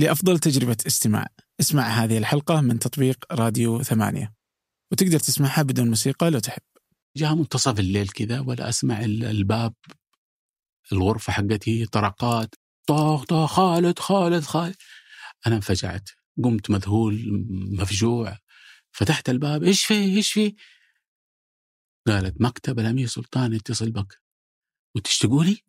لأفضل تجربة استماع. اسمع هذه الحلقة من تطبيق راديو ثمانية. وتقدر تسمعها بدون موسيقى لو تحب. جاء منتصف الليل كذا ولا أسمع ال- الباب الغرفة حقتي طرقات طاخ طاخ خالد خالد خالد. أنا انفجعت. قمت مذهول مفجوع. فتحت الباب إيش في؟ إيش في؟ قالت مكتب الأمير سلطان يتصل بك. وتشتقوا لي؟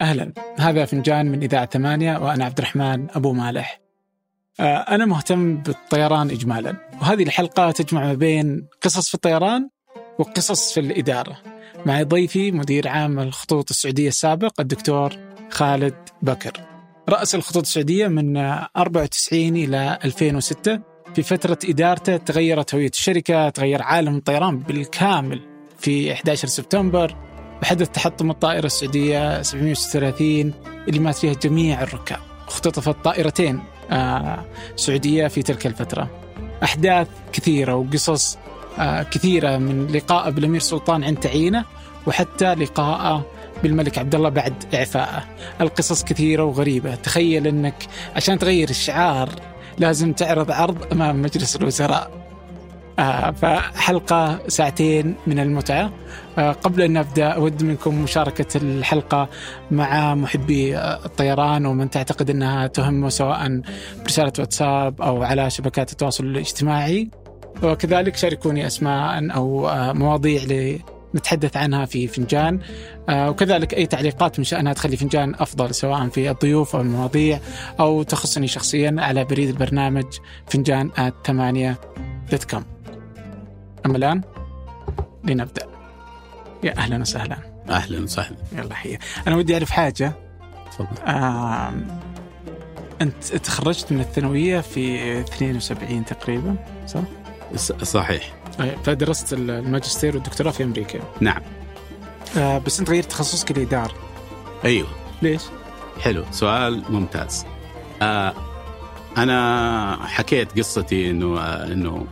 أهلا. هذا فنجان من إذاعة ثمانية وأنا عبد الرحمن أبو مالح. آه، أنا مهتم بالطيران إجمالا وهذه الحلقة تجمع ما بين قصص في الطيران وقصص في الإدارة. مع ضيفي مدير عام الخطوط السعودية السابق الدكتور خالد بكر. رأس الخطوط السعودية من آه، 94 إلى 2006 في فترة إدارته تغيرت هوية الشركة تغير عالم الطيران بالكامل. في 11 سبتمبر بحدث تحطم الطائرة السعودية 736 اللي مات فيها جميع الركاب. اختطفت طائرتين آه سعودية في تلك الفترة. أحداث كثيرة وقصص آه كثيرة من لقاء بالأمير سلطان عند تعيينه وحتى لقاءه بالملك عبد الله بعد إعفائه. القصص كثيرة وغريبة. تخيل أنك عشان تغير الشعار لازم تعرض عرض أمام مجلس الوزراء. آه فحلقة ساعتين من المتعة. آه قبل أن نبدأ أود منكم مشاركة الحلقة مع محبي الطيران ومن تعتقد أنها تهمه سواء برسالة واتساب أو على شبكات التواصل الاجتماعي. وكذلك شاركوني أسماء أو آه، مواضيع نتحدث عنها في فنجان. وكذلك أي تعليقات من شأنها تخلي فنجان أفضل سواء في الضيوف أو المواضيع أو تخصني شخصيا على بريد البرنامج فنجان ثمانية أما الآن لنبدأ. يا أهلا وسهلا. أهلا وسهلا. يلا حيا. أنا ودي أعرف حاجة. تفضل. آم، أنت تخرجت من الثانوية في 72 تقريبا صح؟ صحيح. أي، فدرست الماجستير والدكتوراه في أمريكا. نعم. آه، بس أنت غيرت تخصصك الإدارة أيوه. ليش؟ حلو. سؤال ممتاز. آه أنا حكيت قصتي إنه آه إنه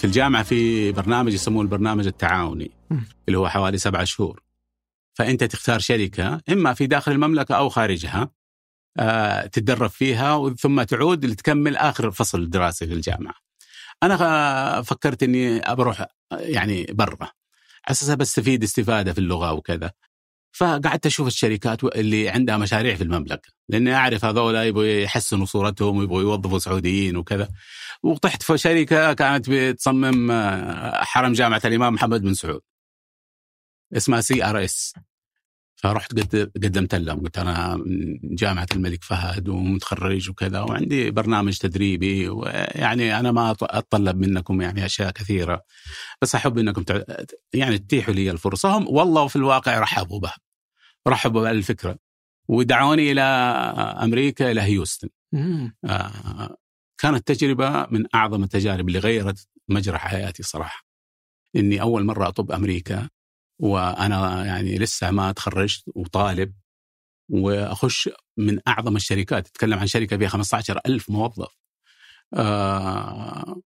في الجامعة في برنامج يسموه البرنامج التعاوني. اللي هو حوالي سبعة شهور. فأنت تختار شركة إما في داخل المملكة أو خارجها آه تتدرب فيها ثم تعود لتكمل آخر فصل دراسي في الجامعة. أنا فكرت إني بروح يعني برا على أساس بستفيد استفادة في اللغة وكذا. فقعدت أشوف الشركات اللي عندها مشاريع في المملكة لأني أعرف هذول يبغوا يحسنوا صورتهم ويبغوا يوظفوا سعوديين وكذا. وطحت في شركة كانت بتصمم آه، حرم جامعة الإمام محمد بن سعود. اسمها CRS. فرحت قد- قدمت لهم. قلت أنا من جامعة الملك فهد ومتخرج وكذا وعندي برنامج تدريبي ويعني أنا ما أتطلب منكم يعني أشياء كثيرة. بس أحب إنكم تع- يعني تتيحوا لي الفرصة. هم والله في الواقع رحبوا بها. رحبوا بالفكرة ودعوني إلى أمريكا إلى هيوستن. آه، كانت تجربة من أعظم التجارب اللي غيرت مجرى حياتي صراحة. إني أول مرة أطب أمريكا وأنا يعني لسه ما تخرجت وطالب وأخش من أعظم الشركات. تتكلم عن شركة فيها 15 ألف موظف. آه،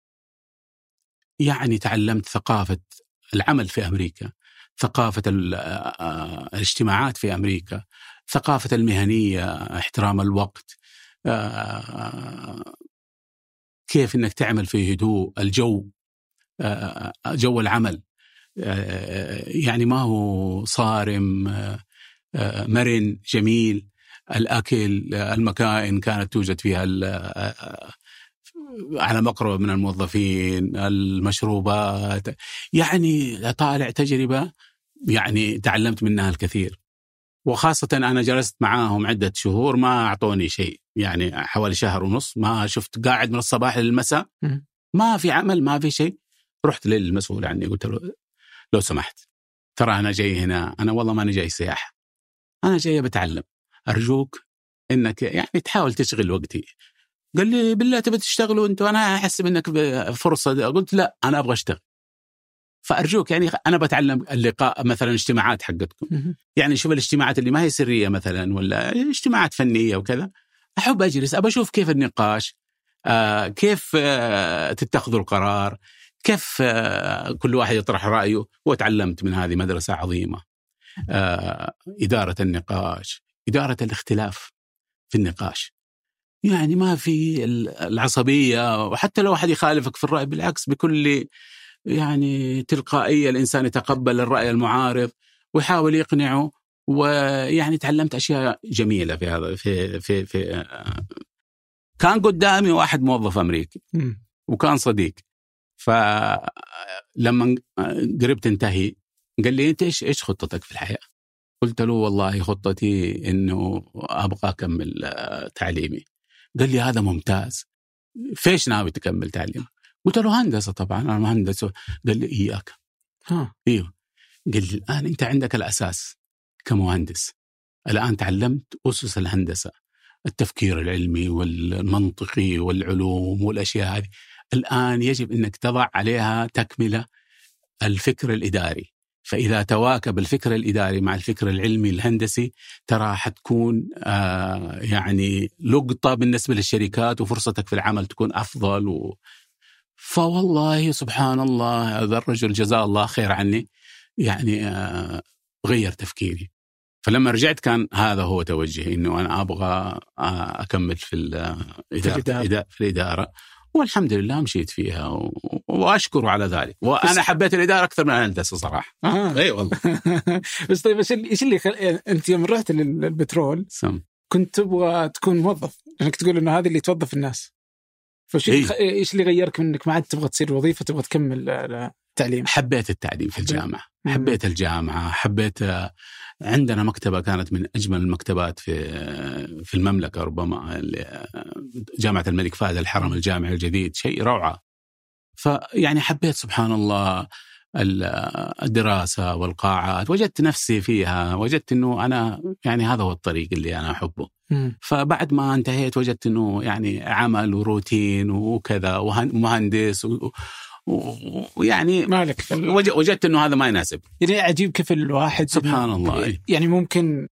يعني تعلمت ثقافة العمل في أمريكا ثقافة ال- آه، الاجتماعات في أمريكا ثقافة المهنية احترام الوقت آه، كيف إنك تعمل في هدوء الجو آه، جو العمل. آه، يعني ما هو صارم آه، آه، مرن جميل. الأكل آه، المكائن كانت توجد فيها آه، على مقربة من الموظفين المشروبات. يعني طالع تجربة يعني تعلمت منها الكثير. وخاصة أنا جلست معاهم عدة شهور ما أعطوني شيء يعني حوالي شهر ونص ما شفت قاعد من الصباح للمساء. ما في عمل ما في شيء. رحت للمسؤول عني قلت له لو سمحت ترى أنا جاي هنا أنا والله ماني جاي سياحة. أنا جاي بتعلم أرجوك إنك يعني تحاول تشغل وقتي. قال لي بالله تبي تشتغلوا أنتم أنا احسب انك فرصة. قلت لا أنا أبغى أشتغل. فأرجوك يعني أنا بتعلم اللقاء مثلا الاجتماعات حقتكم. يعني شوف الاجتماعات اللي ما هي سرية مثلا ولا اجتماعات فنية وكذا. أحب أجلس أبى أشوف كيف النقاش آه كيف آه تتخذوا القرار كيف آه كل واحد يطرح رأيه. وتعلمت من هذه مدرسة عظيمة. آه، إدارة النقاش إدارة الاختلاف في النقاش. يعني ما في العصبية وحتى لو أحد يخالفك في الرأي بالعكس بكل يعني تلقائية الإنسان يتقبل الرأي المعارض ويحاول يقنعه ويعني تعلمت أشياء جميلة في هذا في في في كان قدامي واحد موظف أمريكي وكان صديق فلما قربت انتهي قال لي أنت إيش إيش خطتك في الحياة؟ قلت له والله خطتي إنه أبغى أكمل تعليمي قال لي هذا ممتاز فيش ناوي تكمل تعليم؟ قلت له هندسة طبعا أنا مهندس. قال لي اياك ها. أيوه قال لي الآن أنت عندك الأساس كمهندس. الآن تعلمت أسس الهندسة التفكير العلمي والمنطقي والعلوم والأشياء هذه. الآن يجب أنك تضع عليها تكملة الفكر الإداري. فإذا تواكب الفكر الإداري مع الفكر العلمي الهندسي ترى حتكون آه يعني لقطة بالنسبة للشركات وفرصتك في العمل تكون أفضل و... فوالله سبحان الله هذا الرجل جزاه الله خير عني. يعني آه غير تفكيري. فلما رجعت كان هذا هو توجهي إنه أنا أبغى آه، أكمل في الاداره في الإدارة, في الإدارة. والحمد لله مشيت فيها و... واشكره على ذلك. وأنا حبيت الإدارة أكثر من الهندسه صراحة. آه. أي والله. بس طيب إيش إيش اللي خل... أنت يوم رحت للبترول سم. كنت تبغى تكون موظف؟ إنك تقول إنه هذا اللي توظف الناس. فايش إيه؟ إيش اللي غيرك انك ما عاد تبغى تصير وظيفة تبغى تكمل التعليم حبيت التعليم في الجامعة. حبيت الجامعة. حبيت عندنا مكتبة كانت من أجمل المكتبات في في المملكة ربما جامعة الملك فهد الحرم الجامعي الجديد شيء روعة. فيعني حبيت سبحان الله الدراسة والقاعات. وجدت نفسي فيها. وجدت أنه أنا يعني هذا هو الطريق اللي أنا أحبه. فبعد ما انتهيت وجدت أنه يعني عمل وروتين وكذا ومهندس ويعني مالك وجدت إنه هذا ما يناسب. يعني عجيب كيف الواحد سبحان الله. يعني ممكن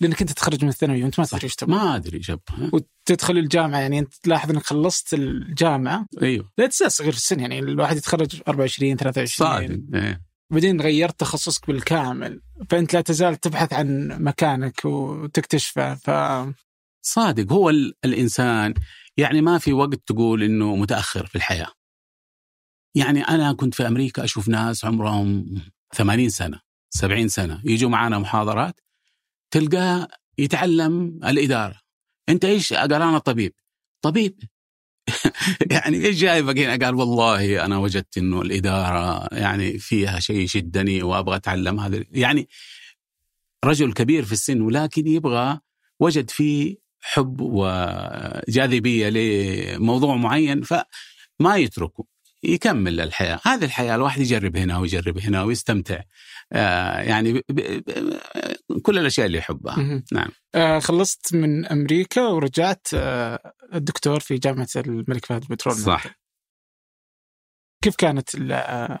لأنك انت تخرج من الثانوية وأنت ما تدري إيش تبغى. ما أدري شب وتدخل الجامعة يعني أنت تلاحظ إنك خلصت الجامعة. أيوه. لا تصغر في السن يعني الواحد يتخرج 24 23 صادق. إيه. بعدين غيرت تخصصك بالكامل فأنت لا تزال تبحث عن مكانك وتكتشفه ف صادق هو الإنسان يعني ما في وقت تقول إنه متأخر في الحياة. يعني أنا كنت في أمريكا أشوف ناس عمرهم 80 سنة 70 سنة يجوا معنا محاضرات تلقاه يتعلم الإدارة. أنت إيش قال أنا طبيب؟ طبيب. يعني إيش جايبك هنا؟ قال والله أنا وجدت إنه الإدارة يعني فيها شيء يشدني وأبغى أتعلم هذا. يعني رجل كبير في السن ولكن يبغى وجد فيه حب وجاذبية لموضوع معين فما يتركه. يكمل الحياة، هذه الحياة الواحد يجرب هنا ويجرب هنا ويستمتع. آه يعني ب ب ب كل الأشياء اللي يحبها. نعم. آه خلصت من أمريكا ورجعت آه الدكتور في جامعة الملك فهد البترول صح. كيف كانت آه،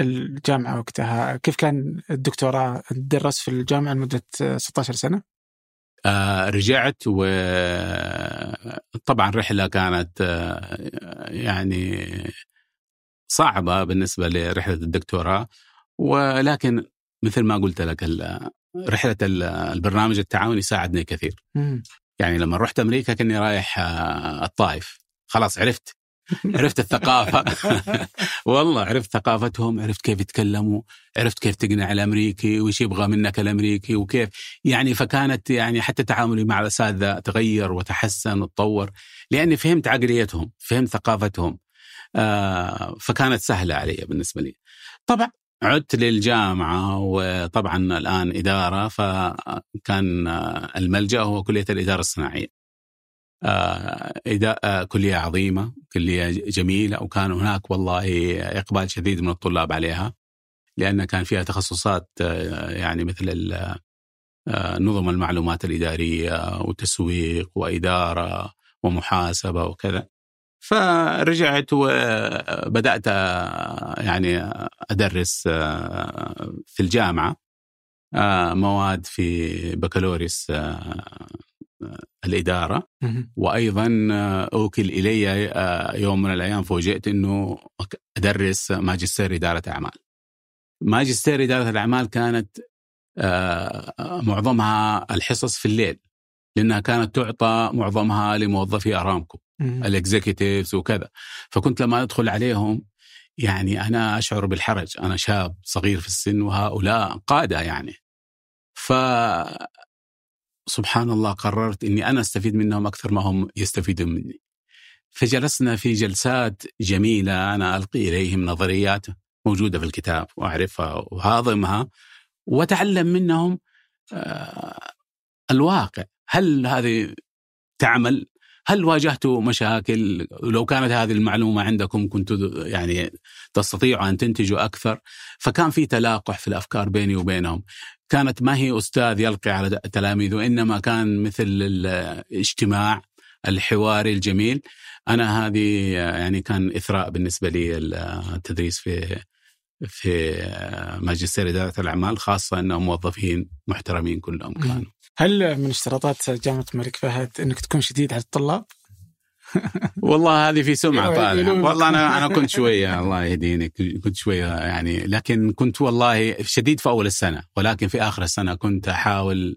الجامعة وقتها؟ كيف كان الدكتوراه؟ درس في الجامعة لمدة 16 سنة؟ آه رجعت وطبعا رحلة كانت آه يعني صعبة بالنسبة لرحلة الدكتوراه ولكن مثل ما قلت لك رحلة البرنامج التعاوني ساعدني كثير. يعني لما رحت أمريكا كني رايح آه، الطائف. خلاص عرفت. عرفت الثقافة. والله عرفت ثقافتهم عرفت كيف يتكلموا عرفت كيف تقنع الأمريكي وش يبغى منك الأمريكي وكيف. يعني فكانت يعني حتى تعاملي مع الأساتذة تغير وتحسن وتطور لأني فهمت عقليتهم فهمت ثقافتهم. فكانت سهلة علي بالنسبة لي. طبعا عدت للجامعة وطبعا الآن إدارة فكان الملجأ هو كلية الإدارة الصناعية. آه كلية عظيمة، كلية جميلة وكان هناك والله إقبال شديد من الطلاب عليها لأن كان فيها تخصصات آه يعني مثل آه، نظم المعلومات الإدارية وتسويق وإدارة ومحاسبة وكذا. فرجعت وبدات يعني أدرس في الجامعة مواد في بكالوريوس الإدارة. وأيضا أوكل إلي يوم من الأيام فوجئت إنه أدرس ماجستير إدارة أعمال. ماجستير إدارة الأعمال كانت آه، معظمها الحصص في الليل لأنها كانت تعطى معظمها لموظفي أرامكو. الاكزيكتيفز وكذا. فكنت لما أدخل عليهم يعني أنا أشعر بالحرج. أنا شاب صغير في السن وهؤلاء قادة يعني. ف سبحان الله قررت إني أنا أستفيد منهم أكثر ما هم يستفيدون مني. فجلسنا في جلسات جميلة أنا ألقي إليهم نظريات موجودة في الكتاب وأعرفها وهاضمها وأتعلم منهم آه، الواقع. هل هذه تعمل؟ هل واجهتوا مشاكل؟ لو كانت هذه المعلومة عندكم كنتوا يعني تستطيعوا أن تنتجوا أكثر. فكان في تلاقح في الأفكار بيني وبينهم. كانت ما هي أستاذ يلقي على تلاميذه إنما كان مثل الاجتماع الحواري الجميل. أنا هذه يعني كان إثراء بالنسبة لي التدريس في في ماجستير إدارة الأعمال خاصة أنهم موظفين محترمين كلهم كانوا. هل من اشتراطات جامعة الملك فهد أنك تكون شديد على الطلاب؟ والله هذه في سمعة طالعة والله أنا أنا كنت شوية الله يهديني. كنت شوية يعني لكن كنت والله شديد في أول السنة ولكن في آخر السنة كنت أحاول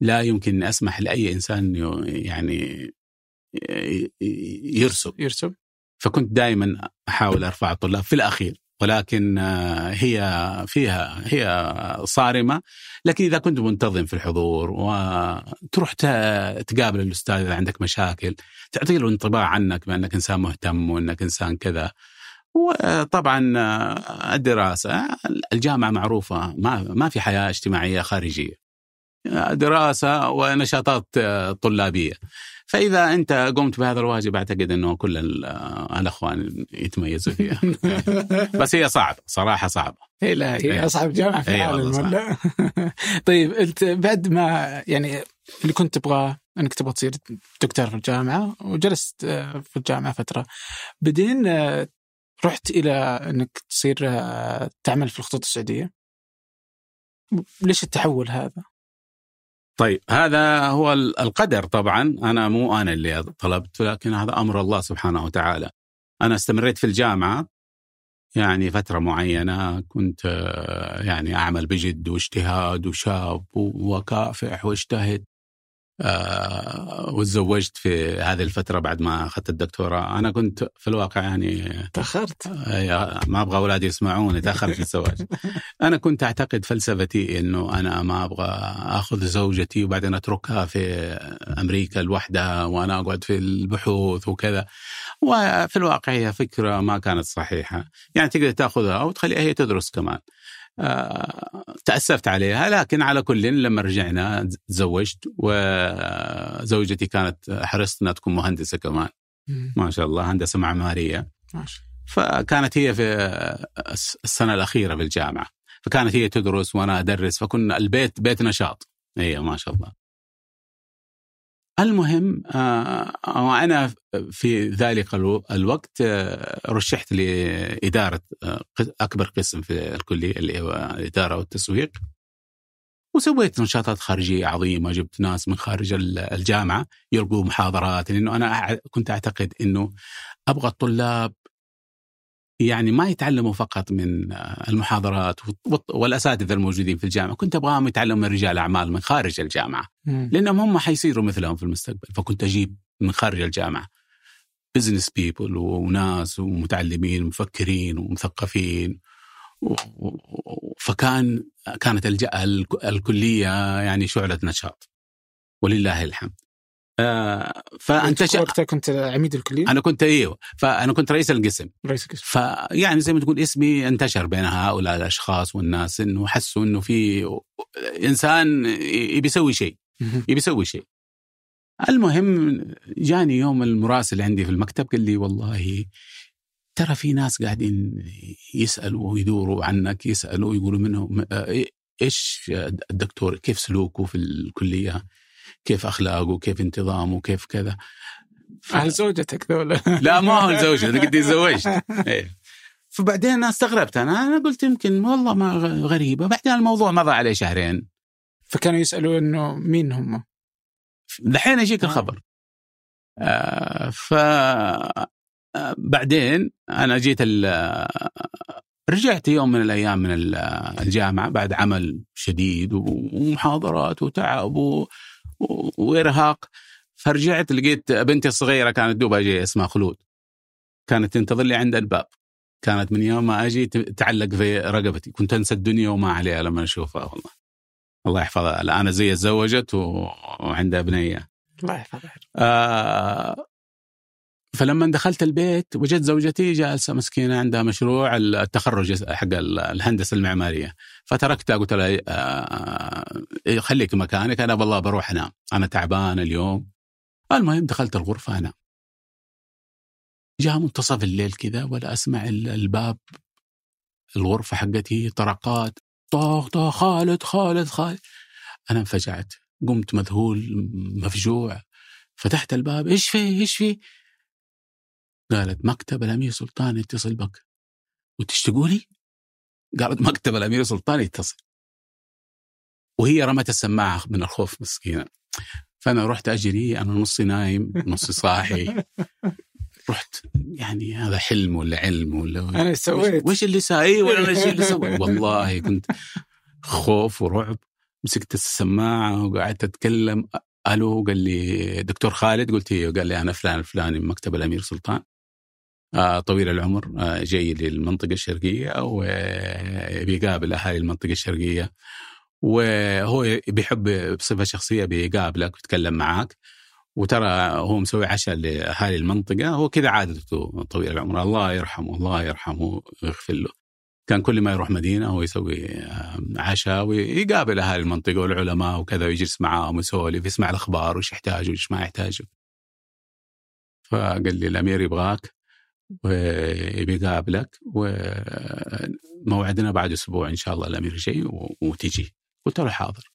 لا يمكن أسمح لأي إنسان يعني يرسب. يرسب. فكنت دائما أحاول أرفع الطلاب في الأخير. ولكن آه، هي فيها هي صارمة. لكن إذا كنت منتظم في الحضور وتروح تقابل الأستاذ إذا عندك مشاكل تعطي له انطباع عنك بأنك إنسان مهتم وأنك إنسان كذا. وطبعا آه، الدراسة الجامعة معروفة ما ما في حياة اجتماعية خارجية. دراسة ونشاطات آه، طلابية. فإذا أنت قمت بهذا الواجب أعتقد أنه كل الأخوان يتميزوا فيها. بس هي صعبة صراحة صعبة. هي لا هي إيه. أصعب جامعة في العالم ولا؟ طيب أنت بعد ما يعني اللي كنت تبغاه أنك تبغى تصير دكتور في الجامعة وجلست آه، في الجامعة فترة بعدين آه، رحت إلى أنك تصير آه، تعمل في الخطوط السعودية. ليش التحول هذا؟ طيب هذا هو القدر طبعا. أنا مو أنا اللي طلبت لكن هذا أمر الله سبحانه وتعالى. أنا استمريت في الجامعة يعني فترة معينة كنت يعني أعمل بجد واجتهاد وشاب وكافح واجتهد. آه وتزوجت في هذه الفترة بعد ما أخذت الدكتوراه. أنا كنت في الواقع يعني تأخرت. آه ما أبغى أولادي يسمعوني تأخرت في الزواج. أنا كنت أعتقد فلسفتي أنه أنا ما أبغى أخذ زوجتي وبعدين أتركها في أمريكا لوحدها وأنا أقعد في البحوث وكذا. وفي الواقع هي فكرة ما كانت صحيحة. يعني تقدر تأخذها وتخليها هي تدرس كمان. تأسفت عليها لكن على كل لما رجعنا تزوجت وزوجتي كانت حرصت إنها تكون مهندسة كمان. ما شاء الله هندسة معمارية. فكانت هي في السنة الأخيرة في الجامعة. فكانت هي تدرس وأنا أدرس فكنا البيت بيت نشاط. هي ما شاء الله. المهم آه، أنا في ذلك الوقت آه، رشحت لإدارة آه، أكبر قسم في الكلية اللي هو الإدارة والتسويق. وسويت نشاطات خارجية عظيمة جبت ناس من خارج الجامعة يلقوا محاضرات لأنه أنا كنت أعتقد أنه أبغى الطلاب يعني ما يتعلموا فقط من المحاضرات والأساتذة الموجودين في الجامعة، كنت أبغاهم يتعلموا من رجال أعمال من خارج الجامعة، لأنهم هم حيصيروا مثلهم في المستقبل، فكنت أجيب من خارج الجامعة business people وناس ومتعلمين ومفكرين ومثقفين. فكان كانت الكلية يعني شعلة نشاط. ولله الحمد. فأنت وقتها كنت عميد الكلية؟ أنا كنت أيوه فأنا كنت رئيس القسم. رئيس القسم. فيعني زي ما تقول اسمي انتشر بين هؤلاء الأشخاص والناس إنه حسوا إنه في إنسان يبي يسوي شيء يبي يسوي شيء. المهم جاني يوم المراسل عندي في المكتب قال لي والله ترى في ناس قاعدين يسألوا ويدوروا عنك يسألوا ويقولوا منهم آه، إيش الدكتور كيف سلوكه في الكلية؟ كيف اخلاقه كيف انتظامه كيف كذا ف... أهل زوجتك ذولا لا ما هو زوجتي أنا قد تزوجت إيه. فبعدين أنا استغربت أنا أنا قلت يمكن والله ما غريبة بعدين الموضوع مضى عليه شهرين فكانوا يسالوا إنه مين هم؟ دحين يجيك آه. الخبر آه ف آه، بعدين أنا جيت رجعت يوم من الأيام من الجامعة بعد عمل شديد ومحاضرات وتعب و... وإرهاق. فرجعت لقيت بنتي الصغيرة كانت دوبها جاية اسمها خلود. كانت تنتظر لي عند الباب. كانت من يوم ما أجي تعلق في رقبتي. كنت أنسى الدنيا وما عليها لما أشوفها والله. الله يحفظها. الآن زي تزوجت وعندها بنية. الله يحفظها. آه فلما دخلت البيت وجدت زوجتي جالسة مسكينة عندها مشروع التخرج حق الهندسة المعمارية. فتركتها قلت لها آه خليك مكانك أنا والله بروح انام أنا تعبان اليوم. المهم دخلت الغرفة انام جاء منتصف الليل كذا ولا أسمع الباب الغرفة حقتي طرقات. طاخ طاخ خالد خالد خالد. أنا انفجعت. قمت مذهول مفجوع. فتحت الباب إيش في إيش في؟ قالت مكتب الأمير سلطان يتصل بك. وتش تقولي؟ قالت مكتب الأمير سلطان يتصل. وهي رمت السماعة من الخوف مسكينة. فأنا رحت أجري أنا نصي نايم نصي صاحي. رحت يعني هذا حلم ولا علم ولا أنا سويت. وش اللي ساوي ولا إيش اللي سويت؟ والله كنت خوف ورعب. مسكت السماعة وقعدت أتكلم. ألو قال لي دكتور خالد؟ قلت أيوه قال لي أنا فلان الفلاني من مكتب الأمير سلطان. طويل العمر آه، جاي للمنطقة الشرقية وبيقابل أهالي المنطقة الشرقية وهو بيحب بصفة شخصية بيقابلك ويتكلم معاك وترى هو مسوي عشاء لأهالي المنطقة هو كذا عادته طويل العمر الله يرحمه الله يرحمه ويغفر له. كان كل ما يروح مدينة هو يسوي عشاء ويقابل أهالي المنطقة والعلماء وكذا ويجلس معاهم ويسولف يسمع الأخبار وش يحتاج وش ما يحتاج. فقال لي الأمير يبغاك. وبيقابلك وموعدنا بعد أسبوع إن شاء الله الأمير جاي وتجي. قلت له حاضر.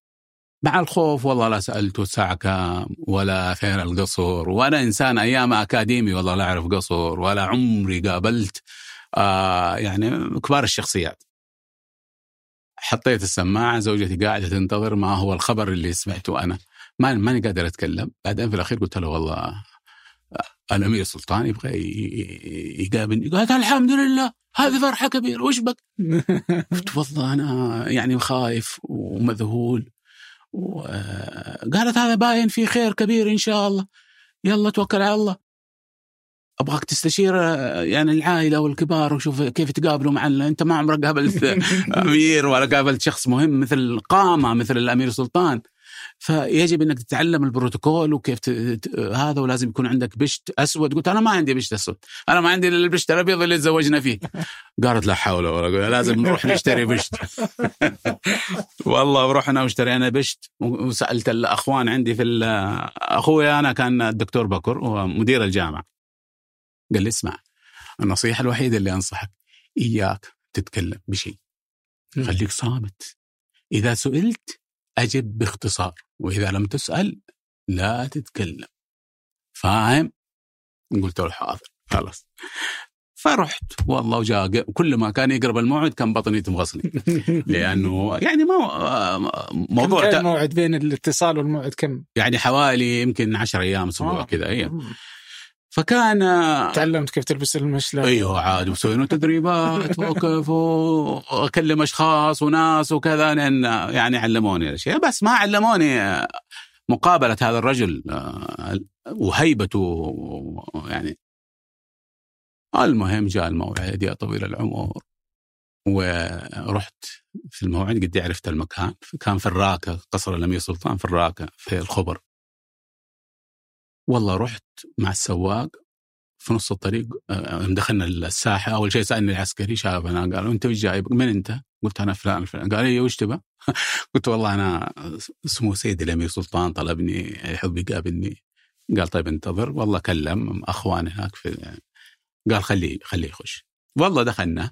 مع الخوف والله لا سالته الساعة كام ولا فين القصر وأنا إنسان أيام أكاديمي والله لا أعرف قصر ولا عمري قابلت آه يعني كبار الشخصيات. حطيت السماعة زوجتي قاعدة تنتظر ما هو الخبر اللي سمعته أنا. ما ماني قادر أتكلم. بعدين في الأخير قلت له والله الأمير سلطان يبغى يقابلني. قالت الحمد لله هذه فرحة كبيرة وش بك؟ قلت والله أنا يعني خايف ومذهول. وقالت هذا باين في خير كبير إن شاء الله. يلا توكل على الله. أبغاك تستشير يعني العائلة والكبار وشوف كيف تقابلوا مع أنت ما عمرك قابلت أمير ولا قابلت شخص مهم مثل قامه مثل الأمير سلطان. فيجب إنك تتعلم البروتوكول وكيف. هذا ولازم يكون عندك بشت أسود. قلت أنا ما عندي بشت أسود. أنا ما عندي إلا البشت الأبيض اللي تزوجنا فيه. قالت لا حول ولا قوة. لازم نروح نشتري بشت. والله ورحنا واشترينا بشت. وسألت الأخوان عندي في أخوي أنا كان الدكتور بكر هو مدير الجامعة. قال لي اسمع النصيحة الوحيدة اللي أنصحك إياك تتكلم بشيء. خليك صامت. إذا سئلت أجب باختصار وإذا لم تسأل لا تتكلم فاهم؟ قلت له حاضر خلاص فرحت والله وجاء كل ما كان يقرب الموعد كان بطني تمغصني لأنه يعني ما موضوع كم كان الموعد بين الاتصال والموعد كم؟ يعني حوالي يمكن 10 أيام أسبوع آه. كذا أيام فكان تعلمت كيف تلبس المشلة أيوه عاد وسوينا تدريبات وكيف وأكلم أشخاص وناس وكذا لأن يعني علموني الاشياء بس ما علموني مقابلة هذا الرجل آه، وهيبته يعني. المهم جاء الموعد يا طويل العمر ورحت في الموعد قد عرفت المكان. كان في الراكه قصر الأمير سلطان في الراكه في الخبر. والله رحت مع السواق في نص الطريق آه، دخلنا الساحة أول شيء سألني العسكري شافنا قال أنت وش جايب؟ من أنت؟ قلت أنا فلان فلان. قال لي وش تبى؟ قلت والله أنا اسمه سيدي الأمير سلطان طلبني يحب يقابلني. قال طيب انتظر. والله كلم اخوان هناك في قال خليه خليه يخش. والله دخلنا.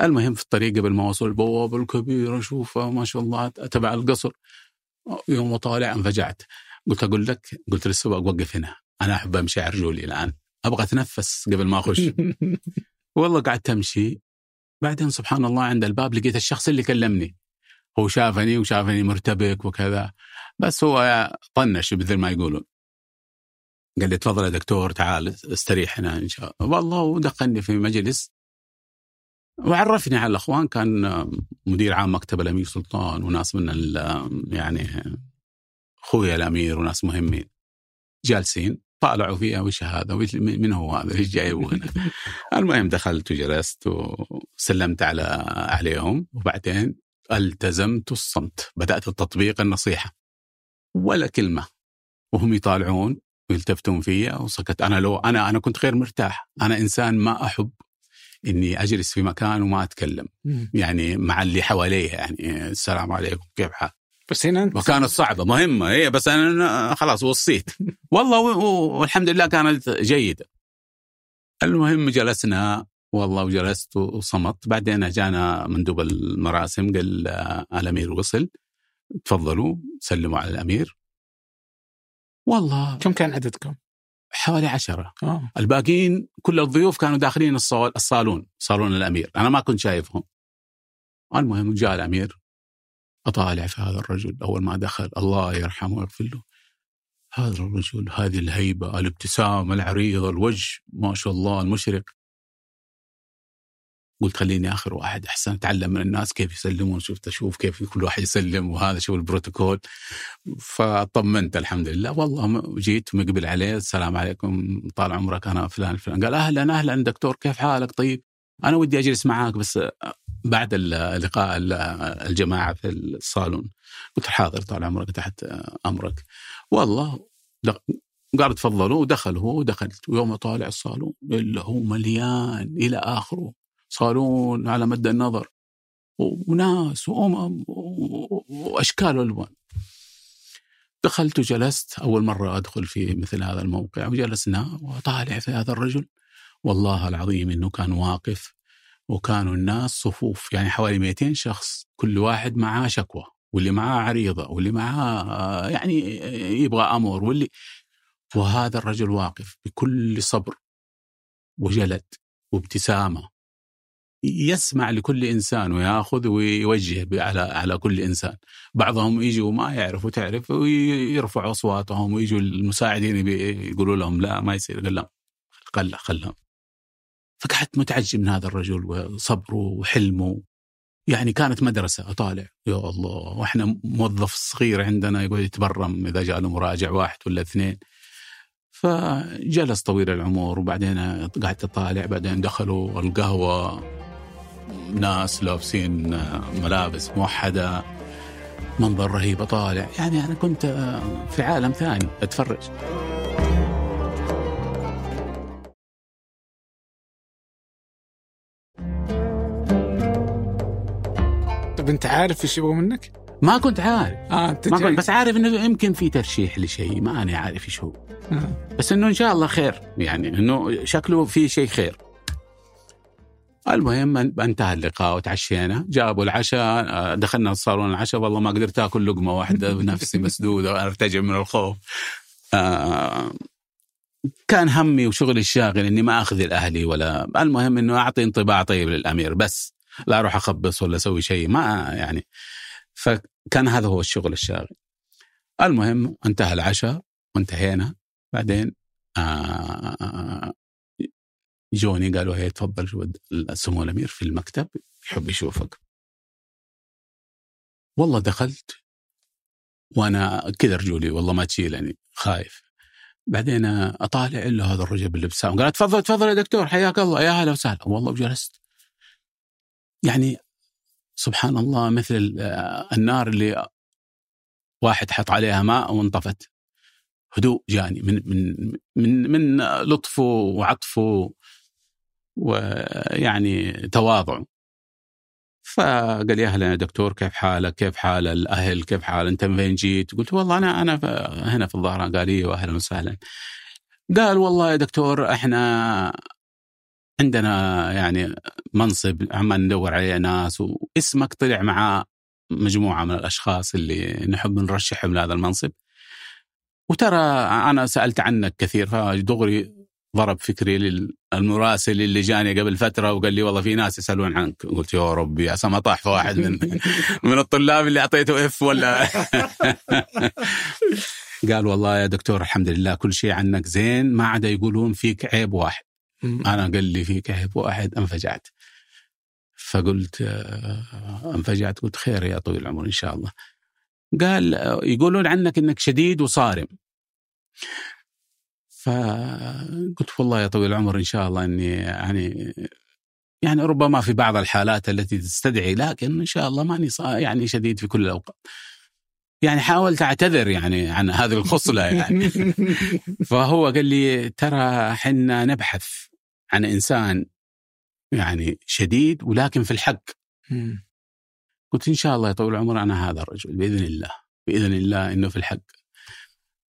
المهم في الطريق قبل ما أوصل البوابة الكبيرة اشوفها ما شاء الله تبع القصر. يوم طالع انفجعت. قلت أقول لك قلت للسواق وقف هنا. أنا أحب أمشي على رجولي الآن. أبغى أتنفس قبل ما أخش. والله قعدت أمشي. بعدين سبحان الله عند الباب لقيت الشخص اللي كلمني. هو شافني وشافني مرتبك وكذا. بس هو طنش مثل ما يقولون. قال لي تفضل يا دكتور تعال استريح هنا إن شاء الله. والله ودخلني في مجلس. وعرفني على الأخوان كان مدير عام مكتب الأمير سلطان وناس من يعني اخويا الأمير وناس مهمين. جالسين طالعوا فيها وش هذا؟ وش من هو هذا؟ إيش جايبه هنا المهم دخلت وجلست وسلمت على عليهم وبعدين التزمت الصمت بدأت التطبيق النصيحة. ولا كلمة. وهم يطالعون ويلتفتون فيا وسكت. أنا لو أنا أنا كنت غير مرتاح. أنا إنسان ما أحب إني أجلس في مكان وما أتكلم. يعني مع اللي حواليه يعني السلام عليكم كيف حال بس هنا انت وكانت صعبة مهمة هي بس أنا خلاص وصيت. والله والحمد لله كانت جيدة. المهم جلسنا والله وجلست وصمت. بعدين جانا مندوب المراسم قال الأمير وصل. تفضلوا سلموا على الأمير. والله كم كان عددكم؟ حوالي عشرة. آه. الباقيين كل الضيوف كانوا داخلين الصال الصالون صالون الأمير. أنا ما كنت شايفهم. المهم جاء الأمير. اطالع في هذا الرجل أول ما دخل الله يرحمه ويغفر له. هذا الرجل هذه الهيبة الابتسامة العريضة الوجه ما شاء الله المشرق. قلت خليني آخر واحد أحسن اتعلم من الناس كيف يسلمون شفت أشوف كيف كل واحد يسلم وهذا شوف البروتوكول. فطمنت الحمد لله والله جيت مقبل عليه السلام عليكم طال عمرك أنا فلان فلان. قال أهلا أهلا دكتور كيف حالك؟ طيب. أنا ودي أجلس معاك بس بعد اللقاء الجماعة في الصالون. قلت حاضر طال عمرك تحت أمرك. والله قال تفضلوا ودخل هو ودخلت. ويوم طالع الصالون الا هو مليان إلى آخره. صالون على مد النظر. وناس وامم وأشكال وألوان. دخلت وجلست. أول مرة أدخل في مثل هذا الموقع. وجلسنا وطالع في هذا الرجل. والله العظيم إنه كان واقف وكانوا الناس صفوف يعني حوالي 200 شخص كل واحد معاه شكوى واللي معاه عريضة واللي معاه يعني يبغى أمر واللي وهذا الرجل واقف بكل صبر وجلد وابتسامة يسمع لكل إنسان ويأخذ ويوجه على على كل إنسان. بعضهم يجوا ما يعرفوا تعرف ويرفعوا أصواتهم ويجوا المساعدين يقولوا لهم لا ما يصير قال لا خلها فقعدت متعجب من هذا الرجل وصبره وحلمه. يعني كانت مدرسة أطالع. يا الله وإحنا موظف صغير عندنا يقعد يتبرم إذا جاء له مراجع واحد ولا اثنين. فجلس طويل العمر وبعدين قعدت أطالع. بعدين دخلوا القهوة. ناس لابسين ملابس موحدة. منظر رهيب أطالع. يعني أنا كنت في عالم ثاني أتفرج. انت عارف إيش يبغوا منك؟ ما كنت عارف. آه انت ما كنت بس عارف إنه يمكن في ترشيح لشيء ما أنا عارف إيش هو. آه. بس إنه إن شاء الله خير يعني إنه شكله في شيء خير. المهم أن- انتهى اللقاء وتعشينا. جابوا العشاء آه، دخلنا الصالون العشاء والله ما قدرت آكل لقمة واحدة نفسي مسدودة وارتجع من الخوف. آه، كان همي وشغلي الشاغل إني ما أخذ أهلي ولا المهم إنه أعطي انطباع طيب للأمير بس. لا أروح أخبص ولا أسوي شيء ما يعني. فكان هذا هو الشغل الشاغل. المهم انتهى العشاء وانتهينا. بعدين آه جوني قالوا هي تفضل سمو الأمير في المكتب يحب يشوفك. والله دخلت وأنا كذا رجولي والله ما تشيلني خايف. بعدين أطالع إلا هذا الرجل بالابتسام قال تفضل تفضل يا دكتور حياك الله يا هلا وسهلا. والله وجلست يعني سبحان الله مثل ال- النار اللي واحد حط عليها ماء وانطفت هدوء جاني من من من من لطفه وعطفه ويعني تواضعه فقال لي أهلا يا دكتور كيف حالك؟ كيف حال الأهل؟ كيف حال أنت من فين جيت؟ قلت والله أنا أنا هنا في الظهران قال إيوه أهلا وسهلا. قال والله يا دكتور إحنا عندنا يعني منصب عمال ندور عليه ناس واسمك طلع مع مجموعة من الأشخاص اللي نحب نرشحهم لهذا المنصب. وترى أنا سألت عنك كثير فدغري ضرب فكري للمراسل اللي جاني قبل فترة وقال لي والله في ناس يسألون عنك قلت يا ربي عسى ما طاح في واحد من من الطلاب اللي أعطيته اف ولا قال والله يا دكتور الحمد لله كل شيء عنك زين ما عدا يقولون فيك عيب واحد. أنا قال لي فيك عيب واحد أنفجعت. فقلت آه، أنفجعت. قلت خير يا طويل العمر إن شاء الله. قال آه، يقولون عنك إنك شديد وصارم. فقلت والله يا طويل العمر إن شاء الله إني يعني يعني ربما في بعض الحالات التي تستدعي لكن إن شاء الله ماني يعني شديد في كل الأوقات. يعني حاولت أعتذر يعني عن هذه الخصلة يعني. فهو قال لي ترى حنا نبحث عن إنسان يعني شديد ولكن في الحق. قلت إن شاء الله يطول العمر أنا هذا الرجل بإذن الله بإذن الله إنه في الحق.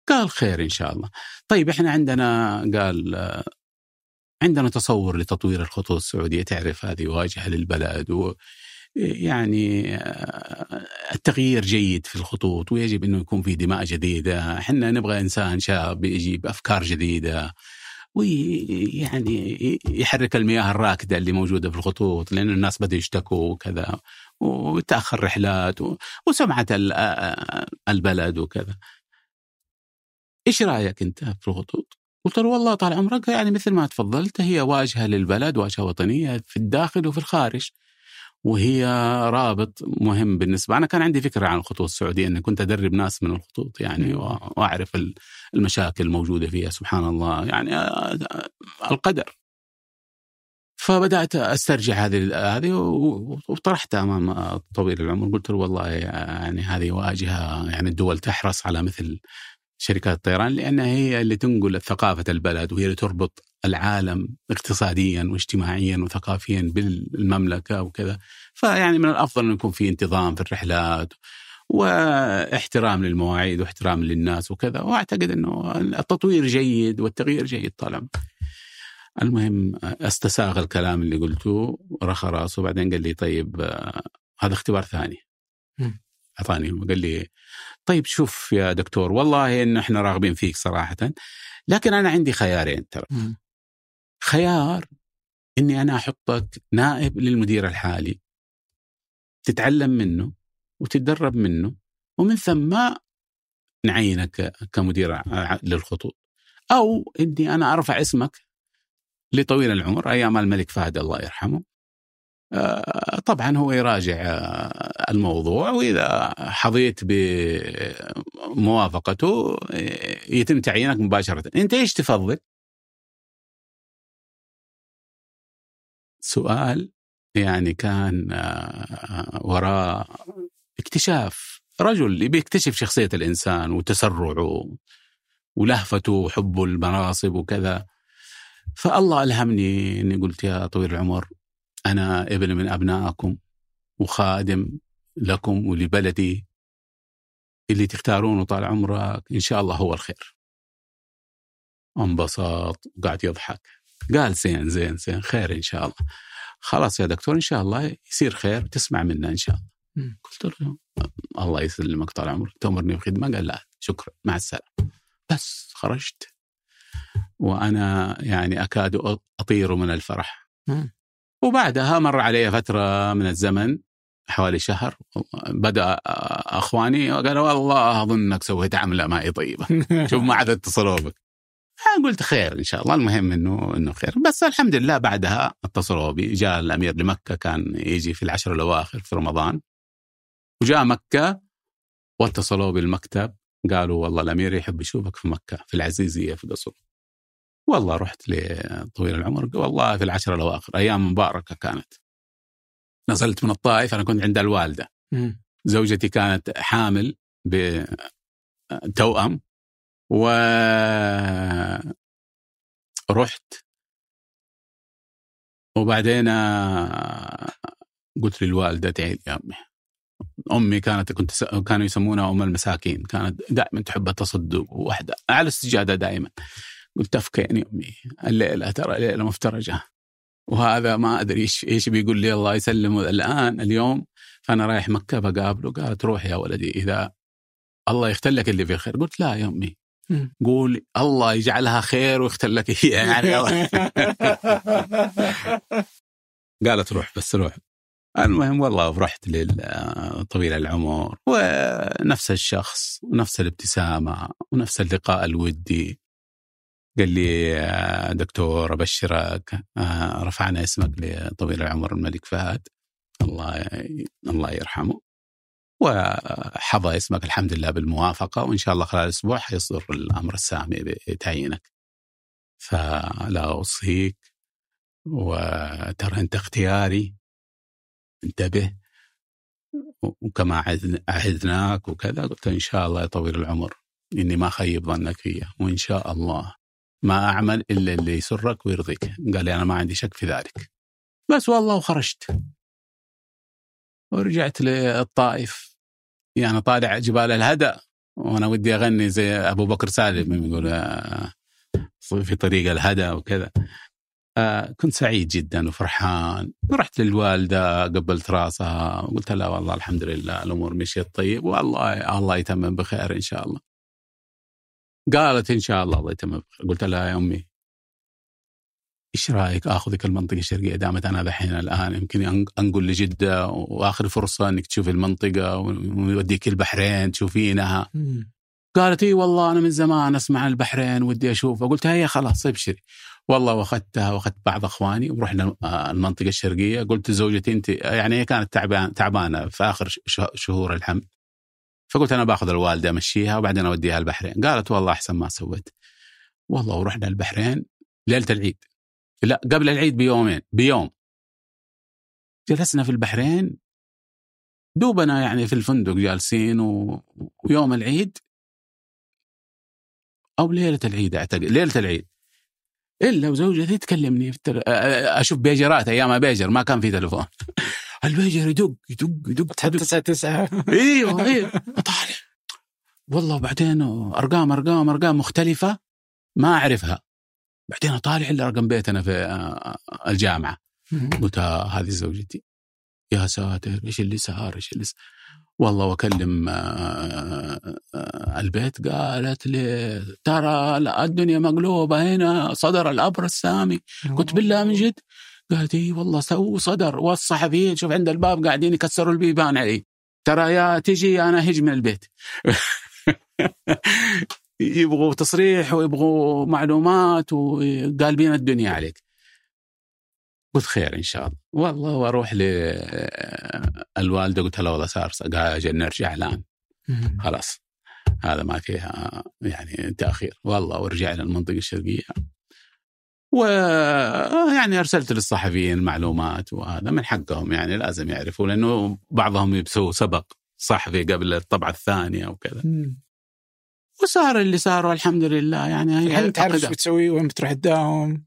قال خير إن شاء الله. طيب إحنا عندنا قال عندنا تصور لتطوير الخطوط السعودية تعرف هذه واجهة للبلد و يعني التغيير جيد في الخطوط ويجب إنه يكون في دماء جديدة، إحنا نبغى إنسان شاب يجي بافكار جديدة ويعني يحرك المياه الراكدة اللي موجودة في الخطوط لأن الناس بدأوا يشتكوا وكذا وتأخر رحلات وسمعة البلد وكذا. إيش رأيك أنت في الخطوط؟ قلت له والله طال عمرك يعني مثل ما تفضلت هي واجهة للبلد واجهة وطنية في الداخل وفي الخارج. وهي رابط مهم بالنسبة. أنا كان عندي فكرة عن الخطوط السعودية إني كنت أدرب ناس من الخطوط يعني وأعرف المشاكل الموجودة فيها سبحان الله. يعني القدر. فبدأت أسترجع هذه هذه وطرحتها أمام طويل العمر. قلت له والله يعني هذه واجهة يعني الدول تحرص على مثل شركات الطيران لأنها هي اللي تنقل ثقافة البلد وهي اللي تربط العالم اقتصاديا واجتماعيا وثقافيا بالمملكة وكذا. فيعني من الأفضل انه يكون في انتظام في الرحلات واحترام للمواعيد واحترام للناس وكذا. وأعتقد أنه التطوير جيد والتغيير جيد طالما المهم أستساغ الكلام اللي قلته رخى راسه. وبعدين قال لي طيب هذا اختبار ثاني. أعطاني قال لي طيب شوف يا دكتور والله ان إحنا راغبين فيك صراحة. لكن أنا عندي خيارين ترى. خيار إني أنا أحطك نائب للمدير الحالي. تتعلم منه وتتدرب منه ومن ثم نعينك كمدير للخطوط. أو إني أنا أرفع اسمك لطويل العمر أيام الملك فهد الله يرحمه. آه، طبعا هو يراجع آه، الموضوع وإذا حظيت بموافقته آه، يتم تعيينك مباشرة. أنت إيش تفضل؟ سؤال يعني كان وراء اكتشاف رجل يبي يكتشف شخصية الإنسان وتسرعه ولهفته وحبه المناصب وكذا. فالله ألهمني أني قلت يا طويل العمر أنا ابن من أبنائكم وخادم لكم ولبلدي اللي طال عمرك إن شاء الله هو الخير. انبسط وقعد يضحك. قال زين زين زين خير إن شاء الله. خلاص يا دكتور إن شاء الله يصير خير تسمع منا إن شاء الله. قلت له. الله يسلمك طال عمرك. تأمرني بخدمة؟ قال لا شكرا مع السلامة. بس خرجت. وأنا يعني أكاد أطير من الفرح. وبعدها مر علي فترة من الزمن حوالي شهر بدأ أخواني قالوا والله أظنك سويت عملة معي طيبة. شوف ما عاد اتصلوا بك قلت خير إن شاء الله. المهم انه إنه خير. بس الحمد لله بعدها اتصلوا بي. جاء الأمير لمكة كان يجي في العشر الأواخر في رمضان. وجاء مكة واتصلوا بالمكتب. قالوا والله الأمير يحب يشوفك في مكة في العزيزية في قصر. والله رحت لطويل العمر. والله في العشر الأواخر أيام مباركة كانت. نزلت من الطائف أنا كنت عند الوالدة. زوجتي كانت حامل بتوأم و رحت. وبعدين قلت للوالدة تعالي يا أمي. أمي كانت كنت كانوا يسمونها أم المساكين. كانت دائما تحب التصدق وحده على السجادة دائما. قلت افكيني أمي الليلة ترى ليلة مفترجة. وهذا ما أدري إيش إيش بيقول لي الله يسلمه. الآن اليوم فأنا رايح مكة بقابله قالت روح يا ولدي إذا الله يختار لك اللي في الخير قلت لا يا أمي. قول الله يجعلها خير ويختار لك هي يعني قالت روح بس روح. المهم والله رحت لطويل العمر ونفس الشخص ونفس الابتسامة ونفس اللقاء الودي. قال لي دكتور أبشرك. آه، رفعنا اسمك لطويل العمر الملك فهد. الله الله يرحمه. وحظى اسمك الحمد لله بالموافقة وإن شاء الله خلال أسبوع حيصدر الأمر السامي بتعيينك. فلا أوصيك وترى أنت اختياري. انتبه. وكما عهدناك وكذا قلت إن شاء الله يا طويل العمر إني ما خيب ظنك فيا وإن شاء الله ما أعمل إلا اللي يسرك ويرضيك. قال لي أنا ما عندي شك في ذلك. بس والله وخرجت ورجعت للطائف. يعني طالع جبال الهدى. وأنا ودي أغني زي أبو بكر سالم يقول آه، في طريق الهدى وكذا. آه كنت سعيد جدا وفرحان. ورحت للوالدة قبلت راسها. وقلت لها والله الحمد لله الأمور مشيت طيب. والله الله يتمم بخير إن شاء الله. قالت إن شاء الله الله يتمم بخير. قلت لها يا أمي إيش رأيك اخذك المنطقة الشرقيه دامت أنا دحين الآن يمكن أنقل لجدة وآخر فرصة إنك تشوفي المنطقة ويوديك البحرين تشوفينها. قالت إي والله أنا من زمان أسمع البحرين ودي اشوفها قلت هي خلاص ابشري. والله وأخذتها وأخذت بعض أخواني ورحنا المنطقة الشرقية. قلت لزوجتي أنت يعني هي كانت تعبان تعبانة في آخر شهور الحمل فقلت أنا باخذ الوالدة أمشيها وبعدين أوديها البحرين. قالت والله أحسن ما سويت. والله ورحنا البحرين ليلة العيد. لا قبل العيد بيومين بيوم. جلسنا في البحرين. دوبنا يعني في الفندق جالسين و... ويوم العيد. أو ليلة العيد أعتقد ليلة العيد. إلا وزوجتي تكلمني في التل... أشوف بيجرات أيام بيجر ما كان في تليفون. البيجر يدق يدق يدق تحت 9 9 إيوه إيوه. أطالع. والله وبعدين أرقام أرقام أرقام مختلفة ما أعرفها. بعدين أطالع إلا رقم بيتنا في الجامعة. قلت هذه زوجتي. يا ساتر إيش اللي صار؟ إيش اللي صار والله وأكلم آه، آه، البيت قالت لي ترى الدنيا مقلوبة هنا صدر الأمر السامي قلت بالله من جد؟ قالت إي والله سووا صدر. والصحفيين شوف عند الباب قاعدين يكسروا البيبان علي. ترى يا تجي أنا هج من البيت. يبغوا تصريح ويبغوا معلومات وقالبين الدنيا عليك. قلت خير إن شاء الله. والله وأروح للوالده قلت لها والله صار قال أجل نرجع الآن. خلاص. هذا ما فيها يعني تأخير. والله ورجعنا المنطقة الشرقية. ويعني أرسلت للصحفيين المعلومات وهذا من حقهم يعني لازم يعرفوا لأنه بعضهم يبثوا سبق صحفي قبل الطبعة الثانية وكذا. وصار اللي صار والحمد لله. يعني الحين تعرف إيش بتسوي وين بتروح تداوم؟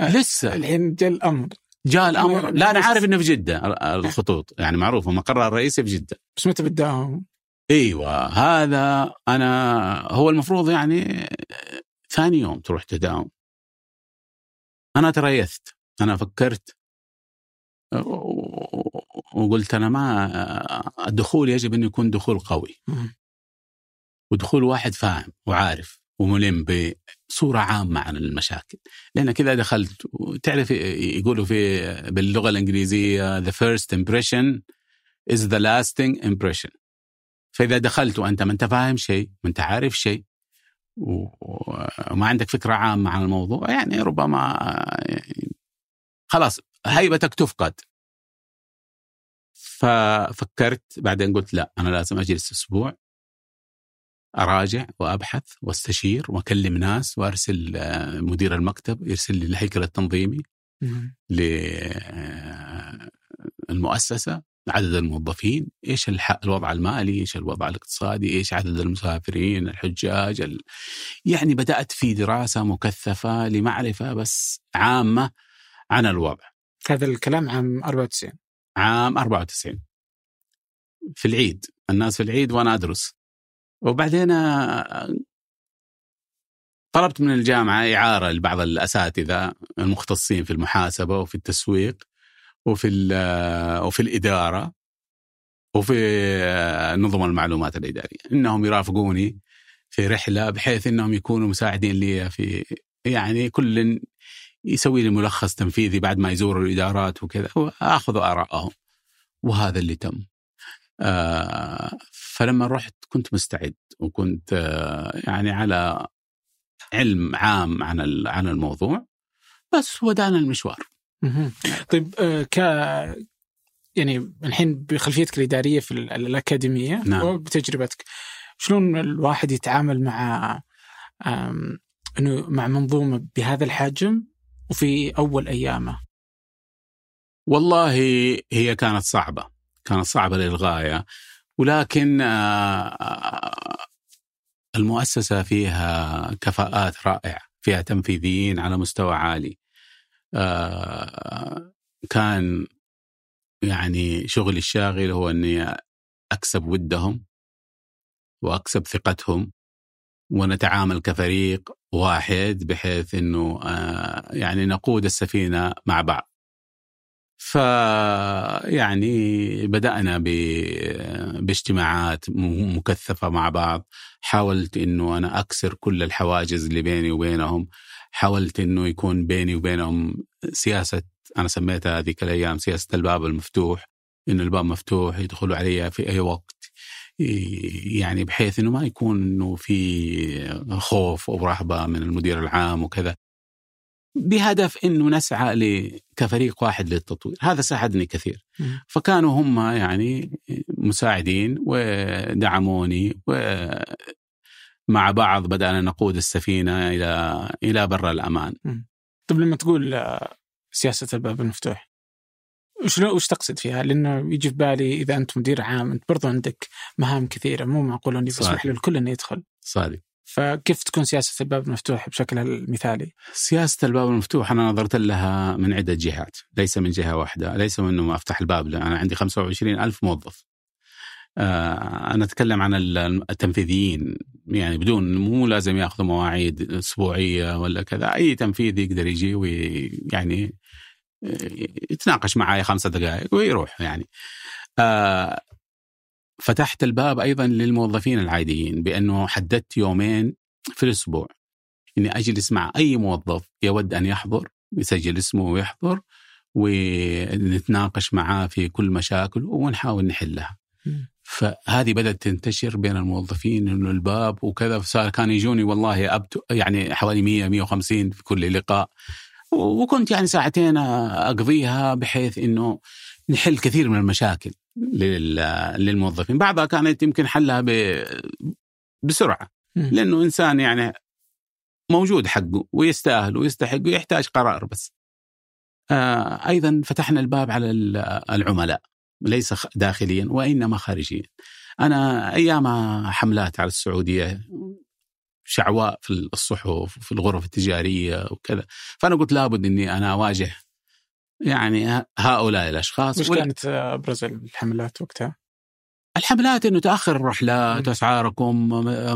لسه. الحين جاء الأمر. جاء الأمر. لا أنا عارف إنه في جدة الخطوط. يعني معروفه مقرها الرئيسي في جدة. بس متى بتداوم؟ إيوه هذا أنا هو المفروض يعني ثاني يوم تروح تداوم. أنا تريثت. أنا فكرت. وقلت أنا ما الدخول يجب أن يكون دخول قوي. ودخول واحد فاهم وعارف وملم بصورة عامة عن المشاكل. لأن كذا دخلت تعرف يقولوا في باللغة الإنجليزية the first impression is the lasting impression. فإذا دخلت وأنت ما أنت فاهم شيء ما أنت عارف شيء وما عندك فكرة عامة عن الموضوع يعني ربما خلاص هيبتك تفقد. ففكرت بعدين قلت لا أنا لازم أجلس أسبوع. أراجع وأبحث وأستشير وأكلم ناس وأرسل آه، مدير المكتب يرسل لي الهيكل التنظيمي للمؤسسه عدد الموظفين إيش الوضع المالي إيش الوضع الاقتصادي إيش عدد المسافرين الحجاج ال... يعني بدأت في دراسة مكثفة لمعرفة بس عامة عن الوضع. هذا الكلام عام 94 عام 94 في العيد. الناس في العيد وأنا أدرس. وبعدين آه، طلبت من الجامعة إعارة لبعض الأساتذة المختصين في المحاسبة وفي التسويق وفي آه، وفي الإدارة وفي آه، نظم المعلومات الإدارية. إنهم يرافقوني في رحلة بحيث إنهم يكونوا مساعدين لي في يعني كل يسوي لي ملخص تنفيذي بعد ما يزور الإدارات وكذا وآخذ آراءهم وهذا اللي تم. فلما رحت كنت مستعد وكنت آه يعني على علم عام عن عن الموضوع بس ودانا المشوار. طيب آه ك يعني الحين بخلفيتك الإدارية في ال- الأكاديمية نعم. وبتجربتك شلون الواحد يتعامل مع إنه مع منظومة بهذا الحجم وفي أول أيامه؟ والله هي كانت صعبة. كانت صعبة للغاية. ولكن آه، المؤسسة فيها كفاءات رائعة فيها تنفيذيين على مستوى عالي. آه، كان يعني شغلي الشاغل هو أني أكسب ودهم وأكسب ثقتهم ونتعامل كفريق واحد بحيث آه، يعني نقود السفينة مع بعض. ف يعني بدأنا. باجتماعات مكثفة مع بعض. حاولت إنه أنا أكسر كل الحواجز اللي بيني وبينهم. حاولت إنه يكون بيني وبينهم سياسة أنا سميتها هذيك الأيام سياسة الباب المفتوح. إنه الباب مفتوح يدخلوا علي في أي وقت. يعني بحيث إنه ما يكون إنه في خوف أو رهبه من المدير العام وكذا. بهدف إنه نسعى كفريق واحد للتطوير، هذا ساعدني كثير. فكانوا هم يعني مساعدين ودعموني ومع بعض بدأنا نقود السفينة إلى إلى بر الأمان. طيب لما تقول آه، سياسة الباب المفتوح وش وش تقصد فيها؟ لأنه يجي في بالي إذا أنت مدير عام أنت برضو عندك مهام كثيرة مو معقول إني بسمح. للكل إنه يدخل صادق. فكيف تكون سياسة الباب المفتوح بشكلها المثالي؟ سياسة الباب المفتوح أنا نظرت لها من عدة جهات، ليس من جهة واحدة، ليس من أنه ما أفتح الباب أنا عندي 25 ألف موظف. آه، أنا أتكلم عن ال- التنفيذيين يعني بدون مو لازم يأخذوا مواعيد أسبوعية ولا كذا أي تنفيذ يقدر يجي ويعني يتناقش معي خمسة دقائق ويروح يعني آه، فتحت الباب أيضا للموظفين العاديين بأنه حددت يومين في الأسبوع. إني أجلس مع أي موظف يود أن يحضر يسجل اسمه ويحضر ونتناقش معاه في كل مشاكله ونحاول نحلها. فهذه بدأت تنتشر بين الموظفين إنه الباب وكذا فصار كان يجوني والله أبت يعني حوالي 100 150 في كل لقاء. وكنت يعني ساعتين أقضيها بحيث إنه نحل كثير من المشاكل. للموظفين بعضها كانت يمكن حلها ب- بسرعة. لأنه إنسان يعني موجود حقه ويستاهل ويستحق ويحتاج قرار بس. آه أيضا فتحنا الباب على ال- العملاء ليس داخليا وإنما خارجيا. أنا أيام حملات على السعودية شعواء في الصحف في الغرف التجارية وكذا فأنا قلت لابد إني أنا أواجه يعني هؤلاء الأشخاص وش ولا- كانت آه، ابرز الحملات وقتها؟ الحملات إنه تأخر الرحلات. اسعاركم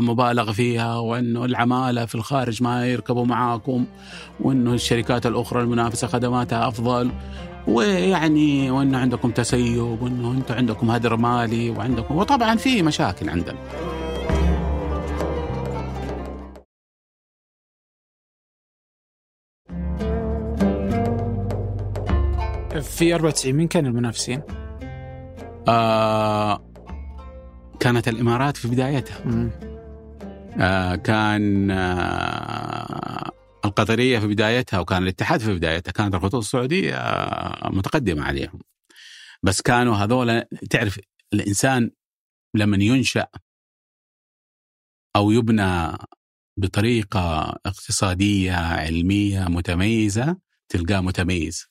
مبالغ فيها وإنه العمالة في الخارج ما يركبوا معاكم وإنه الشركات الأخرى المنافسة خدماتها أفضل ويعني وإنه عندكم تسيب وإنه أنتم عندكم هدر مالي وعندكم وطبعا في مشاكل عندنا في 94 مين كان المنافسين؟ آه كانت الإمارات في بدايتها مم. آه كان آه القطرية في بدايتها وكان الاتحاد في بدايتها كانت الخطوط السعودية آه متقدمة عليهم بس كانوا هذول تعرف الإنسان لما ينشأ أو يبنى بطريقة اقتصادية علمية متميزة تلقاه متميز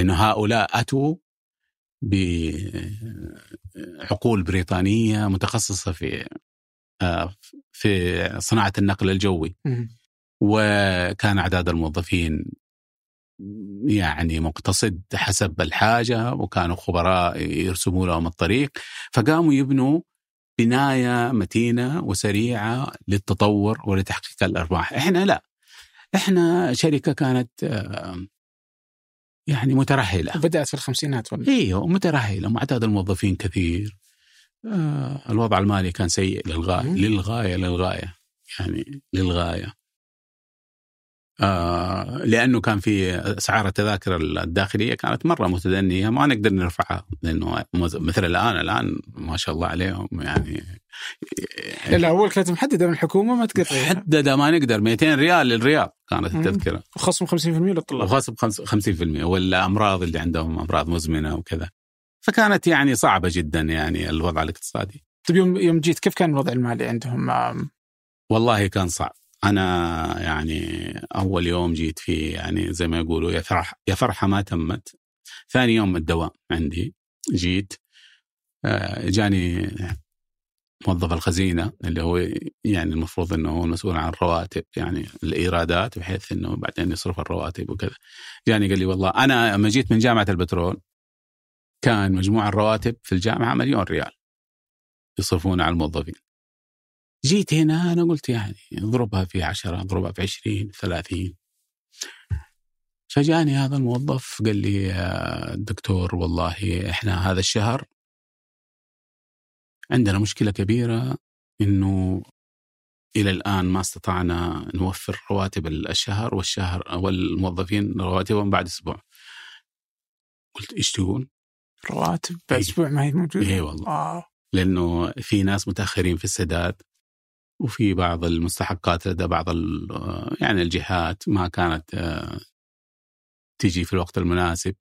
لأنه هؤلاء أتوا بعقول بريطانية متخصصة في آه، في صناعة النقل الجوي. وكان أعداد الموظفين يعني مقتصد حسب الحاجة وكانوا خبراء يرسموا لهم الطريق. فقاموا يبنوا بناية متينة وسريعة للتطور ولتحقيق الأرباح، إحنا لا. إحنا شركة كانت آه، يعني مترهلة بدأت في الخمسينات ولا؟ إيوه مترهلة معداد الموظفين كثير آه الوضع المالي كان سيء للغاية مم. للغاية للغاية يعني للغاية آه لأنه كان في أسعار التذاكر الداخلية كانت مرة متدنية ما نقدر نرفعها لأنه مثل الآن الآن ما شاء الله عليهم يعني لا أول كانت محددة من الحكومة ما تقدر محددة ما نقدر 200 ريال للرياض كانت. التذكرة. وخصم 50% للطلاب. وخاصة ب 50% والأمراض اللي عندهم أمراض مزمنة وكذا. فكانت يعني صعبة جدا يعني الوضع الاقتصادي. طيب يوم يوم جيت كيف كان الوضع المالي عندهم؟ والله كان صعب. أنا يعني أول يوم جيت فيه يعني زي ما يقولوا يا فرح يا فرحة ما تمت. ثاني يوم الدوام عندي جيت آه، جاني موظف الخزينة اللي هو يعني المفروض إنه هو المسؤول عن الرواتب يعني الإيرادات بحيث إنه بعدين يصرف الرواتب وكذا. جاني قال لي والله أنا لما جيت من جامعة البترول كان مجموع الرواتب في الجامعة مليون ريال يصرفون على الموظفين. جيت هنا أنا قلت يعني اضربها في عشرة اضربها في عشرين ثلاثين فجاني هذا الموظف قال لي يا دكتور والله إحنا هذا الشهر عندنا مشكلة كبيرة إنه إلى الآن ما استطعنا نوفر رواتب الشهر والشهر والموظفين رواتبهم بعد أسبوع. قلت إيش تقول؟ رواتب إيه. باسبوع ما هي موجودة اي والله آه. لأنه في ناس متأخرين في السداد وفي بعض المستحقات لدى بعض يعني الجهات ما كانت آه، تجي في الوقت المناسب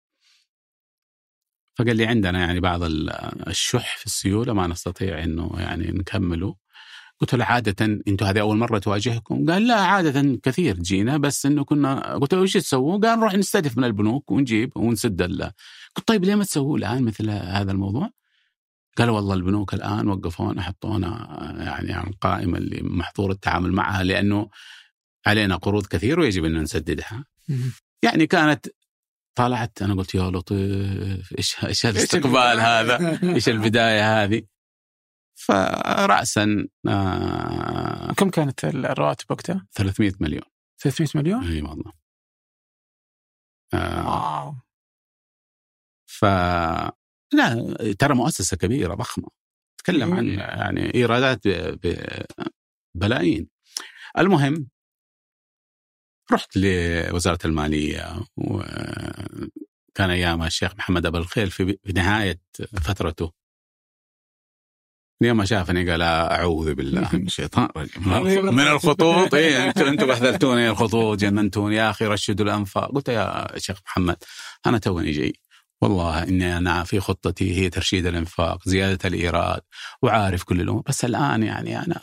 فقال لي عندنا يعني بعض ال- الشح في السيولة ما نستطيع إنه يعني نكمله قلت له عادة أنتم هذه أول مرة تواجهكم؟ قال لا عادة كثير جينا بس إنه كنا قلت له إيش تسووا؟ قال نروح نستلف من البنوك ونجيب ونسد ال قلت طيب ليه ما تسووا الآن مثل هذا الموضوع؟ قال والله البنوك الآن وقفونا حطونا يعني على القائمه اللي محظور التعامل معها لأنه علينا قروض كثير ويجب أن نسددها. يعني كانت طلعت أنا قلت يا لطيف إيش إيش الاستقبال؟ هذا؟ إيش البداية هذه؟ فراسا آه كم كانت الرواتب وقتها؟ 300 مليون 300 مليون؟ إي والله آه واو ف لا ترى مؤسسة كبيرة ضخمة. تكلم عن. يعني إيرادات ب- ببلايين المهم رحت لوزارة المالية وكان ايامها الشيخ محمد أبو الخيل في نهاية فترته. اليوم ما شافني قال أعوذ بالله من الشيطان الرجيم. من الخطوط. اي أنتم أنتم بهذلتوني الخطوط جننتوني. يا أخي رشدوا الأنفاق. قلت يا شيخ محمد أنا توني جاي. والله إني أنا في خطتي هي ترشيد الإنفاق زيادة الإيراد وعارف كل الأمور بس الآن يعني أنا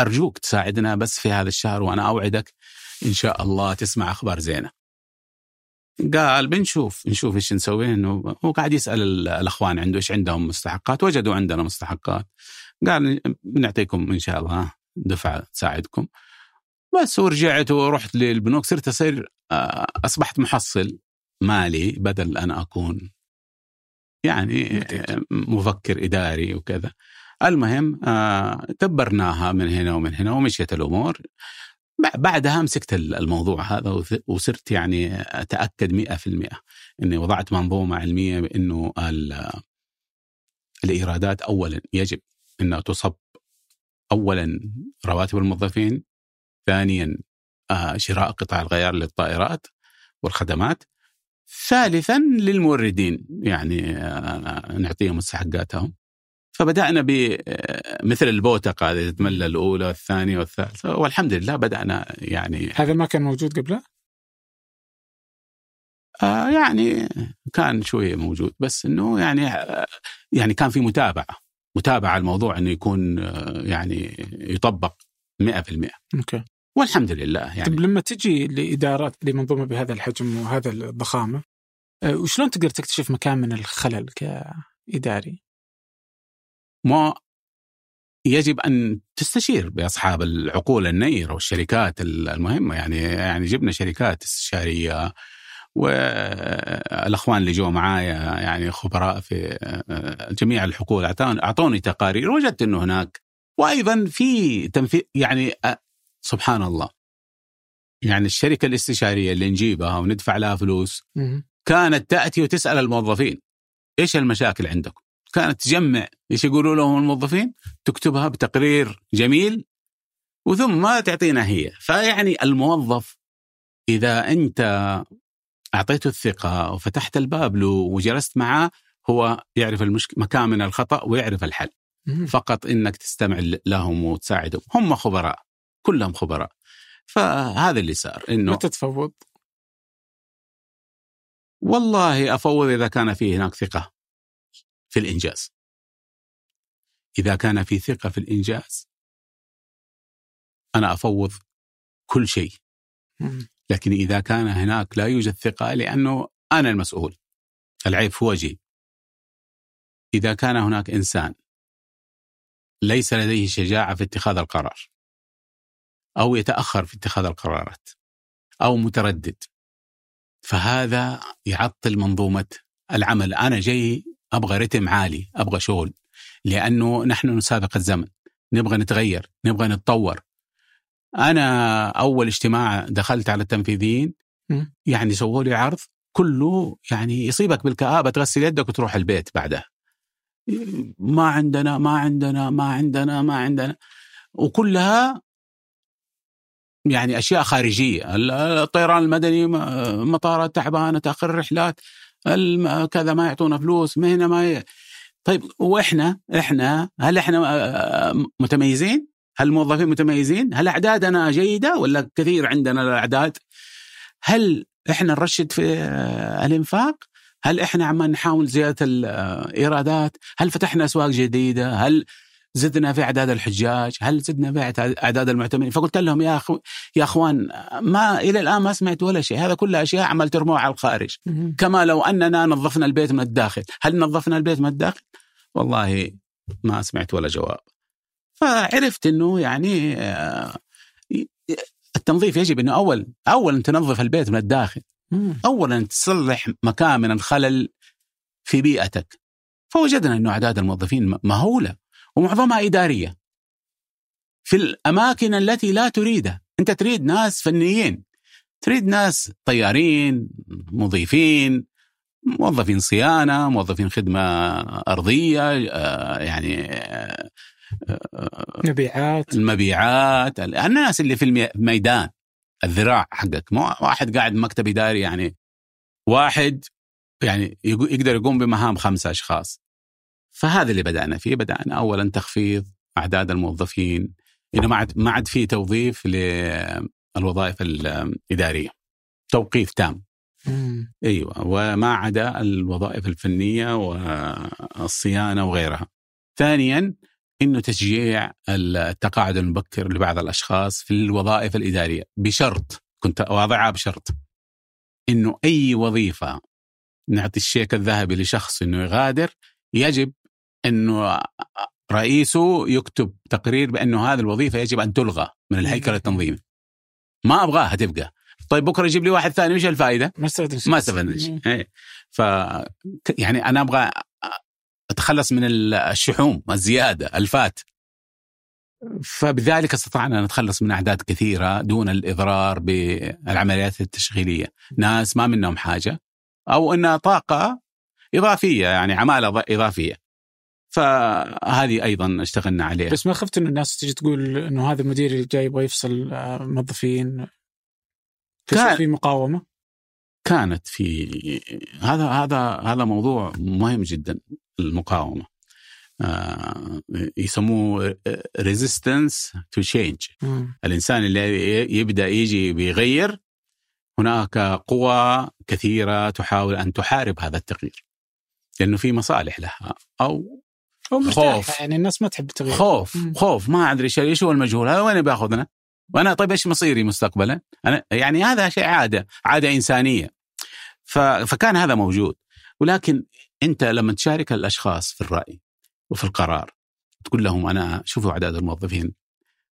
أرجوك تساعدنا بس في هذا الشهر وأنا أوعدك إن شاء الله تسمع أخبار زينة. قال بنشوف نشوف إيش نسوي انه هو قاعد يسأل ال- الأخوان عنده إيش عندهم مستحقات وجدوا عندنا مستحقات. قال بنعطيكم إن شاء الله دفعة تساعدكم. بس ورجعت ورحت للبنوك صرت أصير آه، أصبحت محصل مالي بدل أن أكون يعني. مفكر إداري وكذا. المهم آه دبرناها من هنا ومن هنا ومشيت الأمور بع- بعدها مسكت ال- الموضوع هذا وصرت يعني أتأكد 100% إني وضعت منظومة علمية بإنه ال- الإيرادات اولا يجب إنها تصب اولا رواتب الموظفين ثانيا آه، شراء قطع الغيار للطائرات والخدمات ثالثا للموردين يعني آه، نعطيهم مستحقاتهم فبدأنا بمثل البوتقة هذه تتملى الأولى والثانية والثالثة والحمد لله بدأنا يعني هذا ما كان موجود قبله؟ آه يعني كان شوية موجود بس إنه يعني آه يعني كان في متابعة متابعة الموضوع إنه يكون آه يعني يطبق 100% أوكي. والحمد لله يعني طيب لما تجي لإدارات لمنظومه بهذا الحجم وهذا الضخامة آه، وشلون تقدر تكتشف مكان من الخلل كإداري؟ ما يجب أن تستشير بأصحاب العقول النيره والشركات المهمة يعني يعني جبنا شركات استشارية والأخوان اللي جو معايا يعني خبراء في جميع الحقول أعطوني تقارير وجدت إنه هناك وأيضا في تنفيذ يعني أ- سبحان الله يعني الشركة الاستشارية اللي نجيبها وندفع لها فلوس. كانت تأتي وتسأل الموظفين إيش المشاكل عندكم؟ كانت تجمع إيش يقولوا لهم الموظفين؟ تكتبها بتقرير جميل وثم تعطينا هي، فيعني الموظف إذا أنت أعطيته الثقة وفتحت الباب له وجلست معاه هو يعرف المشكلة مكان من الخطأ ويعرف الحل،. فقط إنك تستمع لهم وتساعدهم، هم خبراء كلهم خبراء. فهذا اللي صار إنه متى تفوض؟ والله أفوض إذا كان في هناك ثقة في الإنجاز. إذا كان في ثقة في الإنجاز أنا أفوض كل شيء. لكن إذا كان هناك لا يوجد ثقة لأنه أنا المسؤول. العيب في وجهي. إذا كان هناك إنسان ليس لديه شجاعة في اتخاذ القرار أو يتأخر في اتخاذ القرارات أو متردد. فهذا يعطل منظومة العمل. أنا جاي أبغى رتم عالي أبغى شغل لأنه نحن نسابق الزمن. نبغى نتغير نبغى نتطور. أنا أول اجتماع دخلت على التنفيذيين يعني سووا لي عرض كله يعني يصيبك بالكآبة تغسل يدك وتروح البيت بعدها. ما عندنا ما عندنا ما عندنا ما عندنا. وكلها يعني أشياء خارجية الطيران المدني مطارات تعبانه تاخر الرحلات كذا ما يعطونا فلوس ما هنا ما ي... طيب وإحنا إحنا هل إحنا متميزين؟ هل الموظفين متميزين؟ هل أعدادنا جيدة ولا كثير عندنا الأعداد؟ هل إحنا نرشد في الإنفاق؟ هل إحنا عمال نحاول زيادة الايرادات؟ هل فتحنا أسواق جديدة؟ هل زدنا في اعداد الحجاج؟ هل زدنا في اعداد المعتمرين؟ فقلت لهم يا أخو يا أخوان ما إلى الآن ما سمعت ولا شيء، هذا كلها أشياء عمال ترموها على الخارج. كما لو أننا نظفنا البيت من الداخل، هل نظفنا البيت من الداخل؟ والله ما سمعت ولا جواب. فعرفت إنه يعني آه، التنظيف يجب إنه اول اولا تنظف البيت من الداخل. اولا تصلح مكان من الخلل في بيئتك. فوجدنا إنه أعداد الموظفين مهولة ومعظمها إدارية. في الأماكن التي لا تريدها. أنت تريد ناس فنيين. تريد ناس طيارين مضيفين موظفين صيانة موظفين خدمة أرضية آه، يعني آه، مبيعات. المبيعات الناس اللي في الميدان الذراع حقك. مو واحد قاعد مكتب إداري يعني واحد يعني يقدر يقوم بمهام خمسة أشخاص. فهذا اللي بدأنا فيه. بدأنا اولا تخفيض أعداد الموظفين. انه ما عاد ما عاد في توظيف للوظائف الإدارية. توقيف تام. مم. أيوه. وما عدا الوظائف الفنية والصيانة وغيرها. ثانيا إنه تشجيع التقاعد المبكر لبعض الأشخاص في الوظائف الإدارية. بشرط كنت واضعها بشرط. إنه أي وظيفة نعطي الشيك الذهبي لشخص إنه يغادر يجب إنه رئيسه يكتب تقرير بأنه هذه الوظيفة يجب أن تلغى من الهيكل التنظيمي. ما أبغاها تبقى. طيب بكرة يجيب لي واحد ثاني وش الفائدة؟ ما استفدنا شيء. ما استفدنا شيء. إيه. ف يعني أنا أبغى أتخلص من الشحوم الزيادة الفات. فبذلك أستطعنا نتخلص من أعداد كثيرة دون الإضرار بالعمليات التشغيلية، ناس ما منهم حاجة أو إنها طاقة إضافية يعني عمالة إضافية. فهذه أيضا اشتغلنا عليها. بس ما خفت انه الناس تجي تقول إنه هذا المدير اللي جاي يبغى يفصل آه، موظفين كان في مقاومة؟ كانت في هذا هذا هذا موضوع مهم جدا المقاومة. آه يسموه resistance to change الإنسان اللي يبدأ يجي بيغير هناك قوى كثيرة تحاول أن تحارب هذا التغيير لأنه في مصالح لها أو خوف. يعني الناس ما تحب التغيير خوف مم. خوف. ما أدري إيش إيش هو المجهول؟ هذا وين بياخذنا؟ وأنا طيب إيش مصيري مستقبلا؟ أنا يعني هذا شيء عادة عادة إنسانية. ف... فكان هذا موجود. ولكن أنت لما تشارك الأشخاص في الرأي وفي القرار تقول لهم أنا شوفوا أعداد الموظفين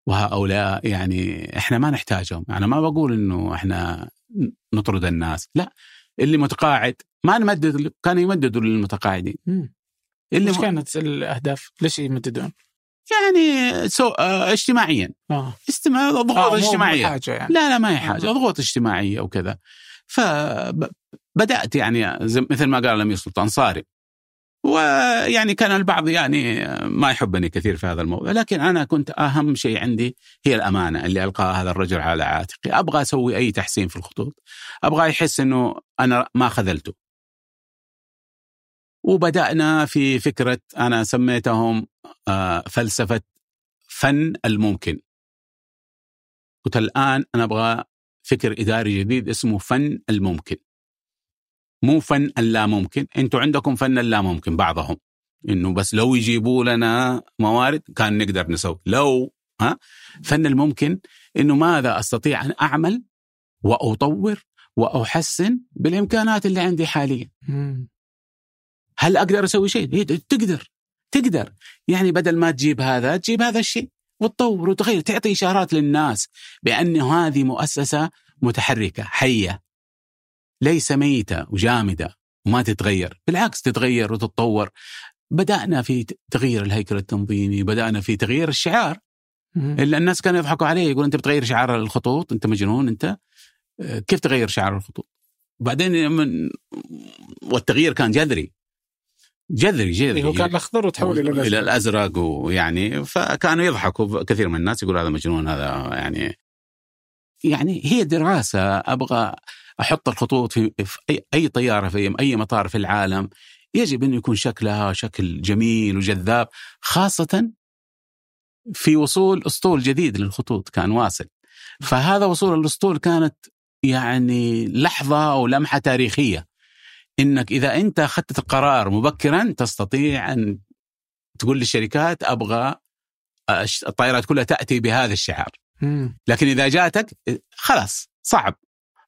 وهؤلاء يعني إحنا ما نحتاجهم، أنا ما بقول إنه إحنا نطرد الناس، لا. اللي متقاعد ما نمدد كانوا يمددوا للمتقاعدين. اللي إيش كانت الأهداف؟ ليش يمددون؟ يعني سو آه اجتماعيا. آه. استماع ضغوط آه اجتماعية. حاجة يعني. لا لا ما هي حاجة آه. ضغوط اجتماعية وكذا فبدات يعني مثل ما قال الأمير سلطان صارم. ويعني كان البعض يعني ما يحبني كثير في هذا الموضوع. لكن أنا كنت أهم شيء عندي هي الأمانة اللي ألقاها هذا الرجل على عاتقي. أبغى أسوي أي تحسين في الخطوط. أبغى يحس إنه أنا ما خذلته. وبدأنا في فكرة أنا سميتهم آه، فلسفة فن الممكن. قلت الآن أنا أبغى فكر إداري جديد اسمه فن الممكن. مو فن اللا ممكن أنتم عندكم فن اللا ممكن بعضهم. إنه بس لو يجيبوا لنا موارد كان نقدر نسوي. لو ها؟ فن الممكن إنه ماذا أستطيع أن أعمل وأطور وأحسن بالإمكانات اللي عندي حاليا. هل أقدر أسوي شيء؟ إيه، تقدر تقدر. يعني بدل ما تجيب هذا تجيب هذا الشيء وتطور وتغير تعطي إشارات للناس بأن هذه مؤسسة متحركة حية ليس ميتة وجامدة وما تتغير. بالعكس تتغير وتتطور. بدأنا في تغيير الهيكل التنظيمي بدأنا في تغيير الشعار. إلا الناس كانوا يضحكوا عليه يقول أنت بتغير شعار الخطوط أنت مجنون أنت كيف تغير شعار الخطوط؟ بعدين من والتغيير كان جذري. جذري جذري. هو كان الأخضر وتحول إلى الأزرق. إلى الأزرق ويعني فكانوا يضحكوا كثير من الناس يقول هذا مجنون هذا يعني يعني هي دراسة أبغى أحط الخطوط في, في أي أي طيارة في أي مطار في العالم يجب انه يكون شكلها شكل جميل وجذاب خاصة في وصول أسطول جديد للخطوط كان واصل. فهذا وصول الأسطول كانت يعني لحظة أو لمحة تاريخية. إنك إذا أنت أخذت القرار مبكرا تستطيع أن تقول للشركات أبغى الطائرات كلها تأتي بهذا الشعار. لكن إذا جاتك خلاص صعب.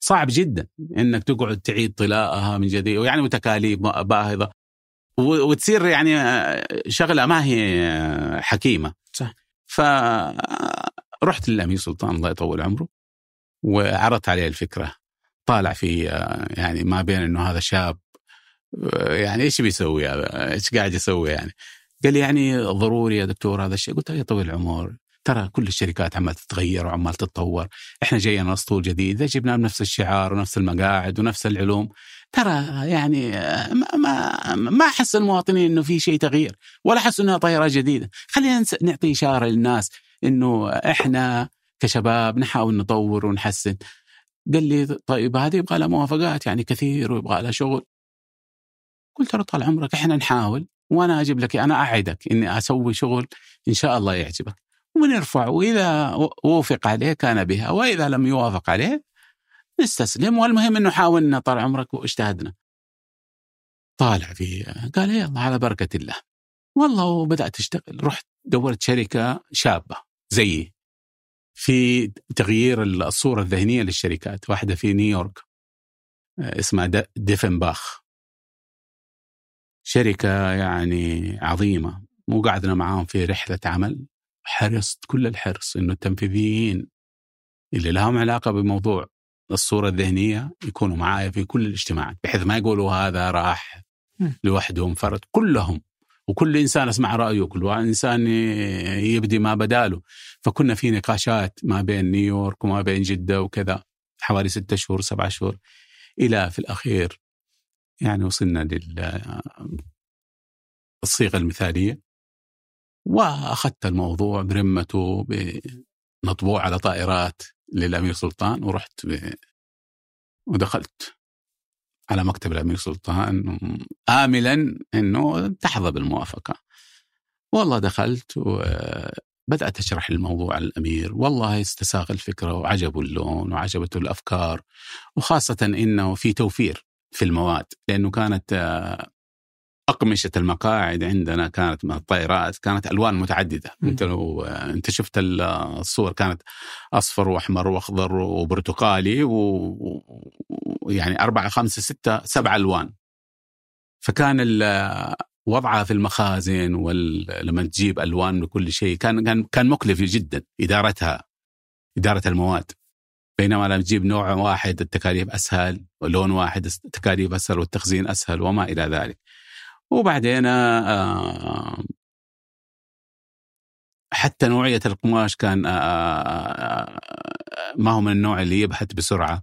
صعب جدا إنك تقعد تعيد طلاءها من جديد ويعني وتكاليف باهظة. وتصير يعني شغلة ما هي حكيمة. صح. فرحت للأمير سلطان الله يطول عمره وعرضت عليه الفكرة. طالع في يعني ما بين إنه هذا شاب يعني إيش بيسوي إيش قاعد يسوي يعني؟ قال لي يعني ضروري يا دكتور هذا الشيء. قلت له يا طويل العمر ترى كل الشركات عمال تتغير وعمال تتطور. إحنا جايين أسطول جديد. إذا جبنا بنفس الشعار ونفس المقاعد ونفس العلوم ترى يعني ما ما, ما أحس المواطنين إنه في شيء تغيير ولا أحس إنها طائره جديدة. خلينا نعطي إشارة للناس إنه إحنا كشباب نحاول نطور ونحسن. قال لي طيب هذه يبغى لها موافقات يعني كثير ويبغى لها شغل. قلت له طال عمرك إحنا نحاول وأنا أجيب لك أنا أعدك إني أسوي شغل إن شاء الله يعجبك. ونرفع وإذا وافق عليه كان بها وإذا لم يوافق عليه نستسلم والمهم إنه حاولنا طال عمرك واجتهدنا. طالع في قال يلا على بركة الله. والله وبدأت أشتغل رحت دورت شركة شابة زيي. في تغيير الصورة الذهنية للشركات. واحدة في نيويورك اسمها ديفنباخ. شركة يعني عظيمة وقعدنا معاهم في رحلة عمل. حرصت كل الحرص إنه التنفيذيين اللي لهم علاقة بموضوع الصورة الذهنية يكونوا معايا في كل الاجتماعات بحيث ما يقولوا هذا راح لوحده انفرد كلهم. وكل إنسان أسمع رأيه كل إنسان يبدي ما بداله فكنا في نقاشات ما بين نيويورك وما بين جدة وكذا حوالي ستة شهور سبعة شهور إلى في الأخير يعني وصلنا لل الصيغة المثالية وأخذت الموضوع برمته بمطبوع على طائرات للأمير سلطان ورحت. ودخلت على مكتب الأمير سلطان املا إنه تحظى بالموافقة. والله دخلت وبدات أشرح الموضوع للامير، والله استساغ الفكرة وعجبه اللون وعجبته الأفكار وخاصة إنه في توفير في المواد لأنه كانت أقمشة المقاعد عندنا كانت من الطائرات كانت ألوان متعددة م. أنت لو أنت شفت الصور كانت أصفر وأحمر وأخضر وبرتقالي ويعني أربعة خمسة ستة سبع ألوان فكان وضعها في المخازن ولما تجيب ألوان لكل شيء كان كان كان مكلف جدا إدارتها إدارة المواد بينما لما تجيب نوع واحد التكاليف أسهل ولون واحد التكاليف أسهل والتخزين أسهل وما إلى ذلك. وبعدين آه، حتى نوعية القماش كان آه، آه، ما هو من النوع اللي يبحث بسرعة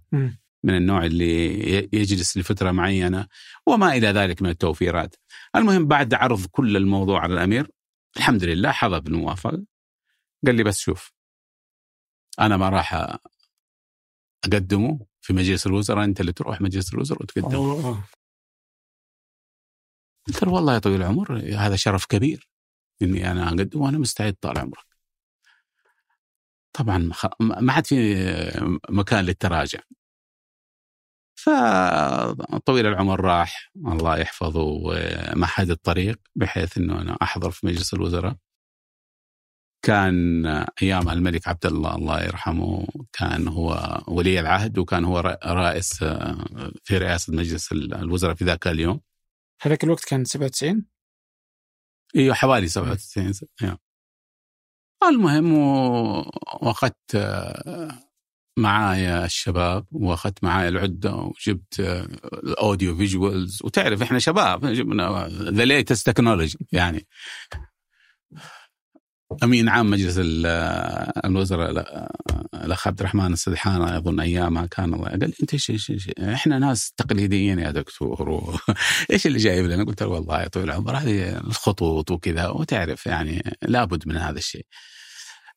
من النوع اللي يجلس لفترة معينة وما إلى ذلك من التوفيرات. المهم بعد عرض كل الموضوع على الأمير الحمد لله حظى بالموافقة قال لي بس شوف أنا ما راح أقدمه في مجلس الوزراء أنت اللي تروح مجلس الوزراء وتقدمه. قلت له والله يا طويل العمر هذا شرف كبير إني أنا أقدم وأنا مستعد طال عمرك. طبعا ما عاد في مكان للتراجع. فطويل العمر راح الله يحفظه مهد الطريق بحيث إنه أنا أحضر في مجلس الوزراء كان أيام الملك عبد الله الله يرحمه كان هو ولي العهد وكان هو رئيس في رئاسة مجلس الوزراء في ذاك اليوم هذاك الوقت كان 97 أيوه حوالي 97 المهم وأخذت معايا الشباب وأخذت معايا العدة وجبت ال audio visuals. وتعرف إحنا شباب جبنا the latest technology يعني. أمين عام مجلس الوزراء الأخ عبد الرحمن السدحانة أظن ايامها كان الله قال لي أنت إيش إيش إحنا ناس تقليديين يا دكتور إيش اللي جايب لنا؟ قلت له والله يا طويل العمر هذه الخطوط وكذا وتعرف يعني لابد من هذا الشيء.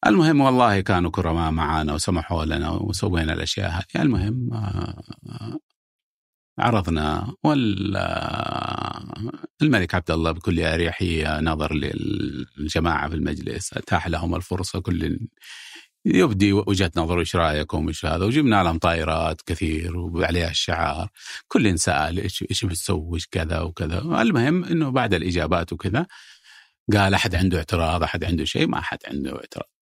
المهم والله كانوا كرماء معنا وسمحوا لنا وسوينا الأشياء هذه، المهم آه، عرضنا والملك عبد الله بكل أريحية نظر للجماعة في المجلس أتاح لهم الفرصة كل يبدي وجهة نظره إيش رايكم إيش هذا؟ وجبنا لهم طائرات كثير وعليها الشعار. كل سأل إيش إيش بتسوي؟ كذا وكذا. المهم إنه بعد الإجابات وكذا قال أحد عنده اعتراض أحد عنده شيء ما أحد عنده اعتراض.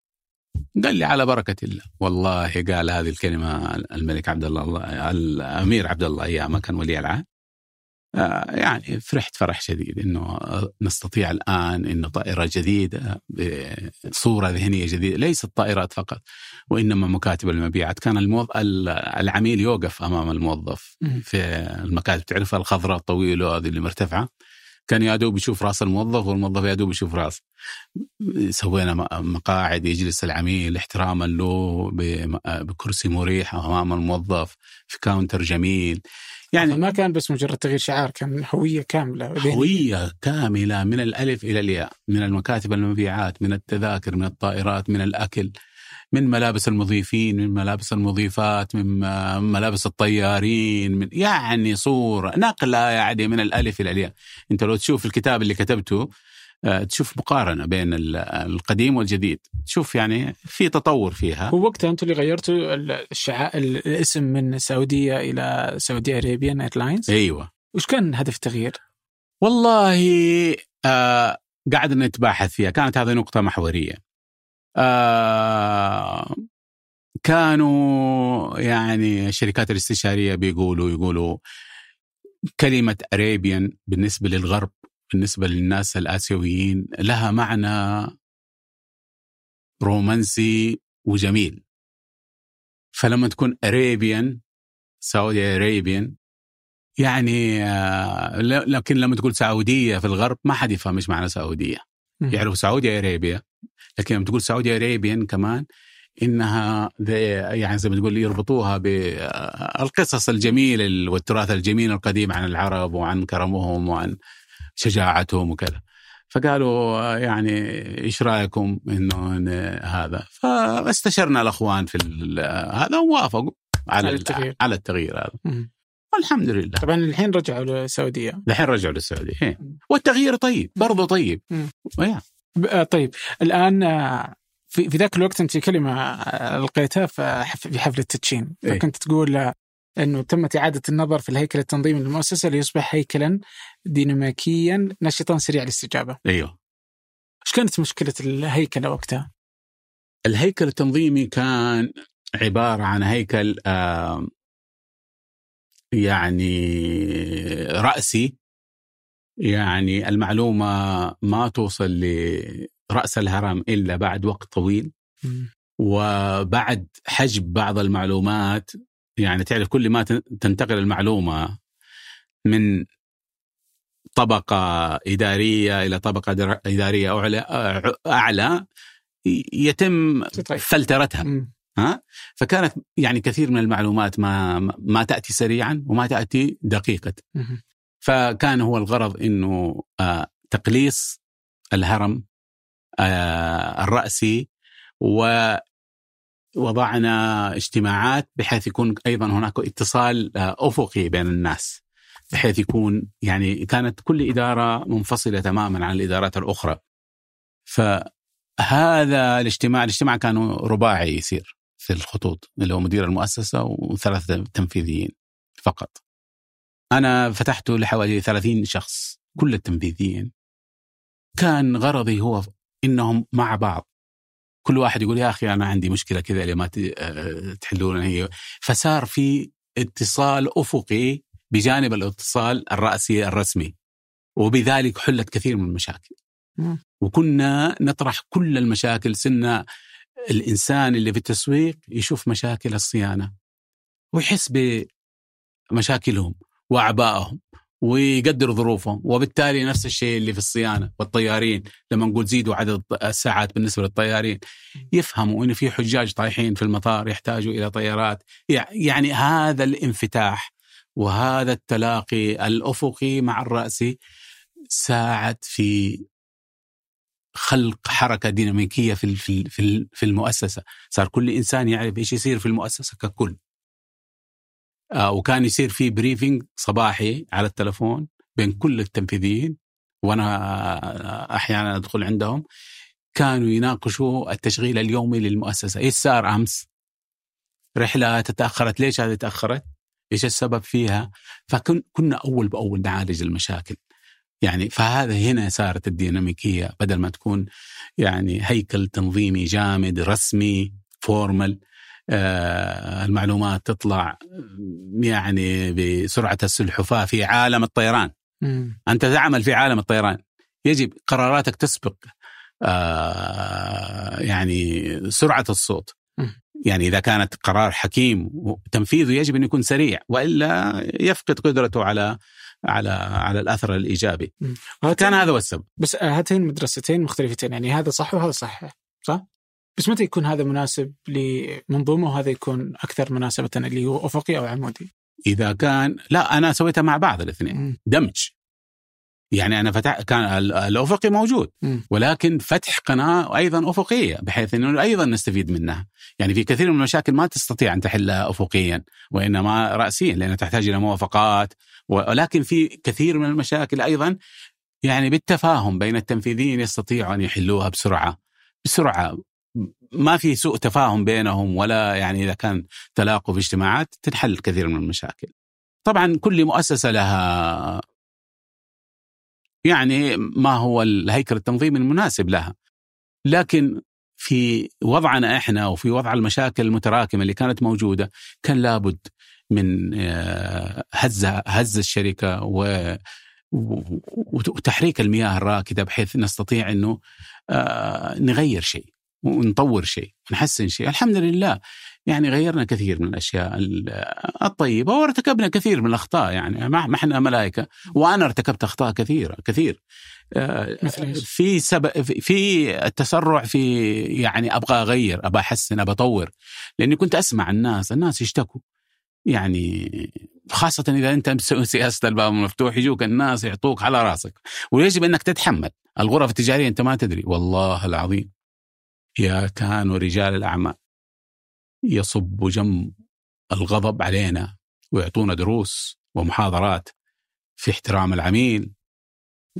قال لي على بركة الله. والله قال هذه الكلمة الملك عبد الله الأمير عبد الله أيام كان ولي العهد. آه، يعني فرحت فرح شديد إنه نستطيع الآن انه طائرة جديدة بصوره ذهنية جديدة ليست طائرات فقط وإنما مكاتب المبيعات. كان الموظ... العميل يوقف أمام الموظف في المكاتب. تعرفها الخضراء الطويلة هذه اللي مرتفعة؟ كان يا دوب يشوف رأس الموظف والموظف يا دوب يشوف رأس. سوينا مقاعد يجلس العميل احتراما له بكرسي مريح أمام الموظف في كاونتر جميل. يعني ما كان بس مجرد تغيير شعار كان هوية كاملة هوية كاملة من الألف إلى الياء من المكاتب المبيعات من التذاكر من الطائرات من الأكل. من ملابس المضيفين من ملابس المضيفات من ملابس الطيارين من يعني صورة نقلة يعني من الألف إلى الياء. أنت لو تشوف الكتاب اللي كتبته آه، تشوف مقارنة بين القديم والجديد. تشوف يعني في تطور فيها. هو وقتها أنتم اللي غيرتوا الشعا... الاسم من سعودية إلى سعودي أريبيان إيرلاينز أيوة. وش كان هدف التغيير؟ والله آه قاعد نتباحث فيها. كانت هذه نقطة محورية. آه كانوا يعني الشركات الاستشارية بيقولوا يقولوا كلمة Arabian بالنسبة للغرب بالنسبة للناس الآسيويين لها معنى رومانسي وجميل. فلما تكون Arabian Saudi Arabian يعني آه لكن لما تقول سعودية في الغرب ما حد يفهم إيش معنى سعودية. يعرفوا Saudi Arabia لكن لما تقول Saudi Arabian كمان إنها يعني زي ما تقول يربطوها بالقصص الجميلة والتراث الجميل القديم عن العرب وعن كرمهم وعن شجاعتهم وكذا. فقالوا يعني إيش رأيكم إنه هذا؟ فاستشرنا الأخوان في هذا ووافقوا على التغيير. على التغيير هذا. والحمد لله طبعا الحين رجعوا للسعودية الحين رجعوا للسعودية إيه. والتغيير طيب برضه طيب آه، طيب الآن آه، في, في ذاك الوقت أنت كلمة آه، ألقيتها في حفل التدشين إيه؟ فكنت تقول إنه تمت إعادة النظر في الهيكل التنظيمي للمؤسسة ليصبح هيكلا ديناميكيا نشطا سريع الاستجابه. أيوه. إيش كانت مشكلة الهيكل وقتها؟ الهيكل التنظيمي كان عبارة عن هيكل يعني رأسي يعني المعلومة ما توصل لرأس الهرم إلا بعد وقت طويل. وبعد حجب بعض المعلومات يعني تعرف كل ما تنتقل المعلومة من طبقة إدارية إلى طبقة إدارية أعلى أعلى يتم فلترتها. ها؟ فكانت يعني كثير من المعلومات ما ما تأتي سريعا وما تأتي دقيقة. فكان هو الغرض إنه آه تقليص الهرم آه الرأسي ووضعنا اجتماعات بحيث يكون أيضا هناك اتصال آه أفقي بين الناس. بحيث يكون يعني كانت كل إدارة منفصلة تماما عن الإدارات الأخرى. فهذا الاجتماع الاجتماع كان رباعي يصير. في الخطوط اللي هو مدير المؤسسة وثلاثة تنفيذيين فقط. أنا فتحته لحوالي 30 شخص كل التنفيذيين. كان غرضي هو إنهم مع بعض. كل واحد يقول يا أخي أنا عندي مشكلة كذا لما آه، تحلون هي؟ فصار في اتصال أفقي بجانب الاتصال الرأسي الرسمي. وبذلك حلت كثير من المشاكل. وكنا نطرح كل المشاكل سنة الإنسان اللي في التسويق يشوف مشاكل الصيانة ويحس بمشاكلهم وأعبائهم ويقدر ظروفهم وبالتالي نفس الشيء اللي في الصيانة والطيارين لما نقول زيدوا عدد الساعات بالنسبة للطيارين يفهموا أنه في حجاج طايحين في المطار يحتاجوا إلى طيارات. يعني هذا الانفتاح وهذا التلاقي الأفقي مع الرأسي ساعد في خلق حركة ديناميكية في في في المؤسسة، صار كل إنسان يعرف إيش يصير في المؤسسة ككل. آه وكان يصير في بريفنج صباحي على التلفون بين كل التنفيذيين وأنا أحيانا أدخل عندهم كانوا يناقشوا التشغيل اليومي للمؤسسة، إيش صار أمس؟ رحلة تاخرت، ليش هذه تأخرت؟ إيش السبب فيها؟ فكنا أول بأول نعالج المشاكل. يعني فهذا هنا صارت الديناميكية بدل ما تكون يعني هيكل تنظيمي جامد رسمي فورمال آه المعلومات تطلع يعني بسرعة السلحفاة في عالم الطيران م. أنت تعمل في عالم الطيران يجب قراراتك تسبق آه يعني سرعة الصوت م. يعني إذا كانت قرار حكيم تنفيذه يجب أن يكون سريع وإلا يفقد قدرته على على على الأثر الإيجابي. كان هذا هو السبب. بس هاتين مدرستين مختلفتين. يعني هذا صح وهذا صح صح؟ بس متى يكون هذا مناسب لمنظومة وهذا يكون أكثر مناسبة اللي هو أفقي أو عمودي؟ إذا كان لا أنا سويتها مع بعض الاثنين. دمج. يعني أنا فتح كان الأفقي موجود ولكن فتح قناة أيضا أفقية بحيث إنه أيضا نستفيد منها. يعني في كثير من المشاكل ما تستطيع أن تحلها افقيا وإنما راسيا لأنها تحتاج إلى موافقات. ولكن في كثير من المشاكل أيضا يعني بالتفاهم بين التنفيذيين يستطيعوا أن يحلوها بسرعة. بسرعة. ما في سوء تفاهم بينهم ولا يعني إذا كان تلاقوا في اجتماعات تنحل كثير من المشاكل. طبعا كل مؤسسة لها يعني ما هو الهيكل التنظيمي المناسب لها. لكن في وضعنا إحنا وفي وضع المشاكل المتراكمة اللي كانت موجودة كان لابد من آه، هز هز الشركة و وتحريك المياه الراكدة بحيث نستطيع إنه آه، نغير شيء ونطور شيء ونحسن شيء الحمد لله يعني غيرنا كثير من الأشياء الطيبة وارتكبنا كثير من الأخطاء يعني. ما إحنا ملائكة. وأنا ارتكبت أخطاء كثيره كثير. آه، في سبب في التسرع في يعني أبغى أغير أبغى أحسن أبغى أطور. لأني كنت أسمع الناس الناس يشتكوا. يعني خاصة إذا أنت مسوي سياسة الباب المفتوح يجوك الناس يعطوك على راسك. ويجب أنك تتحمل. الغرف التجارية أنت ما تدري. والله العظيم. يا كانوا رجال الأعمال. يصبوا جم الغضب علينا ويعطونا دروس ومحاضرات في احترام العميل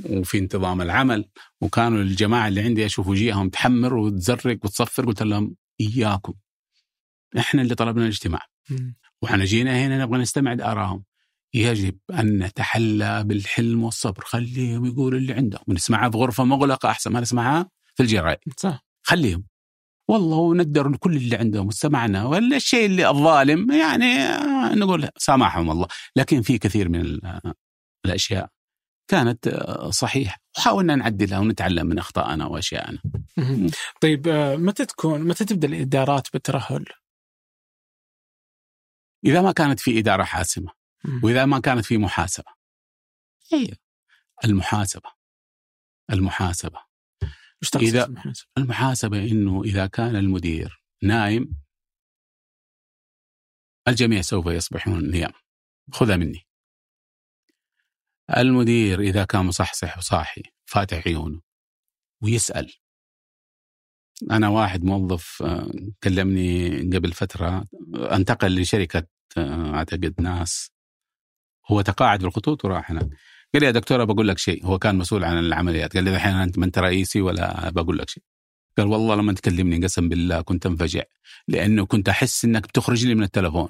وفي انتظام العمل. وكانوا الجماعة اللي عندي أشوف وجيههم تحمر وتزرق وتصفر قلت لهم إياكم إحنا اللي طلبنا الاجتماع. وإحنا جينا هنا نبغى نستمع لآرائهم يجب أن نتحلى بالحلم والصبر. خليهم يقولوا اللي عندهم. ونسمعها في غرفة مغلقة أحسن ما نسمعها في الجرايد صح. خليهم. والله وندر كل اللي عندهم واستمعنا والشيء اللي الظالم يعني نقول سامحهم الله. لكن في كثير من الأشياء كانت صحيحة. وحاولنا نعدلها ونتعلم من أخطائنا وأشيائنا طيب متى تكون متى تبدأ الإدارات بالترهل؟ إذا ما كانت في إدارة حاسمة وإذا ما كانت في محاسبة. هي المحاسبة. المحاسبه وش إذا المحاسبة؟ المحاسبة إنه إذا كان المدير نايم الجميع سوف يصبحون نيام. خذها مني. المدير إذا كان مصحصح وصاحي فاتح عيونه ويسأل. أنا واحد موظف آه، كلمني قبل فترة أنتقل لشركة أعتقد ناس. هو تقاعد في الخطوط وراح هناك. قال لي يا دكتور بقول لك شيء. هو كان مسؤول عن العمليات. قال لي الحين انت ما أنت رئيسي ولا بقول لك شيء. قال والله لما تكلمني قسم بالله كنت انفجع. لأنه كنت أحس إنك بتخرج لي من التلفون.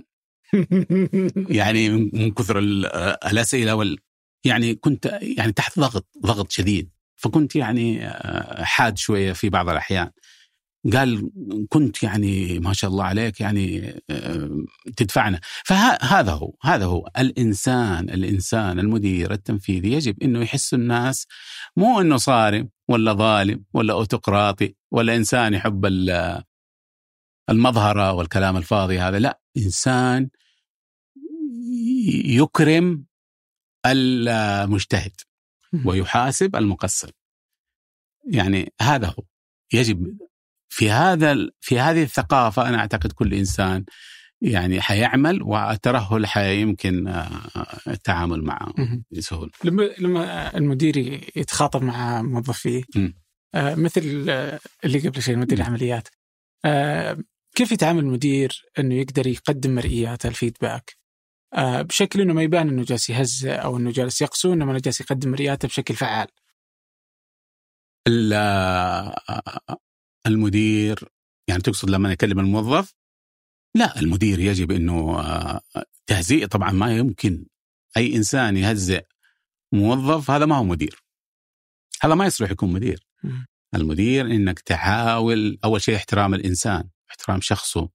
يعني من كثر الأسئلة وال يعني كنت يعني تحت ضغط ضغط شديد. فكنت يعني آه، حاد شوية في بعض الأحيان. قال كنت يعني ما شاء الله عليك يعني آه، تدفعنا. فهذا هو هذا هو. الإنسان الإنسان المدير التنفيذي يجب إنه يحس الناس مو إنه صارم ولا ظالم ولا اوتقراطي ولا إنسان يحب المظهرة والكلام الفاضي هذا. لا إنسان يكرم المجتهد ويحاسب المقصر. يعني هذا هو. يجب في هذا في هذه الثقافة أنا أعتقد كل إنسان يعني حيعمل والترهل حيمكن آه، التعامل معه بسهولة. لما لما المدير يتخاطب مع موظفيه آه، مثل آه، اللي قبل شيء مدير العمليات كيف يتعامل المدير إنه يقدر يقدم مرئيات الفيدباك بشكل إنه ما يبان إنه جالس يهزئ أو إنه جالس يقسو إنما جالس يقدم مرئياته بشكل فعال. المدير يعني تقصد لما يكلم الموظف؟ لا المدير يجب إنه آه، تهزيء. طبعا ما يمكن أي إنسان يهزئ موظف هذا ما هو مدير. هذا ما يصلح يكون مدير. المدير إنك تحاول أول شيء احترام الإنسان احترام شخصه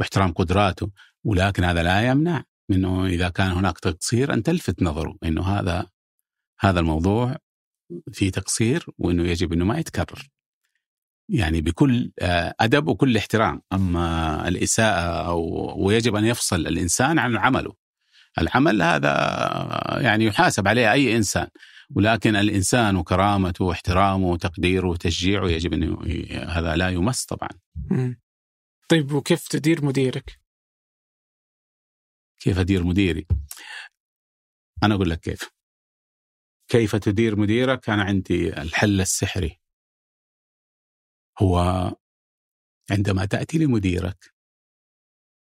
واحترام قدراته ولكن هذا لا يمنع منه إذا كان هناك تقصير أن تلفت نظره إنه هذا هذا الموضوع في تقصير وإنه يجب إنه ما يتكرر. يعني بكل آه، أدب وكل احترام أما الإساءة أو ويجب أن يفصل الإنسان عن عمله العمل هذا يعني يحاسب عليه أي إنسان ولكن الإنسان وكرامته واحترامه وتقديره وتشجيعه يجب انه هذا لا يمس طبعا. طيب وكيف تدير مديرك؟ كيف أدير مديري؟ أنا أقول لك كيف. كيف تدير مديرك؟ أنا عندي الحل السحري. هو عندما تأتي لمديرك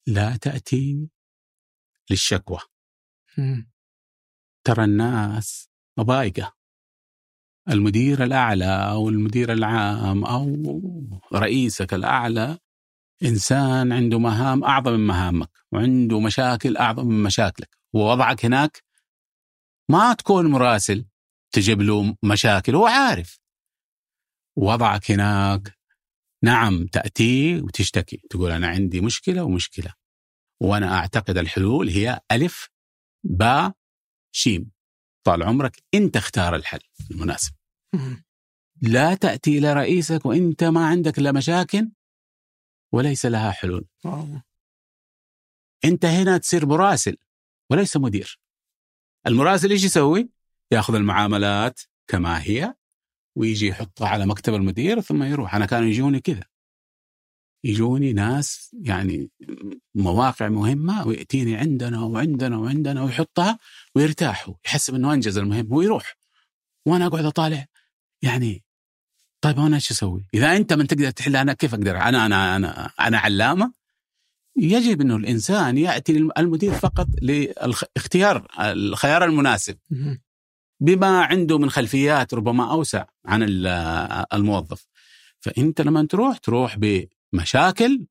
لا تأتي للشكوى. ترى الناس مضايقة. المدير الأعلى أو المدير العام أو رئيسك الأعلى إنسان عنده مهام أعظم من مهامك وعنده مشاكل أعظم من مشاكلك. ووضعك هناك ما تكون مراسل تجيب له مشاكل هو عارف. وضعك هناك. نعم تأتي وتشتكي. تقول أنا عندي مشكلة ومشكلة. وأنا أعتقد الحلول هي ألف باء شيم طال عمرك أنت اختار الحل المناسب. لا تأتي إلى رئيسك وأنت ما عندك إلا مشاكل وليس لها حلول. أنت هنا تصير مراسل وليس مدير. المراسل إيش يسوي؟ يأخذ المعاملات كما هي ويجي يحطها على مكتب المدير ثم يروح. أنا كانوا يجوني كذا. يجوني ناس يعني مواقع مهمة ويأتيني عندنا وعندنا وعندنا ويحطها ويرتاح يحسب انه أنجز المهم ويروح. وأنا أقعد أطالع. يعني طيب أنا إيش أسوي؟ إذا أنت من تقدر تحل أنا كيف أقدر؟ أنا أنا أنا أنا علامة. يجب أنه الإنسان يأتي المدير فقط لاختيار الخيار المناسب. بما عنده من خلفيات ربما أوسع عن الموظف. فإنت لما تروح تروح بمشاكل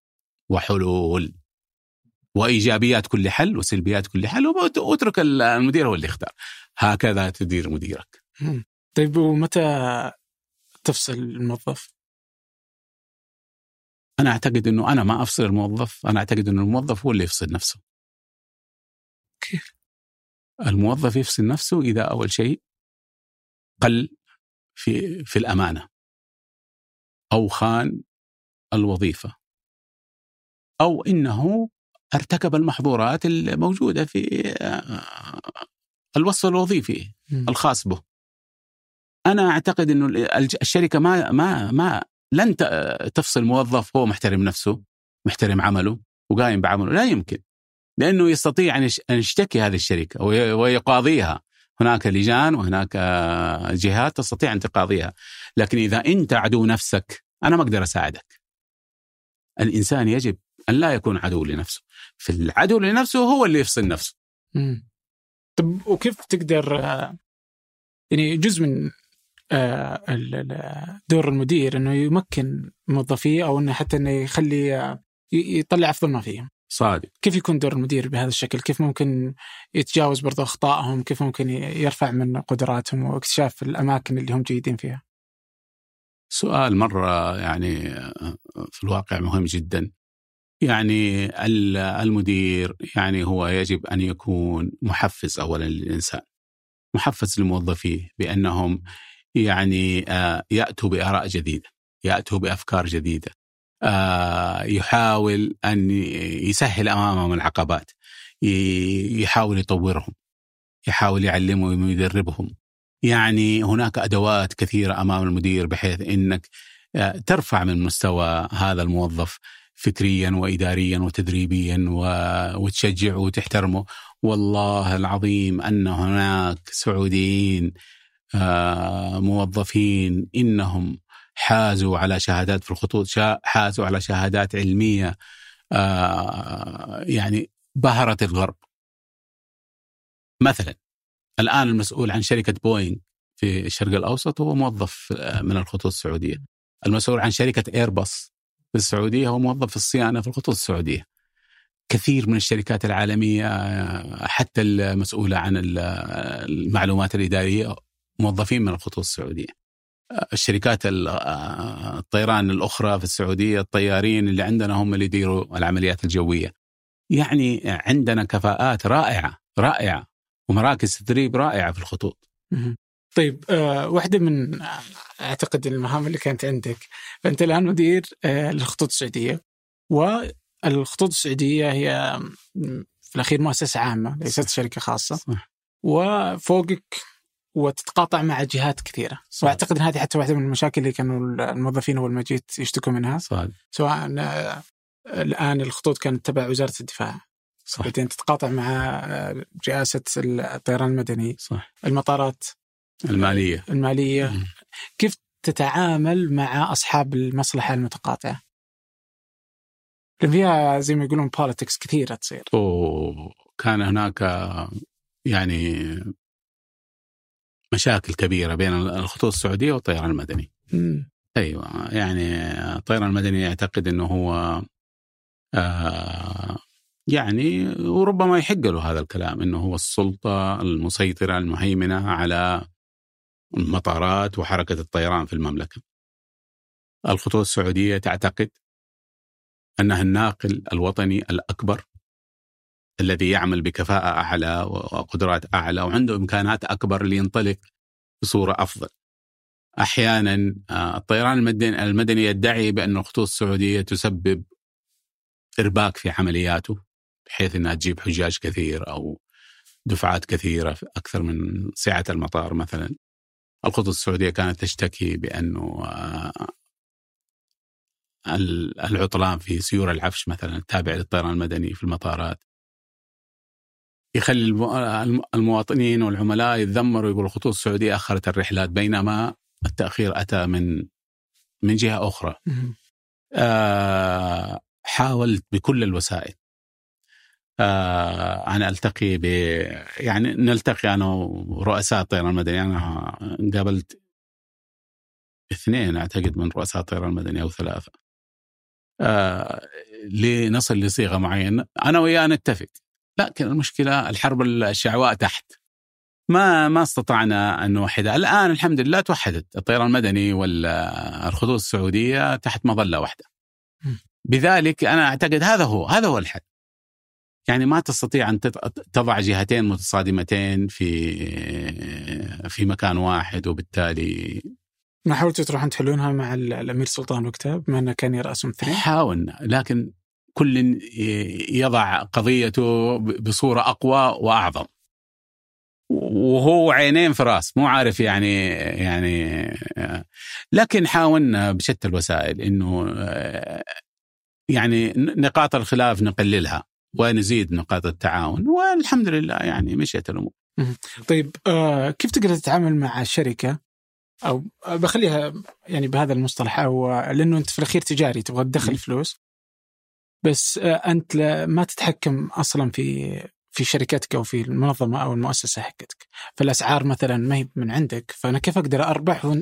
وحلول وإيجابيات كل حل وسلبيات كل حل واترك المدير هو اللي يختار. هكذا تدير مديرك. طيب ومتى تفصل الموظف؟ أنا أعتقد إنه أنا ما أفصل الموظف أنا أعتقد إنه الموظف هو اللي يفصل نفسه. كيف؟ الموظف يفصل نفسه إذا أول شيء قل في في الأمانة أو خان الوظيفة أو إنه ارتكب المحظورات الموجودة في آه، الوصف الوظيفي الخاص به. أنا أعتقد أنه الشركة ما ما ما لن تفصل موظف هو محترم نفسه محترم عمله وقايم بعمله لا يمكن. لأنه يستطيع أن يشتكي هذه الشركة ويقاضيها. هناك لجان وهناك جهات تستطيع أن تقاضيها. لكن إذا أنت عدو نفسك أنا ما أقدر أساعدك. الإنسان يجب أن لا يكون عدو لنفسه. في العدو لنفسه هو اللي يفصل نفسه. طب وكيف تقدر يعني جزء من آه، دور المدير إنه يمكن موظفيه أو إنه حتى إنه يخلي يطلع أفضل ما فيهم؟ صادق كيف يكون دور المدير بهذا الشكل؟ كيف ممكن يتجاوز برضو أخطائهم؟ كيف ممكن يرفع من قدراتهم واكتشاف الأماكن اللي هم جيدين فيها؟ سؤال مرة يعني في الواقع مهم جدا. يعني المدير يعني هو يجب أن يكون محفز اولا للإنسان. محفز لموظفيه بأنهم يعني آه، يأتوا بآراء جديدة، يأتوا بأفكار جديدة. آه، يحاول أن يسهل أمامهم العقبات. يحاول يطورهم. يحاول يعلمهم ويدربهم. يعني هناك أدوات كثيرة أمام المدير بحيث إنك آه، ترفع من مستوى هذا الموظف فكريا واداريا وتدريبيا وتشجعه وتحترمه والله العظيم أن هناك سعوديين آه، موظفين إنهم حازوا على شهادات في الخطوط حازوا على شهادات علمية آه، يعني بهرت الغرب مثلا الآن المسؤول عن شركة بوينغ في الشرق الأوسط هو موظف آه، من الخطوط السعودية. المسؤول عن شركة ايرباص في السعودية هو موظف في الصيانة في الخطوط السعودية. كثير من الشركات العالمية آه، حتى المسؤولة عن المعلومات الإدارية موظفين من الخطوط السعودية. آه، الشركات الطيران الأخرى في السعودية الطيارين اللي عندنا هم اللي يديروا العمليات الجوية. يعني عندنا كفاءات رائعة رائعة ومراكز تدريب رائعة في الخطوط. طيب آه واحدة من أعتقد المهام اللي كانت عندك فانت الآن مدير آه للخطوط السعودية والخطوط السعودية هي في الأخير مؤسسة عامة ليست شركة خاصة صح. وفوقك وتتقاطع مع جهات كثيرة صح. وأعتقد إن هذه حتى واحدة من المشاكل اللي كانوا الموظفين أول ما جيت يشتكوا منها صح. سواء آه، الآن الخطوط كانت تبع وزارة الدفاع صح بعدين تتقاطع مع آه، رئاسه الطيران المدني صح المطارات المالية المالية م. كيف تتعامل مع أصحاب المصلحة المتقاطعة؟ لأن فيها زي ما يقولون بوليتكس كثيرة تصير. أوه كان هناك يعني مشاكل كبيرة بين الخطوط السعودية والطيران المدني. م. أيوه يعني الطيران المدني يعتقد إنه هو آه يعني وربما يحق له هذا الكلام إنه هو السلطة المسيطرة المهيمنة على المطارات وحركة الطيران في المملكة. الخطوط السعودية تعتقد أنها الناقل الوطني الأكبر الذي يعمل بكفاءة أعلى وقدرات أعلى وعنده إمكانات أكبر لينطلق بصورة أفضل. أحيانا آه، الطيران المدني يدعي بأن الخطوط السعودية تسبب إرباك في عملياته بحيث إنها تجيب حجاج كثير أو دفعات كثيرة أكثر من سعة المطار مثلا. الخطوط السعودية كانت تشتكي بأنه آه، العطلان في سيور العفش مثلا التابع للطيران المدني في المطارات يخلي المواطنين والعملاء يتذمروا يقولوا الخطوط السعودية أخرت الرحلات بينما التأخير أتى من من جهة أخرى. آه حاولت بكل الوسائل. آه أنا ألتقي ب يعني نلتقي أنا ورؤساء الطيران المدني. أنا قابلت اثنين أعتقد من رؤساء الطيران المدني أو ثلاثة. آه لنصل لصيغة معينة. أنا وياه نتفق. لكن المشكلة الحرب الشعواء تحت. ما ما استطعنا أن نوحدها. الآن الحمد لله توحدت. الطيران المدني والخطوط السعودية تحت مظلة واحدة. بذلك أنا أعتقد هذا هو هذا هو الحل. يعني ما تستطيع أن تضع جهتين متصادمتين في في مكان واحد وبالتالي ما حاولتوا تروحون تحلونها مع الأمير سلطان وقتها بما أنه كان يراسم اثنين؟ حاولنا لكن كل يضع قضيته بصورة أقوى وأعظم. وهو عينين في رأس مو عارف يعني يعني لكن حاولنا بشتى الوسائل إنه يعني نقاط الخلاف نقللها ونزيد نقاط التعاون والحمد لله يعني مشيت الأمور. طيب آه كيف تقدر تتعامل مع شركة أو بخليها يعني بهذا المصطلح أو لأنه أنت في الأخير تجاري تبغى تدخل فلوس بس آه أنت ما تتحكم أصلا في في شركتك أو في المنظمة أو المؤسسة حقتك فالأسعار مثلا ما هي من عندك فأنا كيف أقدر أربح.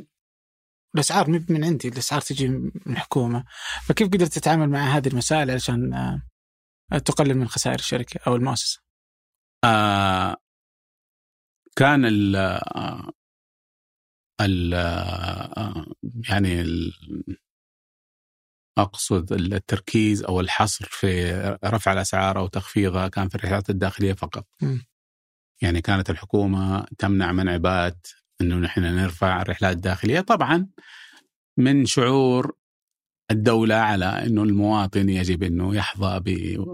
الأسعار ما من عندي الأسعار تجي من الحكومة فكيف قدرت تتعامل مع هذه المسائل علشان آه تقلل من خسائر الشركة أو المؤسسة؟ آه كان ال آه، ال يعني ال أقصد التركيز أو الحصر في رفع الأسعار أو تخفيضها كان في الرحلات الداخلية فقط. م. يعني كانت الحكومة تمنع منع بات إنه نحن نرفع الرحلات الداخلية. طبعا من شعور الدولة على أنه المواطن يجب أنه يحظى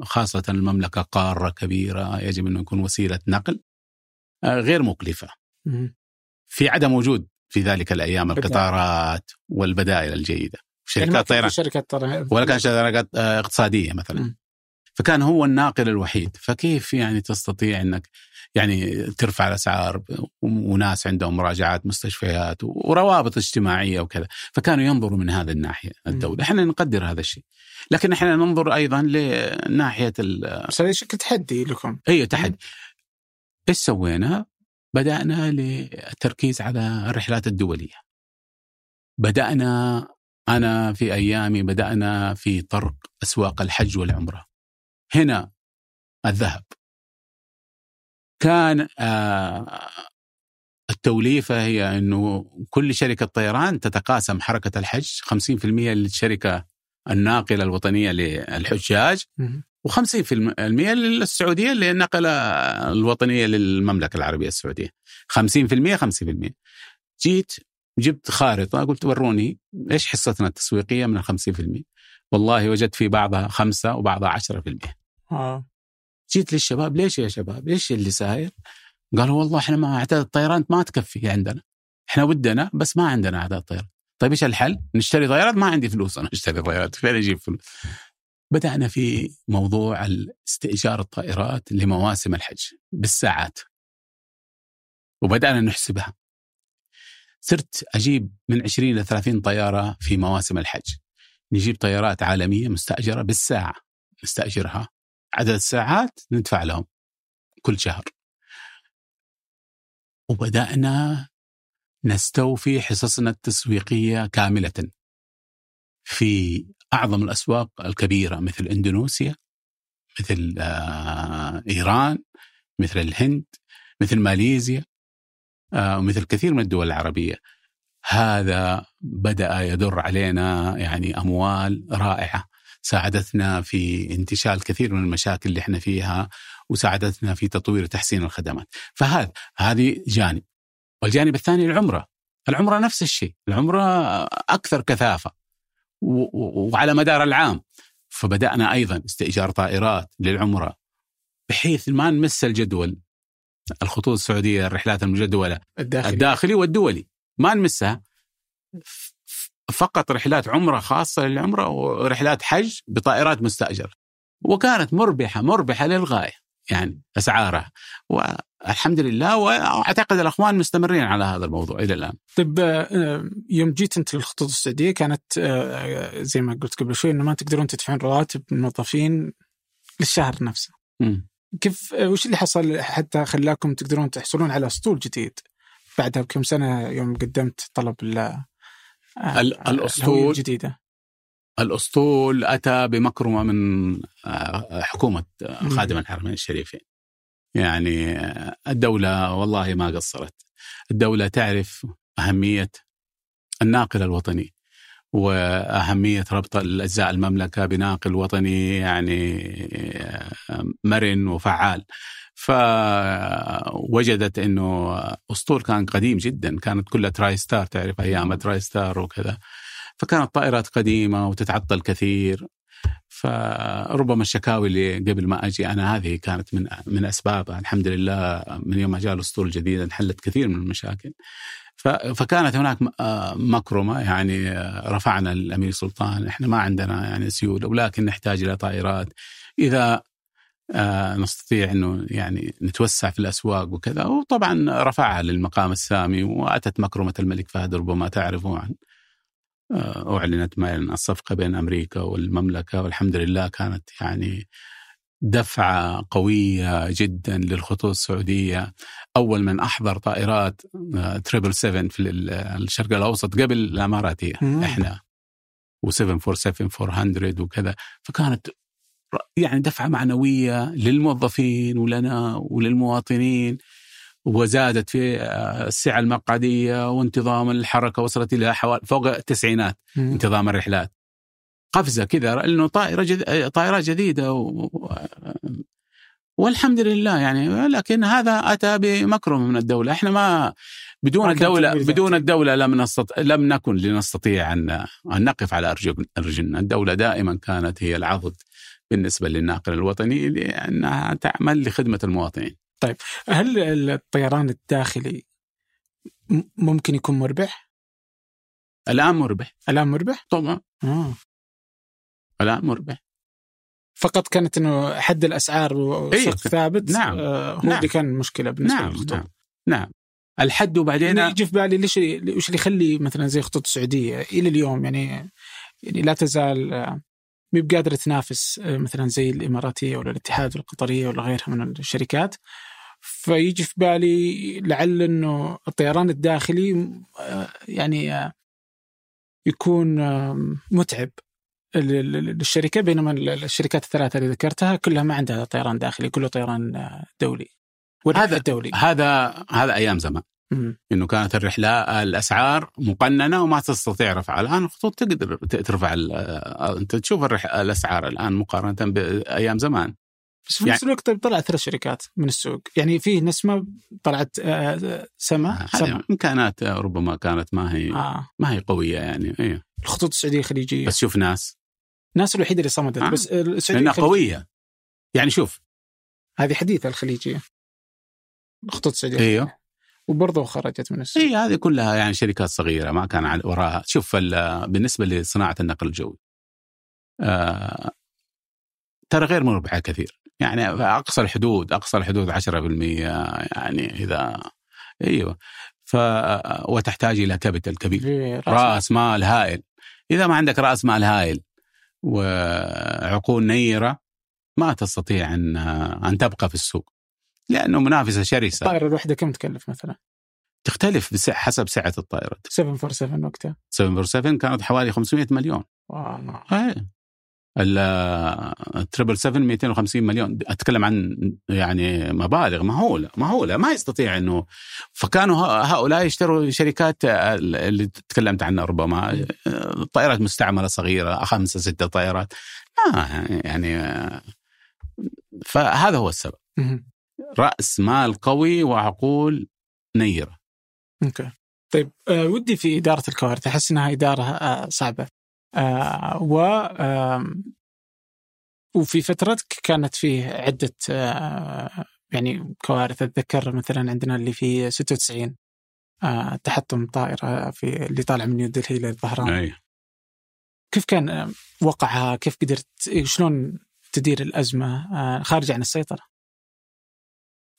خاصة المملكة قارة كبيرة يجب أنه يكون وسيلة نقل آه، غير مكلفة. في عدم وجود في ذلك الأيام القطارات والبدائل الجيدة. شركات يعني طيران. شركات طيران. ولا كان شركات اقتصادية مثلا. م. فكان هو الناقل الوحيد. فكيف يعني تستطيع أنك يعني ترفع الأسعار؟ وناس عندهم مراجعات مستشفيات وروابط اجتماعية وكذا. فكانوا ينظروا من هذه الناحية الدولة. إحنا نقدر هذا الشيء. لكن إحنا ننظر أيضا لناحية بس هذا شكل تحدي لكم. أيوه تحدي. إيش سوينا؟ بدأنا للتركيز على الرحلات الدولية. بدأنا أنا في أيامي بدأنا في طرق أسواق الحج والعمرة. هنا الذهب. كان آه، التوليفة هي إنه كل شركة طيران تتقاسم حركة الحج 50% للشركة الناقلة الوطنية للحجاج و50% للسعودية اللي النقله الوطنية للمملكة العربية السعودية. 50% 50% جيت جبت خارطة قلت وروني إيش حصتنا التسويقية من ال 50% والله وجدت في بعضها خمسة وبعضها 10% آه. جيت للشباب ليش يا شباب؟ ليش اللي ساير؟ قالوا والله إحنا ما أعداد الطيران ما تكفي عندنا. إحنا ودنا بس ما عندنا أعداد طيران. طيب إيش الحل؟ نشتري طيارات؟ ما عندي فلوس أنا أشتري طيارات فين أجيب فلوس؟ بدأنا في موضوع استئجار الطائرات لمواسم الحج بالساعات. وبدأنا نحسبها. صرت أجيب من 20 إلى 30 طيارة في مواسم الحج. نجيب طيارات عالمية مستأجرة بالساعة. نستأجرها. عدد الساعات ندفع لهم كل شهر. وبدأنا نستوفي حصصنا التسويقية كاملة. في أعظم الأسواق الكبيرة مثل إندونيسيا مثل آه، إيران مثل الهند مثل ماليزيا. آه، ومثل كثير من الدول العربية. هذا بدأ يدر علينا يعني أموال رائعة. ساعدتنا في انتشال كثير من المشاكل اللي إحنا فيها وساعدتنا في تطوير وتحسين الخدمات. فهذا هذه جانب. والجانب الثاني العمرة. العمرة نفس الشيء. العمرة أكثر كثافة. وعلى مدار العام. فبدأنا أيضا استئجار طائرات للعمرة بحيث ما نمس الجدول. الخطوط السعودية الرحلات المجدولة الداخلي, الداخلي والدولي. ما نمسها. فقط رحلات عمرة خاصة للعمرة ورحلات حج بطائرات مستأجرة. وكانت مربحة مربحة للغاية يعني أسعارها. والحمد لله وأعتقد الأخوان مستمرين على هذا الموضوع إلى الآن. طيب آه، يوم جيت أنت للخطوط السعودية كانت آه، زي ما قلت قبل شوي أنه ما تقدرون تدفعون رواتب الموظفين للشهر نفسه. م. كيف آه، وش اللي حصل حتى خلاكم تقدرون تحصلون على أسطول جديد بعدها بكم سنة يوم قدمت طلب آه، الأسطول الجديدة الأسطول أتى بمكرمة من آه، حكومة خادم الحرمين الشريفين. يعني الدولة والله ما قصرت. الدولة تعرف أهمية الناقل الوطني وأهمية ربط الأجزاء المملكة بناقل وطني يعني آه، مرن وفعال. فوجدت إنه اسطول كان قديم جدا كانت كلها TriStar تعرف أيام TriStar وكذا. فكانت طائرات قديمة وتتعطل كثير. فربما الشكاوي اللي قبل ما أجي أنا هذه كانت من من أسبابها. الحمد لله من يوم ما جاء الأسطول الجديد انحلت كثير من المشاكل. فكانت هناك مكرمة يعني رفعنا الأمير سلطان إحنا ما عندنا يعني سيولة ولكن نحتاج إلى طائرات. إذا آه، نستطيع إنه يعني نتوسع في الأسواق وكذا وطبعا رفعها للمقام السامي وأتت مكرمة الملك فهد ربما تعرفوا عن آه، أعلنت الصفقه بين أمريكا والمملكة والحمد لله كانت يعني دفعة قوية جدا للخطوط السعودية. أول من أحضر طائرات تريبل آه، 7 في الشرق الأوسط قبل الإماراتية إحنا. و747 400 وكذا. فكانت يعني دفعة معنوية للموظفين ولنا وللمواطنين وزادت في آه، السعة المقعدية وانتظام الحركة وصلت إلى حوالي فوق التسعينات. انتظام الرحلات. قفزة كذا لأنه طائرة جد... طائرات جديدة و... والحمد لله يعني لكن هذا أتى بمكرمة من الدولة إحنا ما بدون تمويلات. بدون الدولة لم نستط... لم نكن لنستطيع ان أن نقف على أرجل- أرجلنا الدولة دائما كانت هي العضد بالنسبة للناقل الوطني لأنها تعمل لخدمة المواطنين هل الطيران الداخلي ممكن يكون مربح؟ الآن مربح الآن مربح؟ طبعا آه. الآن مربح فقط كانت إنه حد الأسعار إيه. وسقف ثابت نعم. آه هو نعم. اللي كان مشكلة بالنسبة نعم للخطوط نعم نعم الحد وبعدين يعني يجي في بالي ليش وش اللي يخلي مثلا زي خطوط السعودية إلى اليوم يعني يعني لا تزال آه، مي بقادرة تنافس آه، مثلا زي الإماراتية ولا الاتحاد القطرية ولا غيرها من الشركات فيجي في بالي لعل إنه الطيران الداخلي آه، يعني يكون متعب لل- لل- للشركه بينما الشركات الثلاثة اللي ذكرتها كلها ما عندها طيران داخلي كله طيران آه، دولي هذا- الدولي هذا هذا أيام زمان مم. إنه كانت الرحلة الأسعار مقننة وما تستطيع رفعها، الآن الخطوط تقدر ترفع ال- أنت تشوف. الأسعار الآن مقارنة بأيام زمان. بس في نفس الوقت طلعت ثلاث شركات من السوق يعني في نسمة طلعت آه، سما هذه سما إمكانات ربما كانت ما هي آه. ما هي قوية يعني إيه. الخطوط السعودية الخليجيه بس شوف ناس الناس الوحيدة اللي صمدت آه. بس السعودية لأنها. قوية. يعني شوف. هذه حديثة الخليجية. الخطوط السعودية أيوه. وبرضه خرجت من السوق اي هذه كلها يعني شركات صغيرة ما كان وراها. شوف ال- بالنسبة لصناعة النقل الجوي آه ترى غير مربحة كثير. يعني أقصى الحدود أقصى الحدود 10% يعني إذا أيوه. ف وتحتاج إلى كابيتال كبير. رأس رأس مال هائل. إذا ما عندك رأس مال هائل وعقول نيرة ما تستطيع أن أن تبقى في السوق لأنه منافسة شرسة. الطائرة الواحده كم تكلف مثلا؟ تختلف حسب سعة الطائرة. 747 وقتها 747 كانت حوالي 500 مليون. واو. التربل 7 250 مليون. أتكلم عن يعني مبالغ مهولة مهولة ما يستطيع إنه. فكانوا هؤلاء يشتروا شركات اللي تكلمت عنها ربما طائرات مستعملة صغيرة خمسة ستة طائرات. آه يعني فهذا هو السبب. رأس مال قوي وعقول نيرة. أوكي. طيب آه ودي في إدارة الكوارث. أحس إنها إدارة آه صعبة. آه و وفي فترتك كانت فيه عدة آه يعني كوارث. أتذكر مثلا عندنا اللي في 96 آه تحطم طائرة في اللي طالع من نيودلهي للظهران. أي. كيف كان وقعها؟ كيف قدرت شلون تدير الأزمة؟ آه خارجه عن السيطرة.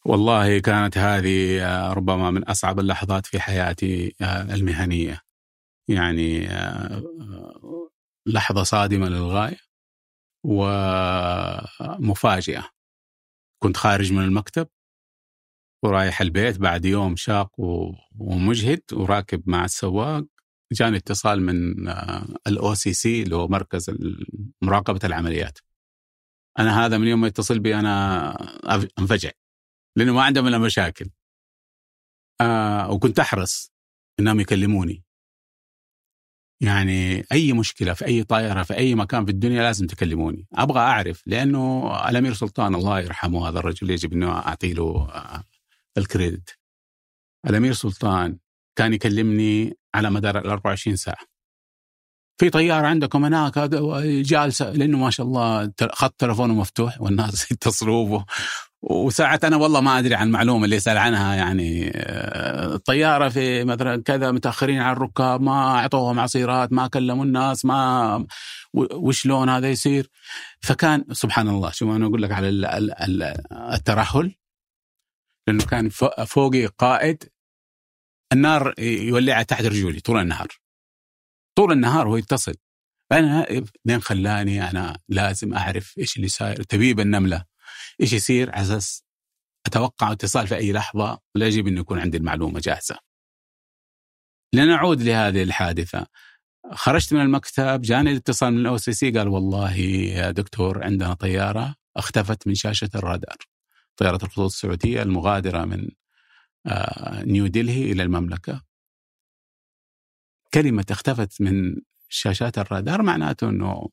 والله كانت هذه ربما من أصعب اللحظات في حياتي المهنية. يعني آه، لحظة صادمة للغاية ومفاجئة. كنت خارج من المكتب ورايح البيت بعد يوم شاق ومجهد وراكب مع السواق جاني اتصال من ال OCC اللي هو مركز مراقبة العمليات. أنا هذا من يوم ما يتصل بي أنا انفجع لأنه ما عندهم الا مشاكل. آه وكنت أحرص إنهم يكلموني. يعني أي مشكلة في أي طائرة في أي مكان في الدنيا لازم تكلموني، أبغى أعرف لأنه الأمير سلطان الله يرحمه هذا الرجل يجب إنه أعطي له آه، الكريدت. الأمير سلطان كان يكلمني على مدار ال 24 ساعة. في طيارة عندكم هناك جالسة لأنه ما شاء الله خط تلفونه مفتوح والناس يتصلوا به وساعات أنا والله ما أدري عن المعلومه اللي يسأل عنها يعني آه، الطيارة في مثلا كذا متأخرين على الركاب ما أعطوهم عصيرات ما كلموا الناس ما وشلون هذا يصير؟ فكان سبحان الله شو أنا أقول لك على ال- ال- ال- الترهل لأنه كان فوق- فوقي قائد النار يولعها تحت رجولي طول النهار. طول النهار هو يتصل. أنا لين خلاني أنا لازم أعرف إيش اللي صاير دبيب النملة. إيش يصير على أساس أتوقع اتصال في أي لحظة ولا يجب إنه يكون عندي المعلومة جاهزة. لنعود لهذه الحادثة. خرجت من المكتب جاني الاتصال من ال OCC قال والله يا دكتور عندنا طيارة اختفت من شاشة الرادار. طيارة الخطوط السعودية المغادرة من آه، نيو دلهي إلى المملكة. كلمة اختفت من شاشات الرادار معناته إنه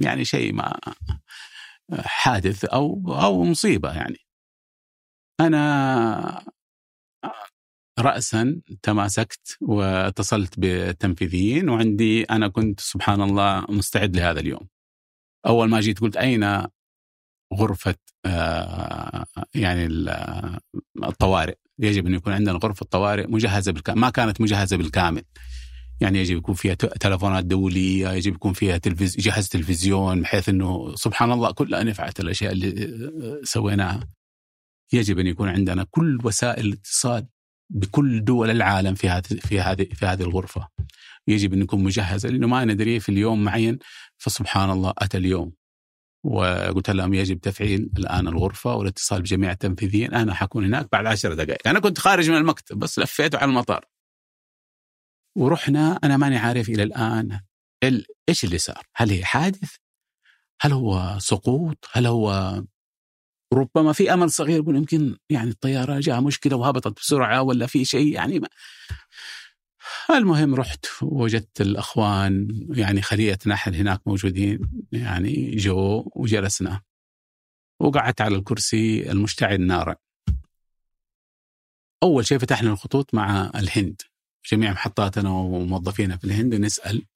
يعني شيء ما حادث أو أو مصيبة يعني. أنا راسا تماسكت واتصلت بالتنفيذيين وعندي أنا كنت سبحان الله مستعد لهذا اليوم. أول ما جيت قلت أين غرفة آه، يعني الطوارئ؟ يجب أن يكون عندنا غرفة طوارئ مجهزة بالكامل ما كانت مجهزة بالكامل. يعني يجب يكون فيها تلفونات دولية يجب يكون فيها تلفز... جهاز تلفزيون بحيث إنه سبحان الله كلها نفعت الأشياء اللي سويناها يجب أن يكون عندنا كل وسائل الاتصال بكل دول العالم في هذه في هذه في هذه الغرفة. يجب أن نكون مجهزه لأنه ما ندري في اليوم معين فسبحان الله أتى اليوم. وقلت لهم يجب تفعيل الآن الغرفة والاتصال بجميع التنفيذيين أنا حكون هناك بعد عشر دقائق، أنا كنت خارج من المكتب بس لفيت على المطار. ورحنا أنا ماني عارف إلى الآن إيش اللي صار؟ هل هي حادث؟ هل هو سقوط؟ هل هو ربما في أمل صغير يقول يمكن يعني الطيارة جاء مشكلة وهبطت بسرعة ولا في شيء يعني ما المهم رحت وجدت الأخوان يعني خلية نحل هناك موجودين يعني جو وجلسنا وقعدت على الكرسي المشتعل نارا أول شيء فتحنا الخطوط مع الهند جميع محطاتنا وموظفينا في الهند ونسال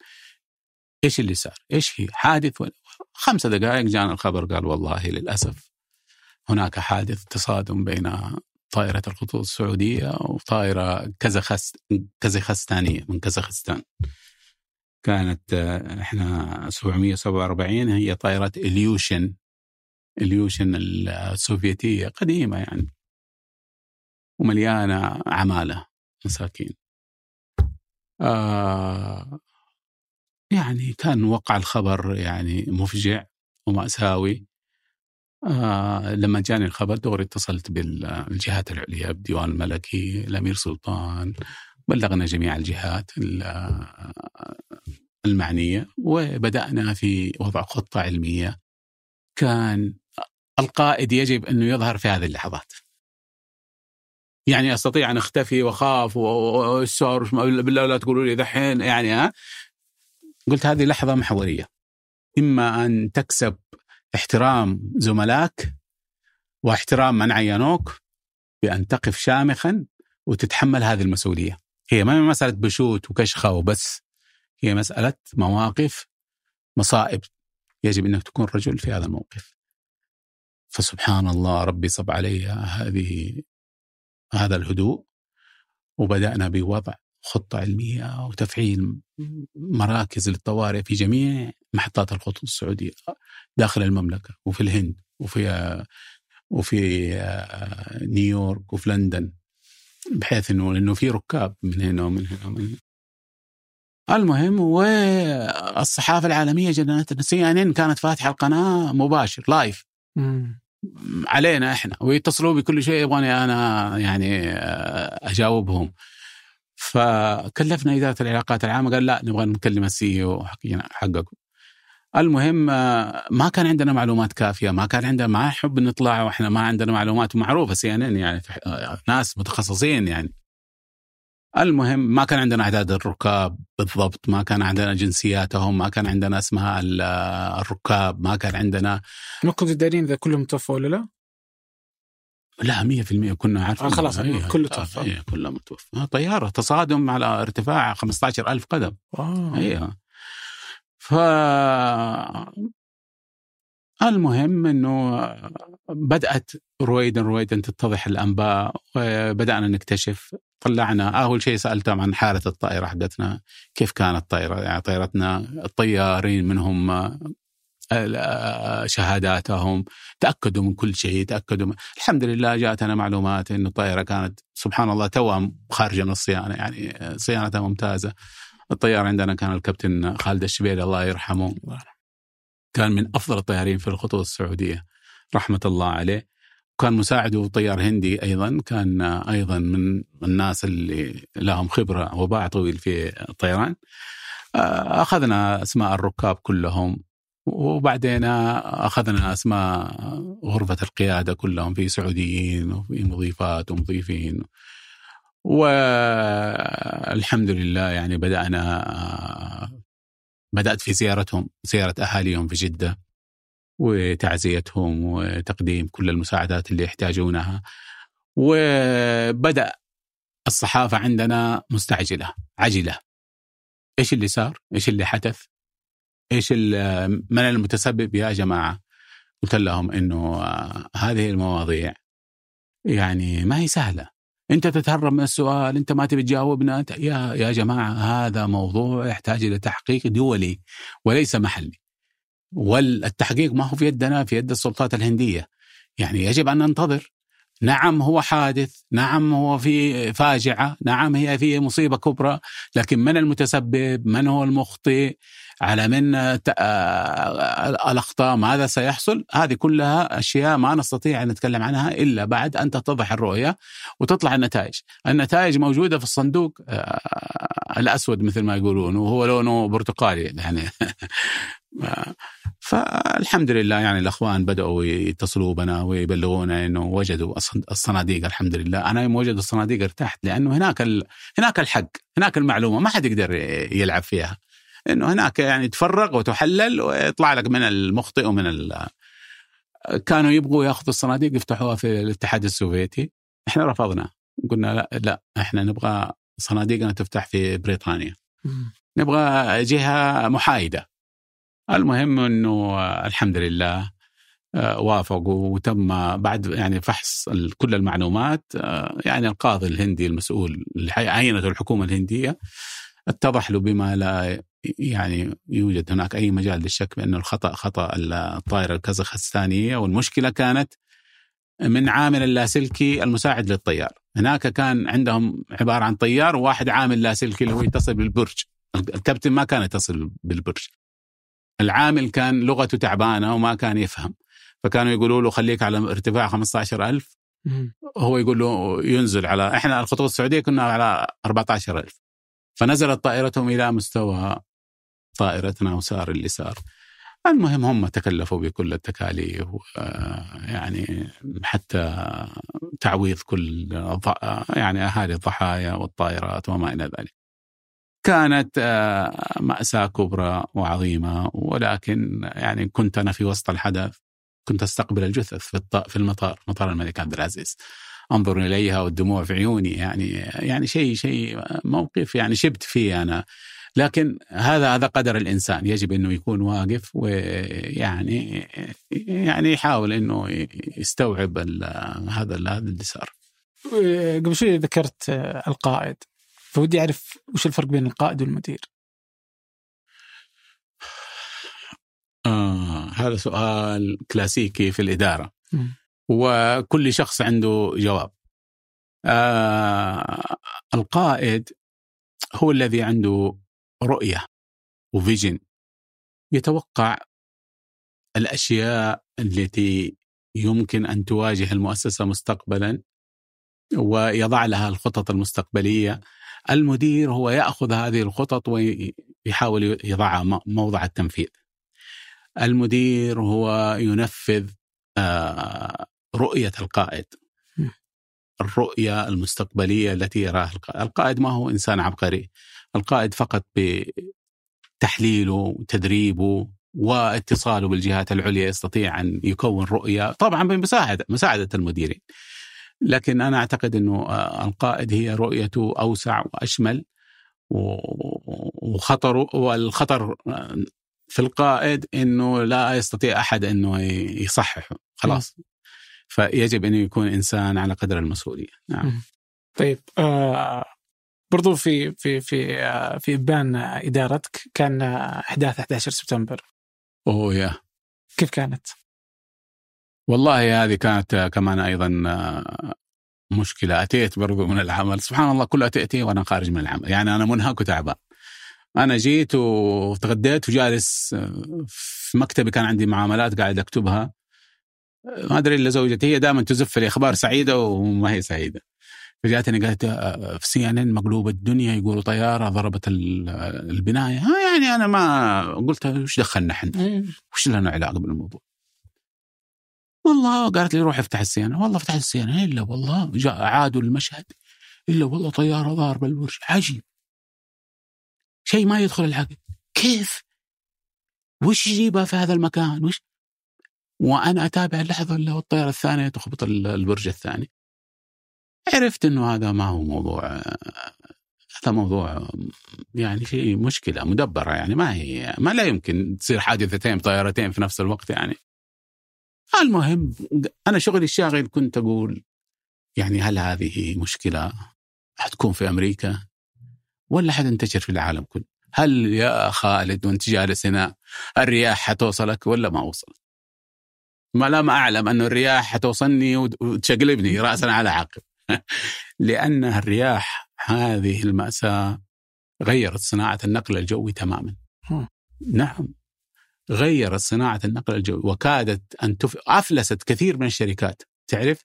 إيش اللي صار؟ إيش هي؟ حادث خمسة دقائق جانا الخبر قال والله للأسف هناك حادث تصادم بين طائرة الخطوط السعودية وطائرة كازاخست كازاخستانية من كازاخستان كانت إحنا 747 هي طائرة إليوشن إليوشن السوفيتية قديمة يعني ومليانة عمالة مساكين آه يعني كان وقع الخبر يعني مفجع ومأساوي آه لما جاني الخبر دغري اتصلت بالجهات العليا بالديوان الملكي الأمير سلطان بلغنا جميع الجهات المعنية وبدأنا في وضع خطة علمية كان القائد يجب أنه يظهر في هذه اللحظات. يعني أستطيع أن أختفي وأخاف صار بالله لا تقولوا لي دحين يعني ها؟ قلت هذه لحظة محورية. إما أن تكسب احترام زملائك واحترام من عينوك بأن تقف شامخا وتتحمل هذه المسؤولية. هي ما مسألة بشوت وكشخة وبس. هي مسألة مواقف مصائب يجب أنك تكون رجل في هذا الموقف. فسبحان الله ربي صب علي هذه هذا الهدوء وبدأنا بوضع خطة علمية وتفعيل مراكز للطوارئ في جميع محطات الخطوط السعودية داخل المملكة وفي الهند وفي وفي نيويورك وفي لندن بحيث إنه لأنه في ركاب من هنا ومن هنا ومن هنا. المهم والصحافة العالمية ان ان كانت فاتحة القناة مباشر لايف علينا إحنا ويتصلوا بكل شيء يبغوني أنا يعني أجاوبهم. فكلفنا إدارة العلاقات العامة قال لا نبغى نكلم السي أو حقكم. المهم ما كان عندنا معلومات كافية ما كان عندنا ما نحب نطلع وإحنا ما عندنا معلومات معروفة سي إن إن يعني ناس متخصصين يعني. المهم ما كان عندنا أعداد الركاب بالضبط ما كان عندنا جنسياتهم ما كان عندنا أسماء الركاب ما كان عندنا ما كنتوا دارين اذا كلهم توفوا ولا لا؟ لا 100% كنا عارفين. آه خلاص أيه كله توفى. أيه كله متوفى طيارة تصادم على ارتفاع 15000 قدم. آه. أيوه ف المهم إنه بدأت رويدا رويدا تتضح الأنباء وبدأنا نكتشف طلعنا. أول شيء سألتهم عن حالة الطائرة حقتنا كيف كانت الطائره يعني طائرتنا الطيارين منهم شهاداتهم تأكدوا من كل شيء تأكدوا من... الحمد لله جاءتنا معلومات انه الطائرة كانت سبحان الله توها خارجه من الصيانه يعني صيانتها ممتازة. الطيار عندنا كان الكابتن خالد الشبيلي الله يرحمه. كان من أفضل الطيارين في الخطوط السعودية. رحمة الله عليه. كان مساعده طيار هندي أيضا كان أيضا من الناس اللي لهم خبرة وباع طويل في الطيران. آه، أخذنا أسماء الركاب كلهم وبعدين أخذنا أسماء غرفة القيادة كلهم في سعوديين وفي مضيفات ومضيفين. والحمد لله يعني بدأنا بدأت في زيارتهم زيارة أهاليهم في جدة. وتعزيتهم وتقديم كل المساعدات اللي يحتاجونها وبدأ الصحافة عندنا مستعجلة عجلة إيش اللي صار؟ إيش اللي حدث؟ إيش من المتسبب يا جماعة؟ قلت لهم آه، هذه المواضيع يعني ما هي سهلة أنت تتهرب من السؤال أنت ما تبي تجاوبنا يا يا جماعة هذا موضوع يحتاج إلى تحقيق دولي وليس محلي والتحقيق ما هو في يدنا في يد السلطات الهندية. يعني يجب أن ننتظر. نعم هو حادث. نعم هو في فاجعة. نعم هي في مصيبة كبرى. لكن من المتسبب؟ من هو المخطئ؟ على من الأخطاء؟ ماذا سيحصل؟ هذه كلها أشياء ما نستطيع أن نتكلم عنها إلا بعد أن تتضح الرؤية وتطلع النتائج. النتائج موجودة في الصندوق. الأسود مثل ما يقولون وهو لونه برتقالي يعني. فالحمد لله يعني الأخوان بدأوا يتصلوا بنا ويبلغونا إنه وجدوا الصناديق الحمد لله. أنا يوم وجدوا الصناديق ارتحت لأنه هناك ال... هناك الحق هناك المعلومة ما حد يقدر يلعب فيها. إنه هناك يعني تفرغ وتحلل ويطلع لك من المخطئ ومن ال... كانوا يبغوا ياخذوا الصناديق يفتحوها في الاتحاد السوفيتي. إحنا رفضنا. قلنا لا لا إحنا نبغى صناديقنا تفتح في بريطانيا. نبغى جهة محايدة. المهم إنه الحمد لله آه، وافقوا وتم بعد يعني فحص كل المعلومات آه، يعني القاضي الهندي المسؤول اللي عينته الحكومة الهندية اتضح له بما لا يعني يوجد هناك أي مجال للشك بأنه الخطأ خطأ الطائرة الكازاخستانيه والمشكلة كانت من عامل اللاسلكي المساعد للطيار. هناك كان عندهم عبارة عن طيار وواحد عامل لاسلكي اللي هو يتصل بالبرج. الكابتن ما كان يتصل بالبرج. العامل كان لغته تعبانة وما كان يفهم. فكانوا يقولوا له خليك على ارتفاع 15000 هو يقول له ينزل على إحنا الخطوط السعودية كنا على 14000 فنزلت طائرتهم إلى مستوى طائرتنا وصار اللي صار المهم هم تكلفوا بكل التكاليف يعني حتى تعويض كل يعني أهالي الضحايا والطائرات وما إلى ذلك. كانت آه، مأساة كبرى وعظيمة ولكن يعني كنت أنا في وسط الحدث كنت أستقبل الجثث في في المطار مطار الملك عبد العزيز. أنظر إليها والدموع في عيوني يعني يعني شيء شيء موقف يعني شبت فيه أنا. لكن هذا هذا قدر الإنسان. يجب إنه يكون واقف ويعني يعني يحاول إنه يستوعب هذا هذا اللي صار. قبل شوي ذكرت القائد. فودي أعرف وش الفرق بين القائد والمدير؟ آه هذا سؤال كلاسيكي في الإدارة م. وكل شخص عنده جواب. آه القائد هو الذي عنده رؤية وفيجن يتوقع الأشياء التي يمكن أن تواجه المؤسسة مستقبلا ويضع لها الخطط المستقبلية المدير هو يأخذ هذه الخطط ويحاول يضعها موضع التنفيذ. المدير هو ينفذ آه، رؤية القائد. الرؤية المستقبلية التي يراها القائد، القائد ما هو إنسان عبقري. القائد فقط بتحليله وتدريبه واتصاله بالجهات العليا يستطيع أن يكون رؤيه طبعا بمساعده مساعدة المديرين. لكن أنا أعتقد إنه آه، القائد هي رؤيته أوسع وأشمل وخطره والخطر آه، في القائد إنه لا يستطيع أحد إنه يصححه خلاص. فيجب إنه يكون إنسان على قدر المسؤولية. نعم. طيب آه برضو في في في آه في إبان إدارتك كان إحداث 11 سبتمبر. أوه يا كيف كانت؟ والله هذه كانت كمان أيضا آه، مشكلة. أتيت برضو من العمل سبحان الله كل أتيتي وأنا خارج من العمل يعني أنا منهك وتعبان. أنا جيت وتغديت وجالس آه، في مكتبي كان عندي معاملات قاعد أكتبها. ما أدري إلا زوجتي هي دائما تزف لي أخبار سعيدة وما هي سعيدة. فجاتني قالت آه، في سي إن إن مقلوب الدنيا يقولوا طيارة ضربت ال- البناية. ها يعني أنا ما قلت وش دخلنا إحنا؟ وش لنا علاقة بالموضوع؟ والله قالت لي روح افتح السيانة. والله فتحت السيانة. إلا والله. جاء عادوا المشهد. إلا والله طيارة ضاربة البرج عجيب. شيء ما يدخل العقل كيف؟ وش يجيبها في هذا المكان؟ وش؟ وأنا أتابع اللحظة اللي الطيارة الثانية تخبط ال- البرج الثاني. عرفت إنه هذا ما هو موضوع هذا موضوع يعني شيء مشكلة مدبرة يعني. ما هي ما لا يمكن تصير حادثتين بطيارتين في نفس الوقت يعني. المهم أنا شغلي الشاغل كنت أقول يعني هل هذه مشكلة حتكون في أمريكا ولا حتنتشر في العالم كله؟ هل يا خالد وأنت جالس هنا الرياح حتوصلك ولا ما وصلت؟ ما لم أعلم انه الرياح حتوصلني وت- وتشقلبني راسا على عقب لأن الرياح هذه المأساة غيرت صناعة النقل الجوي تماما. نعم غيرت صناعة النقل الجوي وكادت أن تف... أفلست كثير من الشركات. تعرف؟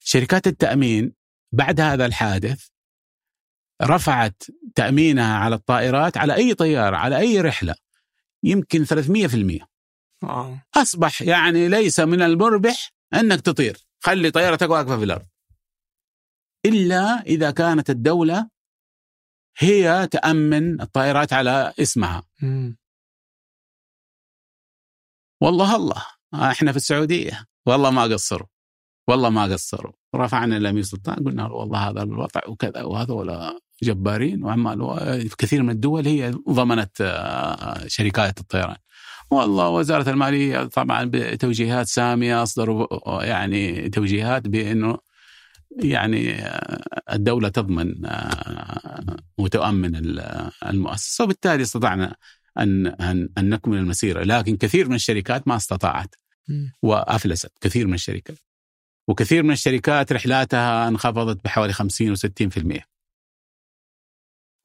شركات التأمين بعد هذا الحادث رفعت تأمينها على الطائرات على أي طيارة على أي رحلة. يمكن 300% آه. أصبح يعني ليس من المربح أنك تطير. خلي طيارتك واقفة في الأرض. إلا إذا كانت الدولة هي تأمن الطائرات على اسمها. مم. والله الله. إحنا في السعودية. والله ما قصروا. والله ما قصروا. رفعنا الأمير سلطان قلنا له والله هذا الوضع وكذا وهذول جبارين. وعمال في كثير من الدول هي ضمنت آه، شركات الطيران. والله وزارة المالية طبعا بتوجيهات سامية أصدروا يعني توجيهات بأنه يعني آه، الدولة تضمن آه، وتؤمن ال- المؤسسة. وبالتالي استطعنا أن أن أن نكمل المسيرة. لكن كثير من الشركات ما استطاعت. وأفلست. كثير من الشركات. وكثير من الشركات رحلاتها انخفضت بحوالي 50 و60%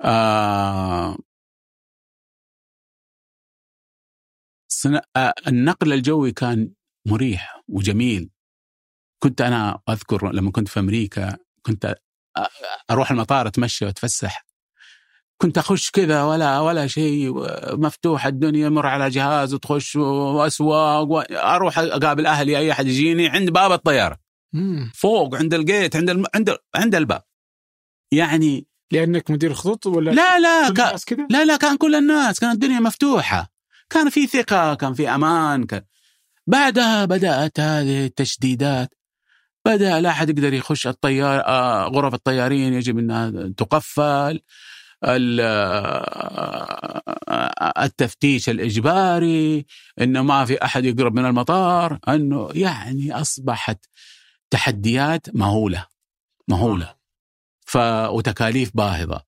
آه. صنا- آه، النقل الجوي كان مريح وجميل. كنت أنا أذكر لما كنت في أمريكا كنت أروح المطار أتمشى وأتفسح. كنت أخش كذا ولا ولا شيء مفتوح الدنيا مر على جهاز وتخش وأسواق وأروح أقابل أهلي أي أحد يجيني عند باب الطيارة. مم. فوق عند الجيت عند الم... عند عند الباب. يعني لأنك مدير خطوط ولا لا لا كان؟ لا لا كان كل الناس كانت الدنيا مفتوحة. كان في ثقة كان في أمان كان بعدها بدأت هذه التشديدات. بدأ لا أحد يقدر يخش الطيار آه، غرف الطيارين يجب أنها تقفل. التفتيش الإجباري إنه ما في أحد يقرب من المطار إنه يعني أصبحت تحديات مهولة مهولة. ف وتكاليف باهظة.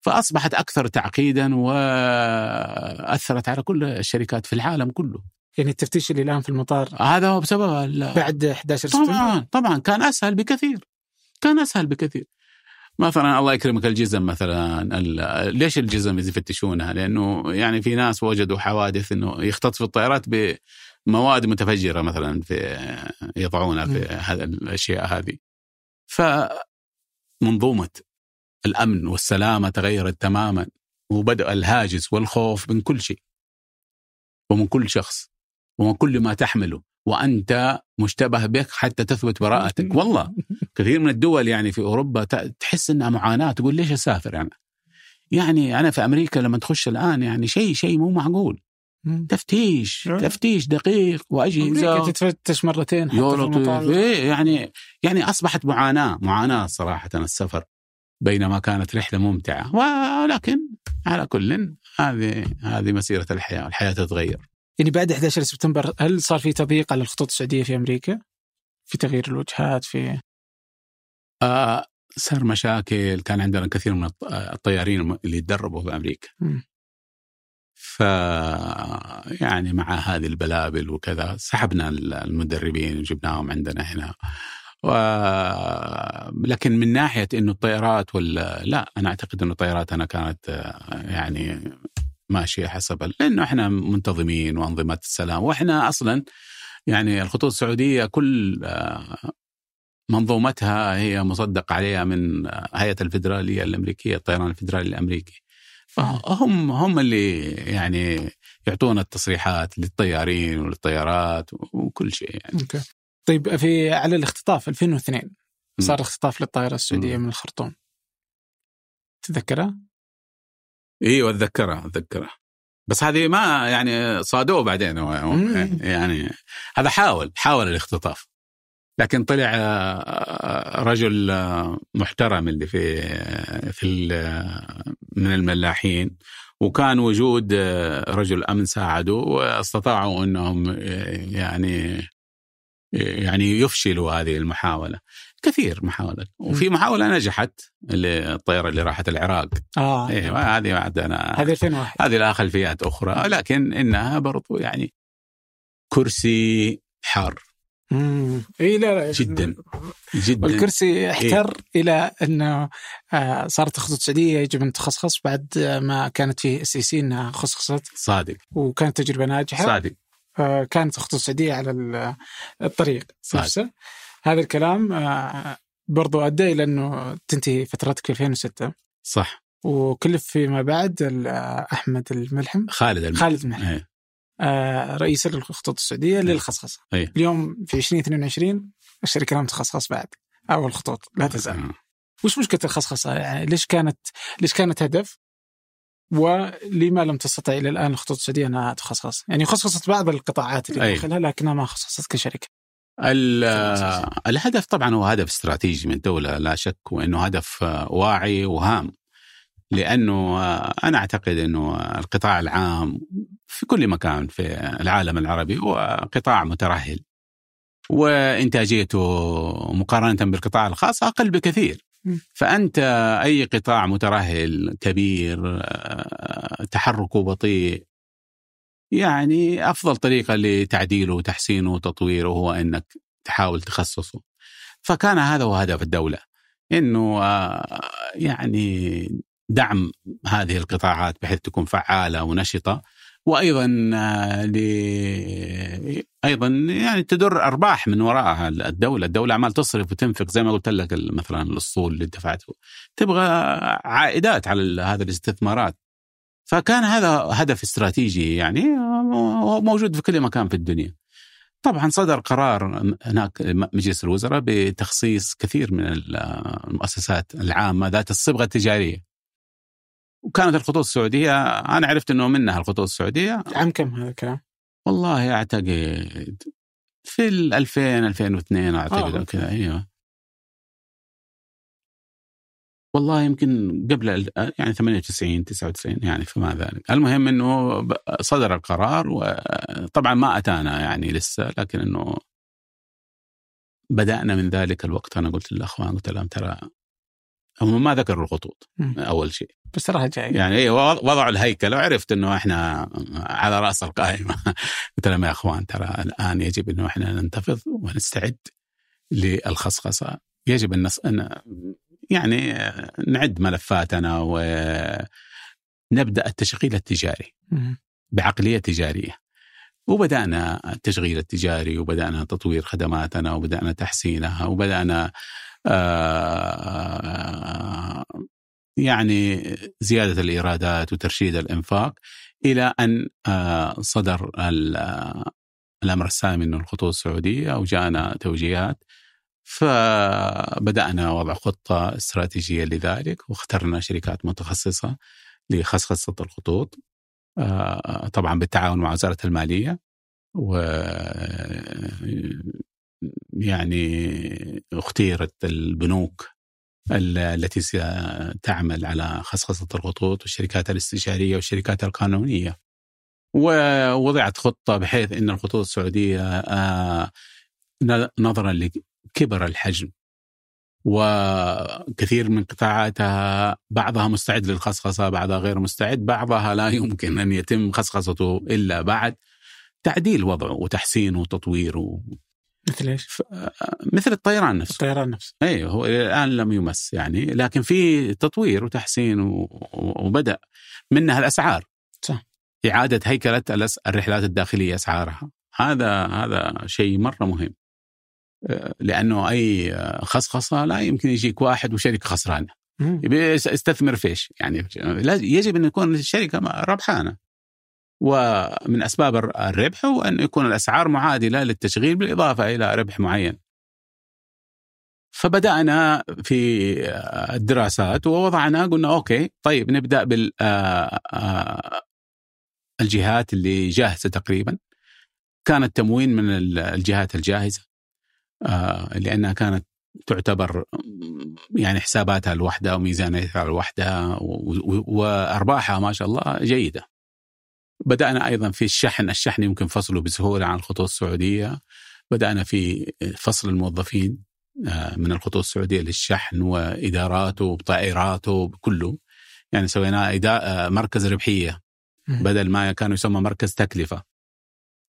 فأصبحت أكثر تعقيدا وأثرت على كل الشركات في العالم كله. يعني التفتيش اللي الآن في المطار هذا هو بسبب بعد 11 سبتمبر طبعا طبعا. كان أسهل بكثير. كان أسهل بكثير. مثلا الله يكرمك الجزم مثلا ليش الجزم يفتشونها؟ لأنه يعني في ناس وجدوا حوادث إنه يختطف الطائرات بمواد متفجرة مثلا في يضعونها في هذا الأشياء هذه. فمنظومة الأمن والسلامة تغيرت تماما وبدأ الهاجس والخوف من كل شيء ومن كل شخص ومن كل ما تحمله وأنت مشتبه بك حتى تثبت براءتك. والله كثير من الدول يعني في أوروبا تحس إنها معاناة تقول ليش أسافر يعني يعني أنا في أمريكا لما تخش الآن يعني شيء شيء مو معقول. تفتيش أه. تفتيش دقيق وأجهزة. تتفتش مرتين حتى في إيه يعني يعني أصبحت معاناة معاناة صراحة السفر بينما كانت رحلة ممتعة. ولكن على كل هذه هذه مسيرة الحياة الحياة تتغير. يعني بعد 11 سبتمبر هل صار في تضييق على الخطوط السعودية في أمريكا؟ في تغيير الوجهات في آه صار مشاكل كان عندنا كثير من الط- الطيارين اللي يتدربوا في أمريكا مم. ف يعني مع هذه البلابل وكذا سحبنا المدربين وجبناهم عندنا هنا و... لكن من ناحية إنه الطيارات ولا لا أنا أعتقد إنه طياراتنا كانت آه، يعني ماشيه حسب لأنه إحنا منتظمين وأنظمة السلام. وإحنا أصلا يعني الخطوط السعودية كل آه، منظومتها هي مصدق عليها من هيئة الفدراليه الأمريكية الطيران الفدرالي الأمريكي. فهم هم اللي يعني يعطونا التصريحات للطيارين وللطيارات وكل شيء يعني. أوكي. طيب في على الاختطاف 2002 صار اختطاف للطائرة السعودية من الخرطوم. تذكرها؟ أيوه أتذكرها أتذكرها. بس هذه ما يعني صادوه بعدين يعني هذا حاول حاول الاختطاف. لكن طلع آه، رجل آه، محترم اللي في في من الملاحين. وكان وجود آه، رجل أمن ساعده واستطاعوا أنهم يعني يعني يفشلوا هذه المحاولة. كثير محاولات وفي محاولة نجحت اللي الطيارة اللي راحت العراق. آه. أيوه هذه عندنا هذه 2001 هذه لها خلفيات أخرى. لكن إنها برضو يعني كرسي حار. اي لا لا. جدا. جدا. والكرسي احتر إيه؟ إلى انه آه، صارت الخطوط السعودية يجب أن تخصخص بعد ما كانت في STC إنها خصخصت. صادق. وكانت تجربة ناجحة. صادق. آه، كانت الخطوط السعودية على الطريق صادق. نفسه. هذا الكلام آه، برضو أدى إلى إنه تنتهي فترتك في 2006 صح وكلف فيما بعد أحمد الملحم خالد الملحم خالد الملحم أيه. آه رئيس الخطوط السعودية أيه. للخصخصة أيه. اليوم في 2022 الشركة لم تخصخص بعد أو الخطوط لا تزال أيه. وش مشكلة الخصخصة يعني ليش كانت ليش كانت هدف ولما لم تستطع إلى الآن الخطوط السعودية أنها تخصص؟ يعني خصصت بعض القطاعات اللي أيه. داخلها لكنها ما خصصت كشركة. الهدف طبعا هو هدف استراتيجي من الدولة لا شك وأنه هدف واعي وهام. لأنه أنا أعتقد أنه القطاع العام في كل مكان في العالم العربي هو قطاع مترهل وإنتاجيته مقارنة بالقطاع الخاص أقل بكثير. فأنت أي قطاع مترهل كبير تحركه بطيء يعني أفضل طريقة لتعديله وتحسينه وتطويره هو إنك تحاول تخصصه. فكان هذا هو هدف الدولة إنه آه، يعني دعم هذه القطاعات بحيث تكون فعالة ونشطة وأيضا آه، ل أيضا يعني تدر أرباح من وراءها الدولة، الدولة عمال تصرف وتنفق زي ما قلت لك مثلا الاسطول اللي دفعته. تبغى عائدات على هذه الاستثمارات. فكان هذا هدف استراتيجي يعني موجود في كل مكان في الدنيا طبعا صدر قرار هناك مجلس الوزراء بتخصيص كثير من المؤسسات العامة ذات الصبغة التجارية وكانت الخطوط السعودية أنا عرفت أنه منها الخطوط السعودية عام كم هذا الكلام؟ والله أعتقد في ال 2000 2002 أعتقد آه. كذا أيوه والله يمكن قبل يعني 98 99 يعني فما ذلك. المهم إنه صدر القرار وطبعا ما أتانا يعني لسه لكن إنه بدأنا من ذلك الوقت. أنا قلت للأخوان قلت لهم ترى هم ما ذكروا الخطوط أول شيء. بس تراها جاي. يعني اي وضعوا الهيكل وعرفت إنه إحنا على رأس القائمة. قلت لهم يا أخوان ترى الآن يجب إنه إحنا ننتفض ونستعد للخصخصة. يجب أن يعني نعد ملفاتنا ونبدأ التشغيل التجاري بعقلية تجارية. وبدأنا التشغيل التجاري وبدأنا تطوير خدماتنا وبدأنا تحسينها وبدأنا آه، يعني زيادة الإيرادات وترشيد الإنفاق إلى أن آه، صدر الأمر السامي من الخطوط السعودية وجاءنا توجيهات فبدأنا وضع خطة استراتيجية لذلك واخترنا شركات متخصصة لخصخصة الخطوط آه، طبعا بالتعاون مع وزارة المالية و يعني اختيرت البنوك التي تعمل على خصخصة الخطوط والشركات الاستشارية والشركات القانونية. ووضعت خطة بحيث أن الخطوط السعودية آه، نظرا كبر الحجم. وكثير من قطاعاتها بعضها مستعد للخصخصة بعضها غير مستعد بعضها لا يمكن أن يتم خصخصته إلا بعد تعديل وضعه وتحسينه وتطويره مثل إيش؟ ف... مثل الطيران نفسه. الطيران نفسه. اي هو الآن لم يمس يعني لكن في تطوير وتحسين و... وبدأ منها الأسعار. صح. إعادة هيكلة الرحلات الداخلية أسعارها. هذا هذا شيء مرة مهم. لأنه أي خصخصة لا يمكن يجيك واحد وشركه خسرانه يبي يستثمر فيش يعني يجب أن يكون الشركة ربحانة. ومن أسباب الربح هو أن يكون الأسعار معادلة للتشغيل بالإضافة إلى ربح معين. فبدأنا في الدراسات ووضعنا قلنا أوكي طيب نبدأ بال الجهات اللي جاهزة تقريبا. كان التموين من الجهات الجاهزة. لأنها كانت تعتبر يعني حساباتها الوحده وميزانيتها الوحده وأرباحها ما شاء الله جيدة. بدأنا أيضا في الشحن الشحن يمكن فصله بسهولة عن الخطوط السعودية. بدأنا في فصل الموظفين آه، من الخطوط السعودية للشحن وإداراته وطائراته كله يعني سوينا آه، مركز ربحية. بدل ما كان يسمى مركز تكلفة.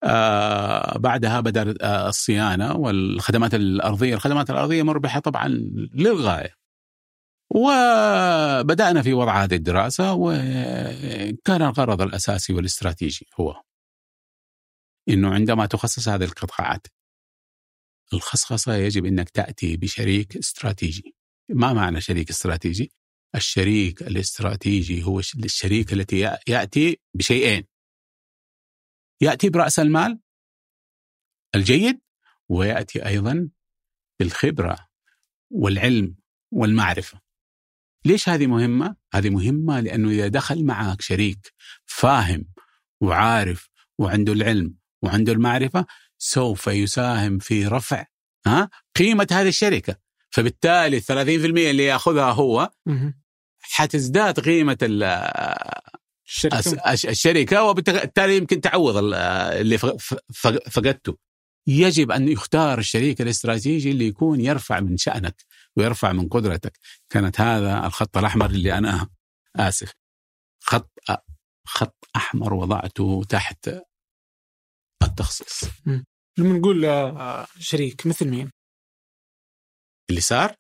آه بعدها بدأ آه الصيانة والخدمات الأرضية، الخدمات الأرضية مربحة طبعا للغاية. وبدأنا في وضع هذه الدراسة وكان الغرض الأساسي والاستراتيجي هو أنه عندما تخصص هذه القطاعات الخصخصة يجب أنك تأتي بشريك استراتيجي ما معنى شريك استراتيجي؟ الشريك الاستراتيجي هو الشريك التي يأتي بشيئين يأتي برأس المال الجيد ويأتي أيضا بالخبرة والعلم والمعرفة. ليش هذه مهمة؟ هذه مهمة لأنه إذا دخل معك شريك فاهم وعارف وعنده العلم وعنده المعرفة سوف يساهم في رفع ها قيمة هذه الشركة. فبالتالي ال 30% اللي يأخذها هو حتزداد قيمة الشركة, الشركة وبالتالي يمكن تعوض اللي فقدته. يجب أن يختار الشريك الاستراتيجي اللي يكون يرفع من شأنك ويرفع من قدرتك. كانت هذا الخط الأحمر اللي أنا آسف. خط خط أحمر وضعته تحت التخصيص. لما نقول آه، شريك مثل مين؟ اللي صار؟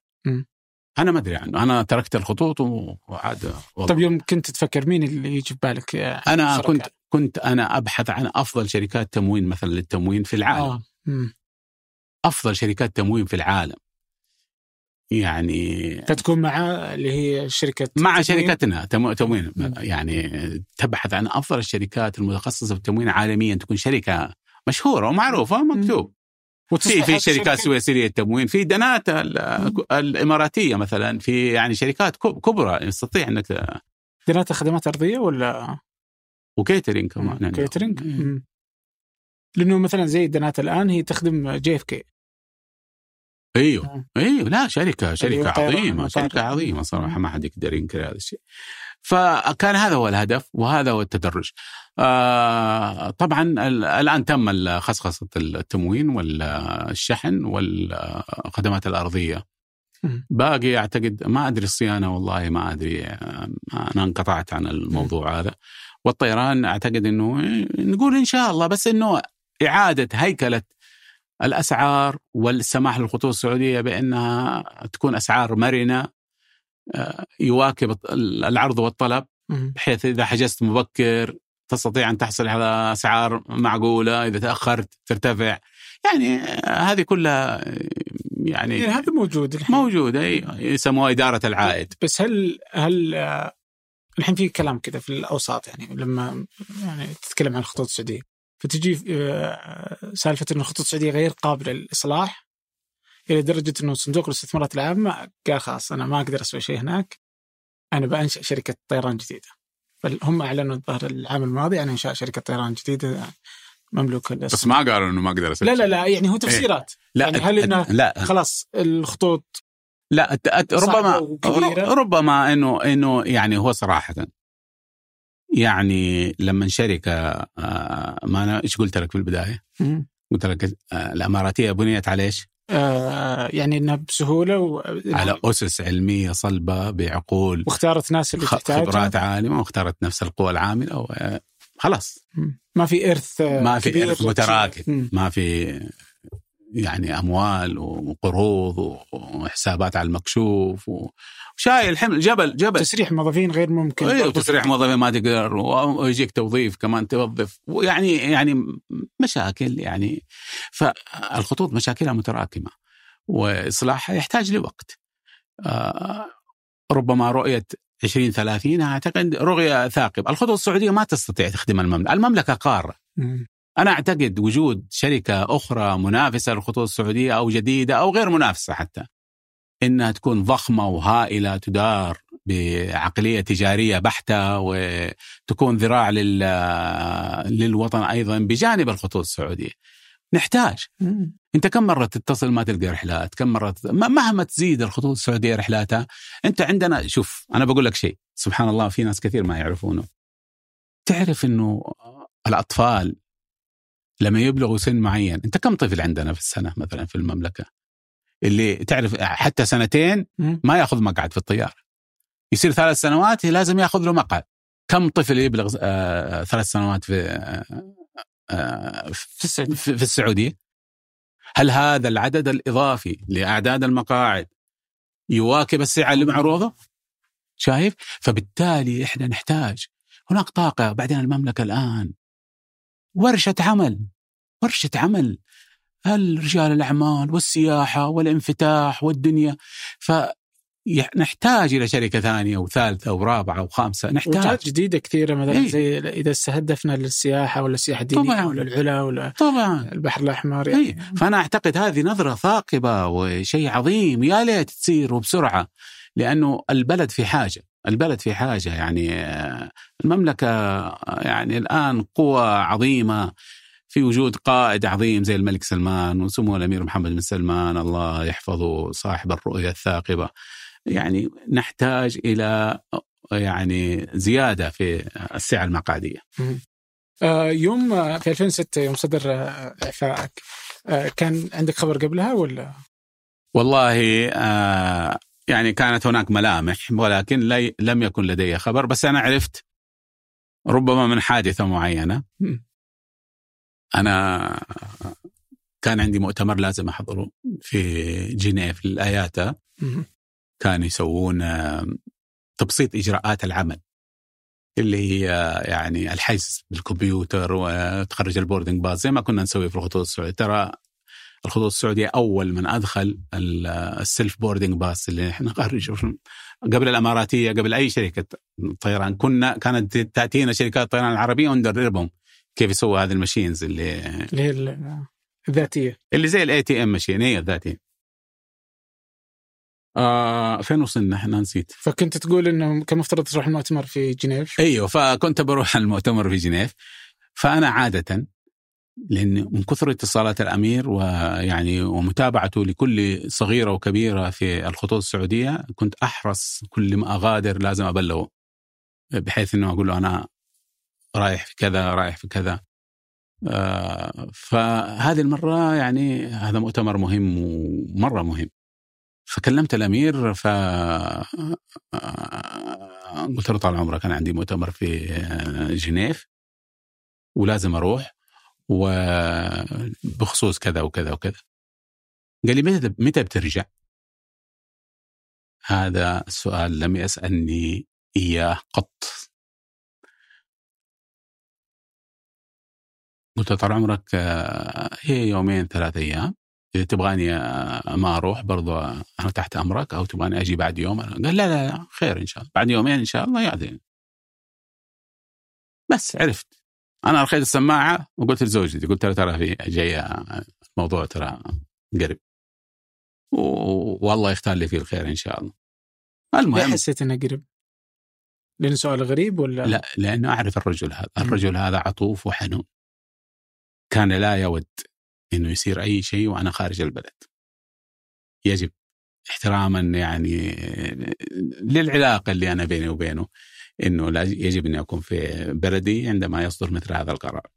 أنا ما أدري عنه. أنا تركت الخطوط وعاد طيب يوم كنت تفكر مين اللي يجي في بالك؟ أنا. كنت كنت أنا أبحث عن أفضل شركات تموين مثلا للتموين في العالم. آه. أفضل شركات تموين في العالم. يعني فتكون مع اللي هي شركة مع تموين. شركتنا تموين. يعني تبحث عن أفضل الشركات المتخصصة في التموين عالميا. تكون شركة مشهورة ومعروفة مكتوب في في شركات سويسرية التموين في دناتا الإماراتية مثلا في يعني شركات كبرى يستطيع أنك دناتا خدمات أرضية ولا؟ و catering كمان catering لأنه مثلا زي الدناتا الآن هي تخدم JFK. أيوه. أيوه. لا شركه شركة عظيمة شركة عظيمة صراحة. ما حد يقدر ينكر هذا الشيء. فكان هذا هو الهدف وهذا هو التدرج. آه طبعا الآن تم خصخصه التموين والشحن والخدمات الأرضية. باقي أعتقد ما أدري الصيانة والله ما أدري أنا انقطعت عن الموضوع هذا. والطيران أعتقد إنه نقول إن شاء الله بس إنه إعادة هيكلة الأسعار والسماح للخطوط السعودية بأنها تكون أسعار مرنة يواكب العرض والطلب بحيث إذا حجزت مبكر تستطيع أن تحصل على أسعار معقولة إذا تأخرت ترتفع. يعني هذه كلها يعني, يعني هذا موجود الحين. موجود أي يسموها إدارة العائد. بس هل هل آه، الحين في كلام كذا في الأوساط يعني لما يعني تتكلم عن الخطوط السعودية. فتجي آه، سالفة انه الخطوط السعودية غير قابلة للإصلاح؟ إلى درجة إنه صندوق الاستثمارات العامه قال خلاص أنا ما أقدر أسوي شيء هناك أنا بأنشأ شركة طيران جديدة. هم أعلنوا الظاهر العام الماضي عن إنشاء شركة طيران جديدة مملوك بس ما قالوا إنه ما أقدر أسوي لا لا لا يعني هو تفسيرات. إيه؟ لا يعني هل إنه لا. خلاص الخطوط لا ربما ربما انه إنه يعني هو صراحة. يعني لما شركة آه، ما أنا إيش قلت لك في البداية؟ قلت لك آه، الأماراتية بنيت على إيش؟ آه يعني انها بسهولة و... على أسس علمية صلبة بعقول واختارت ناس اللي تحتاجها. خبرات عالمة واختارت نفس القوى العاملة و... خلاص. ما في إرث ما في إرث متراكم. ما في يعني أموال وقروض وحسابات على المكشوف وشايل حمل جبل جبل. تسريح موظفين غير ممكن أيوه تسريح موظفين ما تقدر ويجيك توظيف كمان توظف. ويعني يعني مشاكل يعني. فالخطوط مشاكلها متراكمة وإصلاحها يحتاج لوقت. آه، ربما رؤية 2030 أعتقد رؤية ثاقبة، الخطوط السعودية ما تستطيع تخدم المملكة، المملكة قارة. أنا أعتقد وجود شركة أخرى منافسة للخطوط السعودية أو جديدة أو غير منافسة حتى. إنها تكون ضخمة وهائلة تدار بعقلية تجارية بحتة وتكون ذراع للوطن أيضا بجانب الخطوط السعودية. نحتاج. أنت كم مرة تتصل ما تلقى رحلات؟ كم مرة مهما تزيد الخطوط السعودية رحلاتها أنت عندنا شوف أنا بقول لك شيء سبحان الله في ناس كثير ما يعرفونه. تعرف إنه الأطفال لما يبلغوا سن معين أنت كم طفل عندنا في السنة مثلا في المملكة؟ اللي تعرف حتى سنتين ما ياخذ مقعد في الطياره يصير ثلاث سنوات لازم ياخذ له مقعد كم طفل يبلغ آه ثلاث سنوات في آه آه في, السعودية. في, في السعودية هل هذا العدد الإضافي لأعداد المقاعد يواكب السعة اللي معروضه؟ شايف؟ فبالتالي إحنا نحتاج هناك طاقة بعدين المملكة الآن ورشة عمل ورشة عمل هل رجال الأعمال والسياحة والانفتاح والدنيا ف نحتاج إلى شركة ثانية وثالثه ورابعه وخامسه نحتاج وجهات جديدة كثيرة مثلا إيه؟ زي إذا استهدفنا للسياحة ولا السياحة الدينية طبعا. ولا العلا ولا طبعا البحر الأحمر يعني. إيه؟ فأنا أعتقد هذه نظرة ثاقبة وشيء عظيم يا ليت تصير وبسرعه لأنه البلد في حاجة البلد في حاجة يعني المملكة يعني الآن قوه عظيمة في وجود قائد عظيم زي الملك سلمان وسمو الأمير محمد بن سلمان الله يحفظه صاحب الرؤية الثاقبة يعني نحتاج إلى يعني زيادة في السعة المقعدية. آه، يوم آه، في 2006 يوم صدر آه، إعفائك كان عندك خبر قبلها ولا؟ والله يعني كانت هناك ملامح ولكن لم يكن لدي خبر بس أنا عرفت ربما من حادثة معينة. أنا كان عندي مؤتمر لازم أحضره في جنيف للاياتا. كانوا يسوون تبسيط إجراءات العمل اللي هي يعني الحجز بالكمبيوتر وتخرج ال boarding pass زي ما كنا نسوي في الخطوط السعودية. ترى الخطوط السعودية أول من أدخل ال self boarding pass اللي إحنا نخرجه قبل الإماراتية قبل أي شركة. طيران كنا كانت تأتينا شركات الطيران العربيه وندربهم كيف يسووا هذه ال machines اللي اللي هي الذاتية. اللي زي ال ATM machine هي الذاتية. آه فين وصلنا؟ إحنا نسيت. فكنت تقول إنه كان مفترض تروح المؤتمر في جنيف. أيوه فكنت بروح المؤتمر في جنيف. فأنا عادة لأن من كثر اتصالات الأمير ويعني ومتابعته لكل صغيرة وكبيرة في الخطوط السعودية كنت أحرص كل ما أغادر لازم أبلغه بحيث إنه أقول له أنا رايح في كذا رايح في كذا. آه فهذه المرة يعني هذا مؤتمر مهم ومرة مهم. فكلمت الأمير ف قلت له طال عمرك أنا عندي مؤتمر في جنيف ولازم أروح وبخصوص كذا وكذا وكذا. قال لي متى متى بترجع؟ هذا السؤال لم يسألني إياه قط. قلت طال عمرك هي يومين ثلاث أيام اذا تبغاني ما أروح برضو أنا تحت أمرك أو تبغاني أجي بعد يوم قال لا لا, لا خير إن شاء الله بعد يومين إن شاء الله يعطيني بس عرفت أنا رخيت السماعة وقلت لزوجتي قلت لها ترى في جاية الموضوع ترى قريب والله يختار لي فيه الخير إن شاء الله المهم حسيت إنه قريب؟ لأنه سؤال غريب ولا؟ لا لأنه أعرف الرجل هذا، الرجل هذا عطوف وحنون. كان لا يود إنه يصير أي شيء وأنا خارج البلد. يجب احتراما يعني للعلاقة اللي أنا بيني وبينه إنه يجب إني أكون في بلدي عندما يصدر مثل هذا القرار.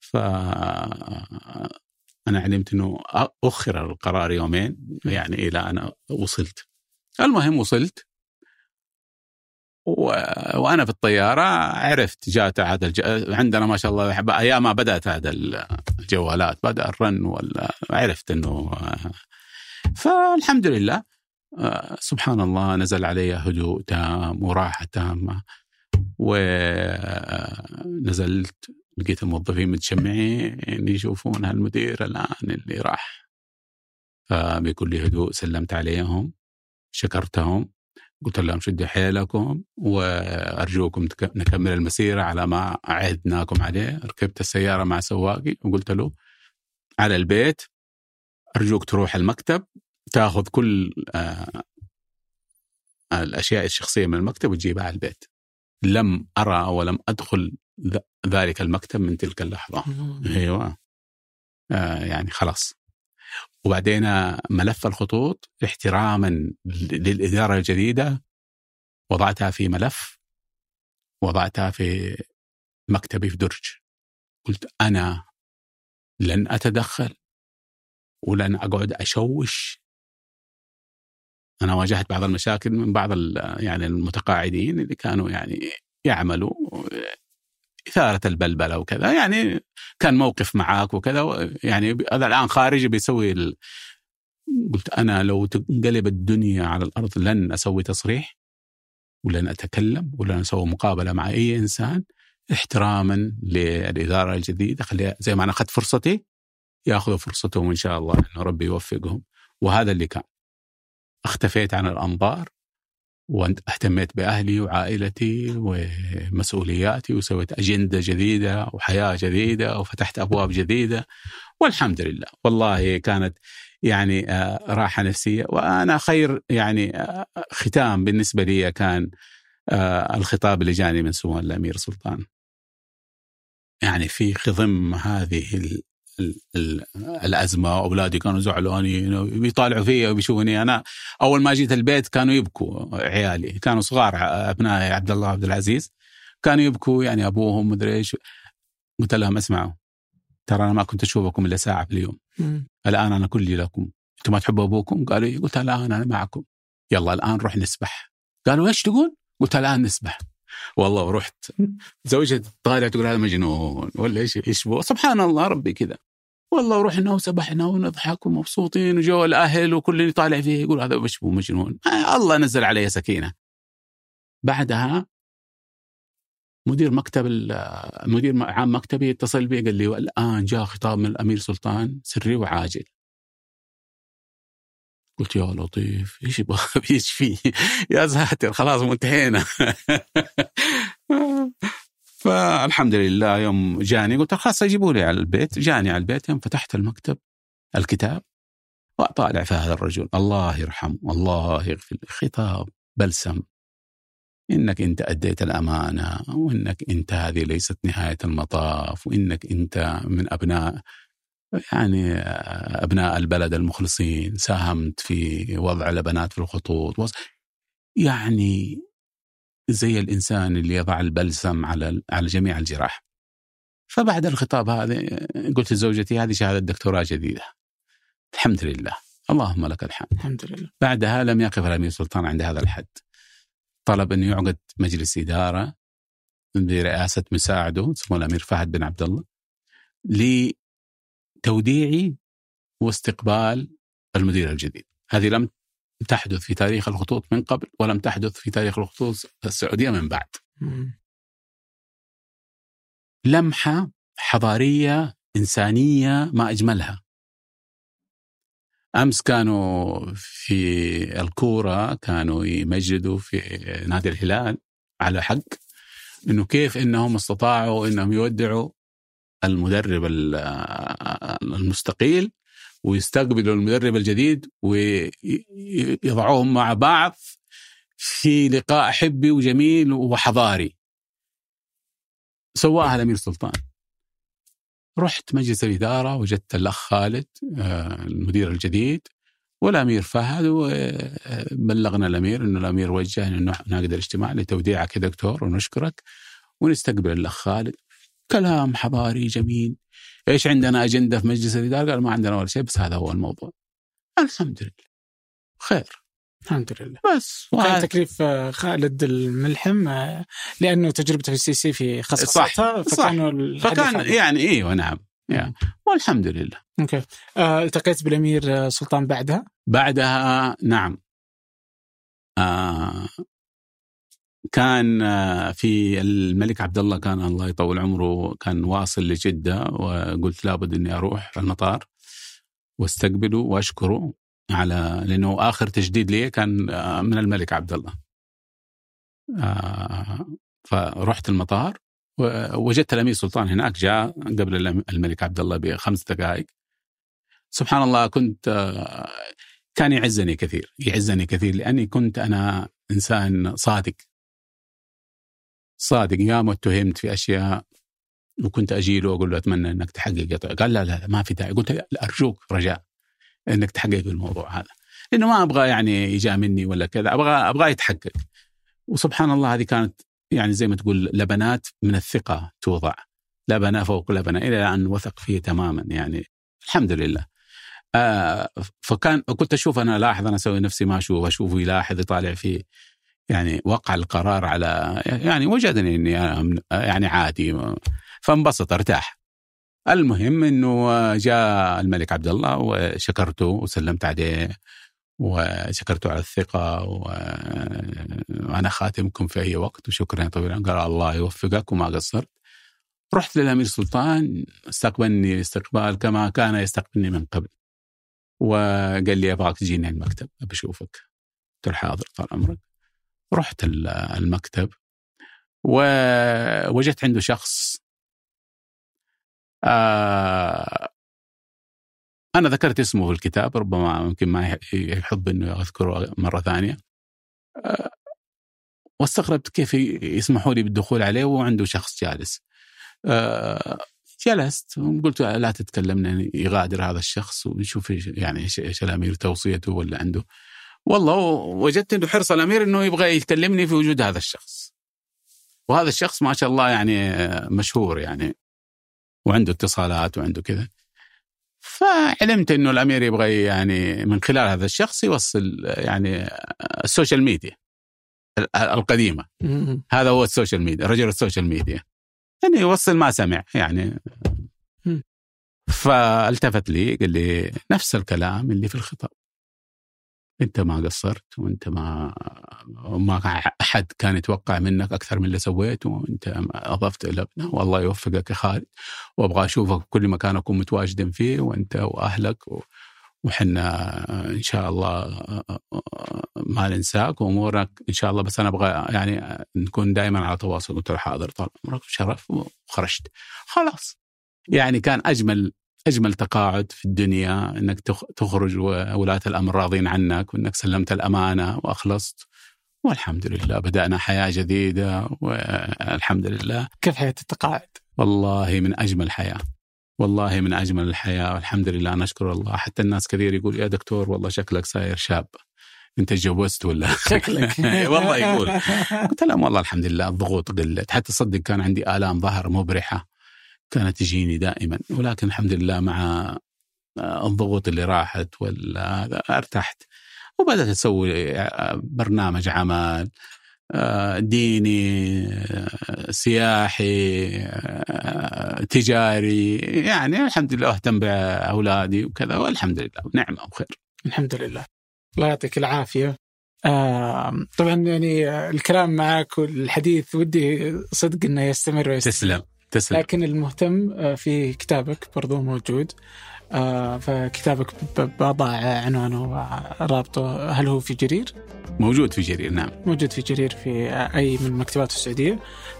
ف أنا علمت إنه اخر القرار يومين يعني إلى أن وصلت. المهم وصلت و... وأنا في الطيارة عرفت جاءت عاد الج... عندنا ما شاء الله أيام ما بدأت عاد الجوالات بدأ الرن ولا عرفت إنه فالحمد لله سبحان الله نزل علي هدوء تام وراحة تامة ونزلت لقيت الموظفين متجمعين يشوفون هالمدير الآن اللي راح فبكل هدوء سلمت عليهم شكرتهم قلت لهم شدوا حيلكم وأرجوكم نكمل المسيرة على ما عهدناكم عليه. ركبت السيارة مع سواقي وقلت له على البيت أرجوك تروح المكتب تاخذ كل آه الأشياء الشخصية من المكتب وتجيبها على البيت. لم أرى ولم أدخل ذلك المكتب من تلك اللحظة. أيوه. آه يعني خلاص. وبعدين ملف الخطوط احتراما للإدارة الجديدة وضعتها في ملف وضعتها في مكتبي في درج. قلت أنا لن أتدخل ولن أقعد أشوش. أنا واجهت بعض المشاكل من بعض يعني المتقاعدين اللي كانوا يعني يعملوا إثارة البلبلة وكذا يعني كان موقف معاك وكذا يعني هذا الآن خارجي بيسوي ال... قلت أنا لو تنقلب الدنيا على الأرض لن أسوي تصريح ولن أتكلم ولن أسوي مقابلة مع أي إنسان احتراما للإدارة الجديدة خليها زي ما أنا أخذت فرصتي ياخذوا فرصتهم إن شاء الله أنه ربي يوفقهم. وهذا اللي كان. اختفيت عن الأنظار واهتميت بأهلي وعائلتي ومسؤولياتي وسويت أجندة جديدة وحياة جديدة وفتحت أبواب جديدة. والحمد لله. والله كانت يعني آه، راحة نفسية. وأنا خير يعني آه، ختام بالنسبة لي كان آه، الخطاب اللي جاني من سمو الأمير سلطان. يعني في خضم هذه الأزمة واولادي كانوا زعلانين بيطالعوا فيا وبيشوفوني. أنا أول ما جيت البيت كانوا يبكوا عيالي. كانوا صغار ابنائي عبد الله وعبد العزيز. كانوا يبكوا يعني أبوهم مدري إيش. قلت لهم اسمعوا ترى أنا ما كنت أشوفكم إلا ساعة في اليوم. الآن أنا كلي لكم. أنتم ما تحبوا أبوكم؟ قالوا؟ قلت الآن أنا معكم. يلا الآن نروح نسبح. قالوا إيش تقول؟ قلت الآن نسبح. والله ورحت زوجتي طالعة تقول هذا مجنون ولا إيش إيش سبحان الله ربي كذا. والله ورحنا وسبحنا ونضحك ومبسوطين وجو الأهل وكل اللي طالع فيه يقول هذا وش مجنون. آه الله نزل عليه سكينة. بعدها مدير مكتب مدير عام مكتبي اتصل بي قال لي الان جاء خطاب من الأمير سلطان سري وعاجل. قلت يا لطيف إيش يبغى؟ إيش فيه يا ساتر خلاص انتهينا فالحمد لله يوم جاني قلت خلاص اجيبوا لي على البيت. جاني على البيت يوم فتحت المكتب الكتاب واطالع في هذا الرجل. الله يرحمه الله يغفر خطاب بلسم. إنك انت اديت الأمانة وإنك انت هذه ليست نهاية المطاف وإنك إنت من ابناء يعني أبناء البلد المخلصين. ساهمت في وضع البنات في الخطوط. يعني زي الإنسان اللي يضع البلسم على على جميع الجراح. فبعد الخطاب هذا قلت لزوجتي هذه شهادة دكتوراه جديدة. الحمد لله اللهم لك الحمد. الحمد لله. بعدها لم يقف الأمير سلطان عند هذا الحد. طلب انه يعقد مجلس إدارة برئاسة مساعده سمو الأمير فهد بن عبد الله لتوديعي واستقبال المدير الجديد. هذه لم تحدث في تاريخ الخطوط من قبل ولم تحدث في تاريخ الخطوط السعودية من بعد. لمحة حضارية إنسانية ما أجملها. أمس كانوا في الكورة كانوا يمجدوا في نادي الهلال على حق إنه كيف إنهم استطاعوا إنهم يودعوا المدرب المستقيل ويستقبلوا المدرب الجديد ويضعوهم مع بعض في لقاء حبي وجميل وحضاري. سواها الأمير سلطان. رحت مجلس الإدارة وجدت الأخ خالد آه، المدير الجديد والأمير فهد وبلغنا الأمير إنه الأمير وجه إنه نعقد الاجتماع لتوديعك يا دكتور ونشكرك ونستقبل الأخ خالد. كلام حضاري جميل. إيش عندنا أجندة في مجلس الإدارة؟ قال ما عندنا ولا شيء بس هذا هو الموضوع. الحمد لله. خير. الحمد لله بس وكان تكليف آه، خالد الملحم آه، لأنه تجربته في السي سي في خصصتها فكانوا صح. فكان يعني إيوه نعم يعني والحمد لله okay آه، التقيت بالأمير سلطان بعدها؟ بعدها نعم آه كان آه، في الملك عبد الله كان الله يطول عمره كان واصل لجدة وقلت لابد إني أروح المطار واستقبله وأشكره على لأنه آخر تجديد لي كان آه، من الملك عبد الله. آه، فرحت المطار ووجدت الأمير سلطان هناك جاء قبل الملك عبد الله بخمس دقائق. سبحان الله كنت كان يعزني كثير، يعزني كثير لأني كنت أنا إنسان صادق. صادق ياما اتهمت في أشياء وكنت أجي له وأقول له أتمنى إنك تحقق. قال لا لا ما في داعي. قلت أرجوك رجاء إنك تحقق الموضوع هذا. لأنه ما أبغى يعني يجاملني ولا كذا أبغى أبغى يتحقق. وسبحان الله هذه كانت يعني زي ما تقول لبنات من الثقة توضع. لبنة فوق لبنة إلى ان وثق فيه تماما يعني. الحمد لله. آه فكان كنت أشوف أنا لاحظ أنا أسوي نفسي ما أشوف اشوفه يلاحظ يطالع فيه. يعني وقع القرار على يعني وجدني إني يعني عادي فانبسط ارتاح. المهم إنه جاء الملك عبد الله وشكرته وسلمت عليه وشكرته على الثقة وأنا خاتمكم في أي وقت وشكرا طويلا. قال الله يوفقك وما قصرت. رحت للأمير سلطان استقبلني استقبال كما كان يستقبلني من قبل. وقال لي أبغاك تجيني المكتب أبي أشوفك. قلت له حاضر طال عمرك. رحت المكتب ووجدت عنده شخص آه أنا ذكرت اسمه في الكتاب ربما ممكن ما يحب أنه أذكره مرة ثانية آه واستغربت كيف يسمحوا لي بالدخول عليه وعنده شخص جالس آه جلست وقلت لا تتكلمنا يعني يغادر هذا الشخص ونشوف يعني إيش ألامير توصيته ولا عنده والله وجدت إنه حرص الأمير إنه يبغى يكلمني في وجود هذا الشخص. وهذا الشخص ما شاء الله يعني مشهور يعني وعنده اتصالات وعنده كذا. فعلمت إنه الأمير يبغى يعني من خلال هذا الشخص يوصل يعني ال social media القديمة. هذا هو ال social media رجل ال social media يعني يوصل ما سمع يعني. فالتفت لي قال لي نفس الكلام اللي في الخطاب. أنت ما قصرت وأنت ما ما أحد كان يتوقع منك أكثر من اللي سويته وأنت أضفت إلى ابنه. والله يوفقك يا خالد. وأبغى أشوفك في كل مكان أكون متواجدا فيه وأنت وأهلك. وحنا إن شاء الله ما ننساك وأمورك إن شاء الله. بس أنا أبغى يعني نكون دائما على تواصل. قلت له حاضر طال عمرك شرف وخرجت. خلاص. يعني كان أجمل أجمل تقاعد في الدنيا إنك تخرج وولاة الأمر راضين عنك وإنك سلمت الأمانة وأخلصت. والحمد لله بدأنا حياة جديدة والحمد لله. كيف حياة التقاعد؟ والله من أجمل حياه والله من أجمل الحياة والحمد لله. نشكر الله. حتى الناس كثير يقول يا دكتور والله شكلك صاير شاب. أنت تجوزت ولا؟ شكلك. والله يقول. قلت لهم والله الحمد لله الضغوط قلت. حتى تصدق كان عندي آلام ظهر مبرحة. كانت تجيني دائما ولكن الحمد لله مع الضغوط اللي راحت ولا ارتحت. وبدأت أسوي برنامج عمل ديني سياحي تجاري. يعني الحمد لله أهتم بأولادي وكذا والحمد لله نعمة وخير. الحمد لله. الله يعطيك العافية. آه طبعا يعني الكلام معك والحديث ودي صدق إنه يستمر ويستمر. تسلم. تسلم لكن المهتم آه، في كتابك برضو موجود آه، فكتابك بضع عنوانه ورابطه هل هو في جرير؟ موجود في جرير نعم موجود في جرير في أي من المكتبات السعودية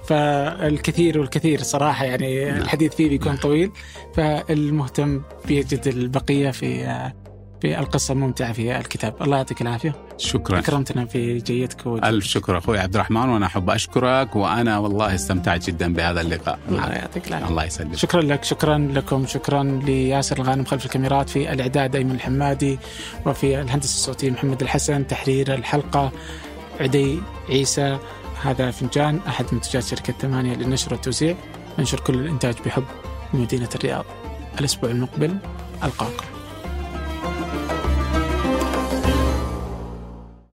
فالكثير والكثير صراحة يعني نعم. الحديث فيه بيكون نعم. طويل فالمهتم بيجد البقية في آه، في القصة الممتعة في الكتاب. الله يعطيك العافية. شكرا. أكرمتنا في جيتك. ألف شكر أخوي عبد الرحمن وأنا أحب أشكرك وأنا والله استمتعت جدا بهذا اللقاء. الله يعطيك العافية. الله يسلمك. شكرا لك شكرا لكم شكرا لياسر الغانم خلف الكاميرات في الإعداد أيمن الحمادي وفي الهندسة الصوتية محمد الحسن تحرير الحلقة عدي عيسى هذا فنجان أحد منتجات شركة ثمانية للنشر والتوزيع ننشر كل الإنتاج بحب من مدينة الرياض. الأسبوع المقبل ألقاكم.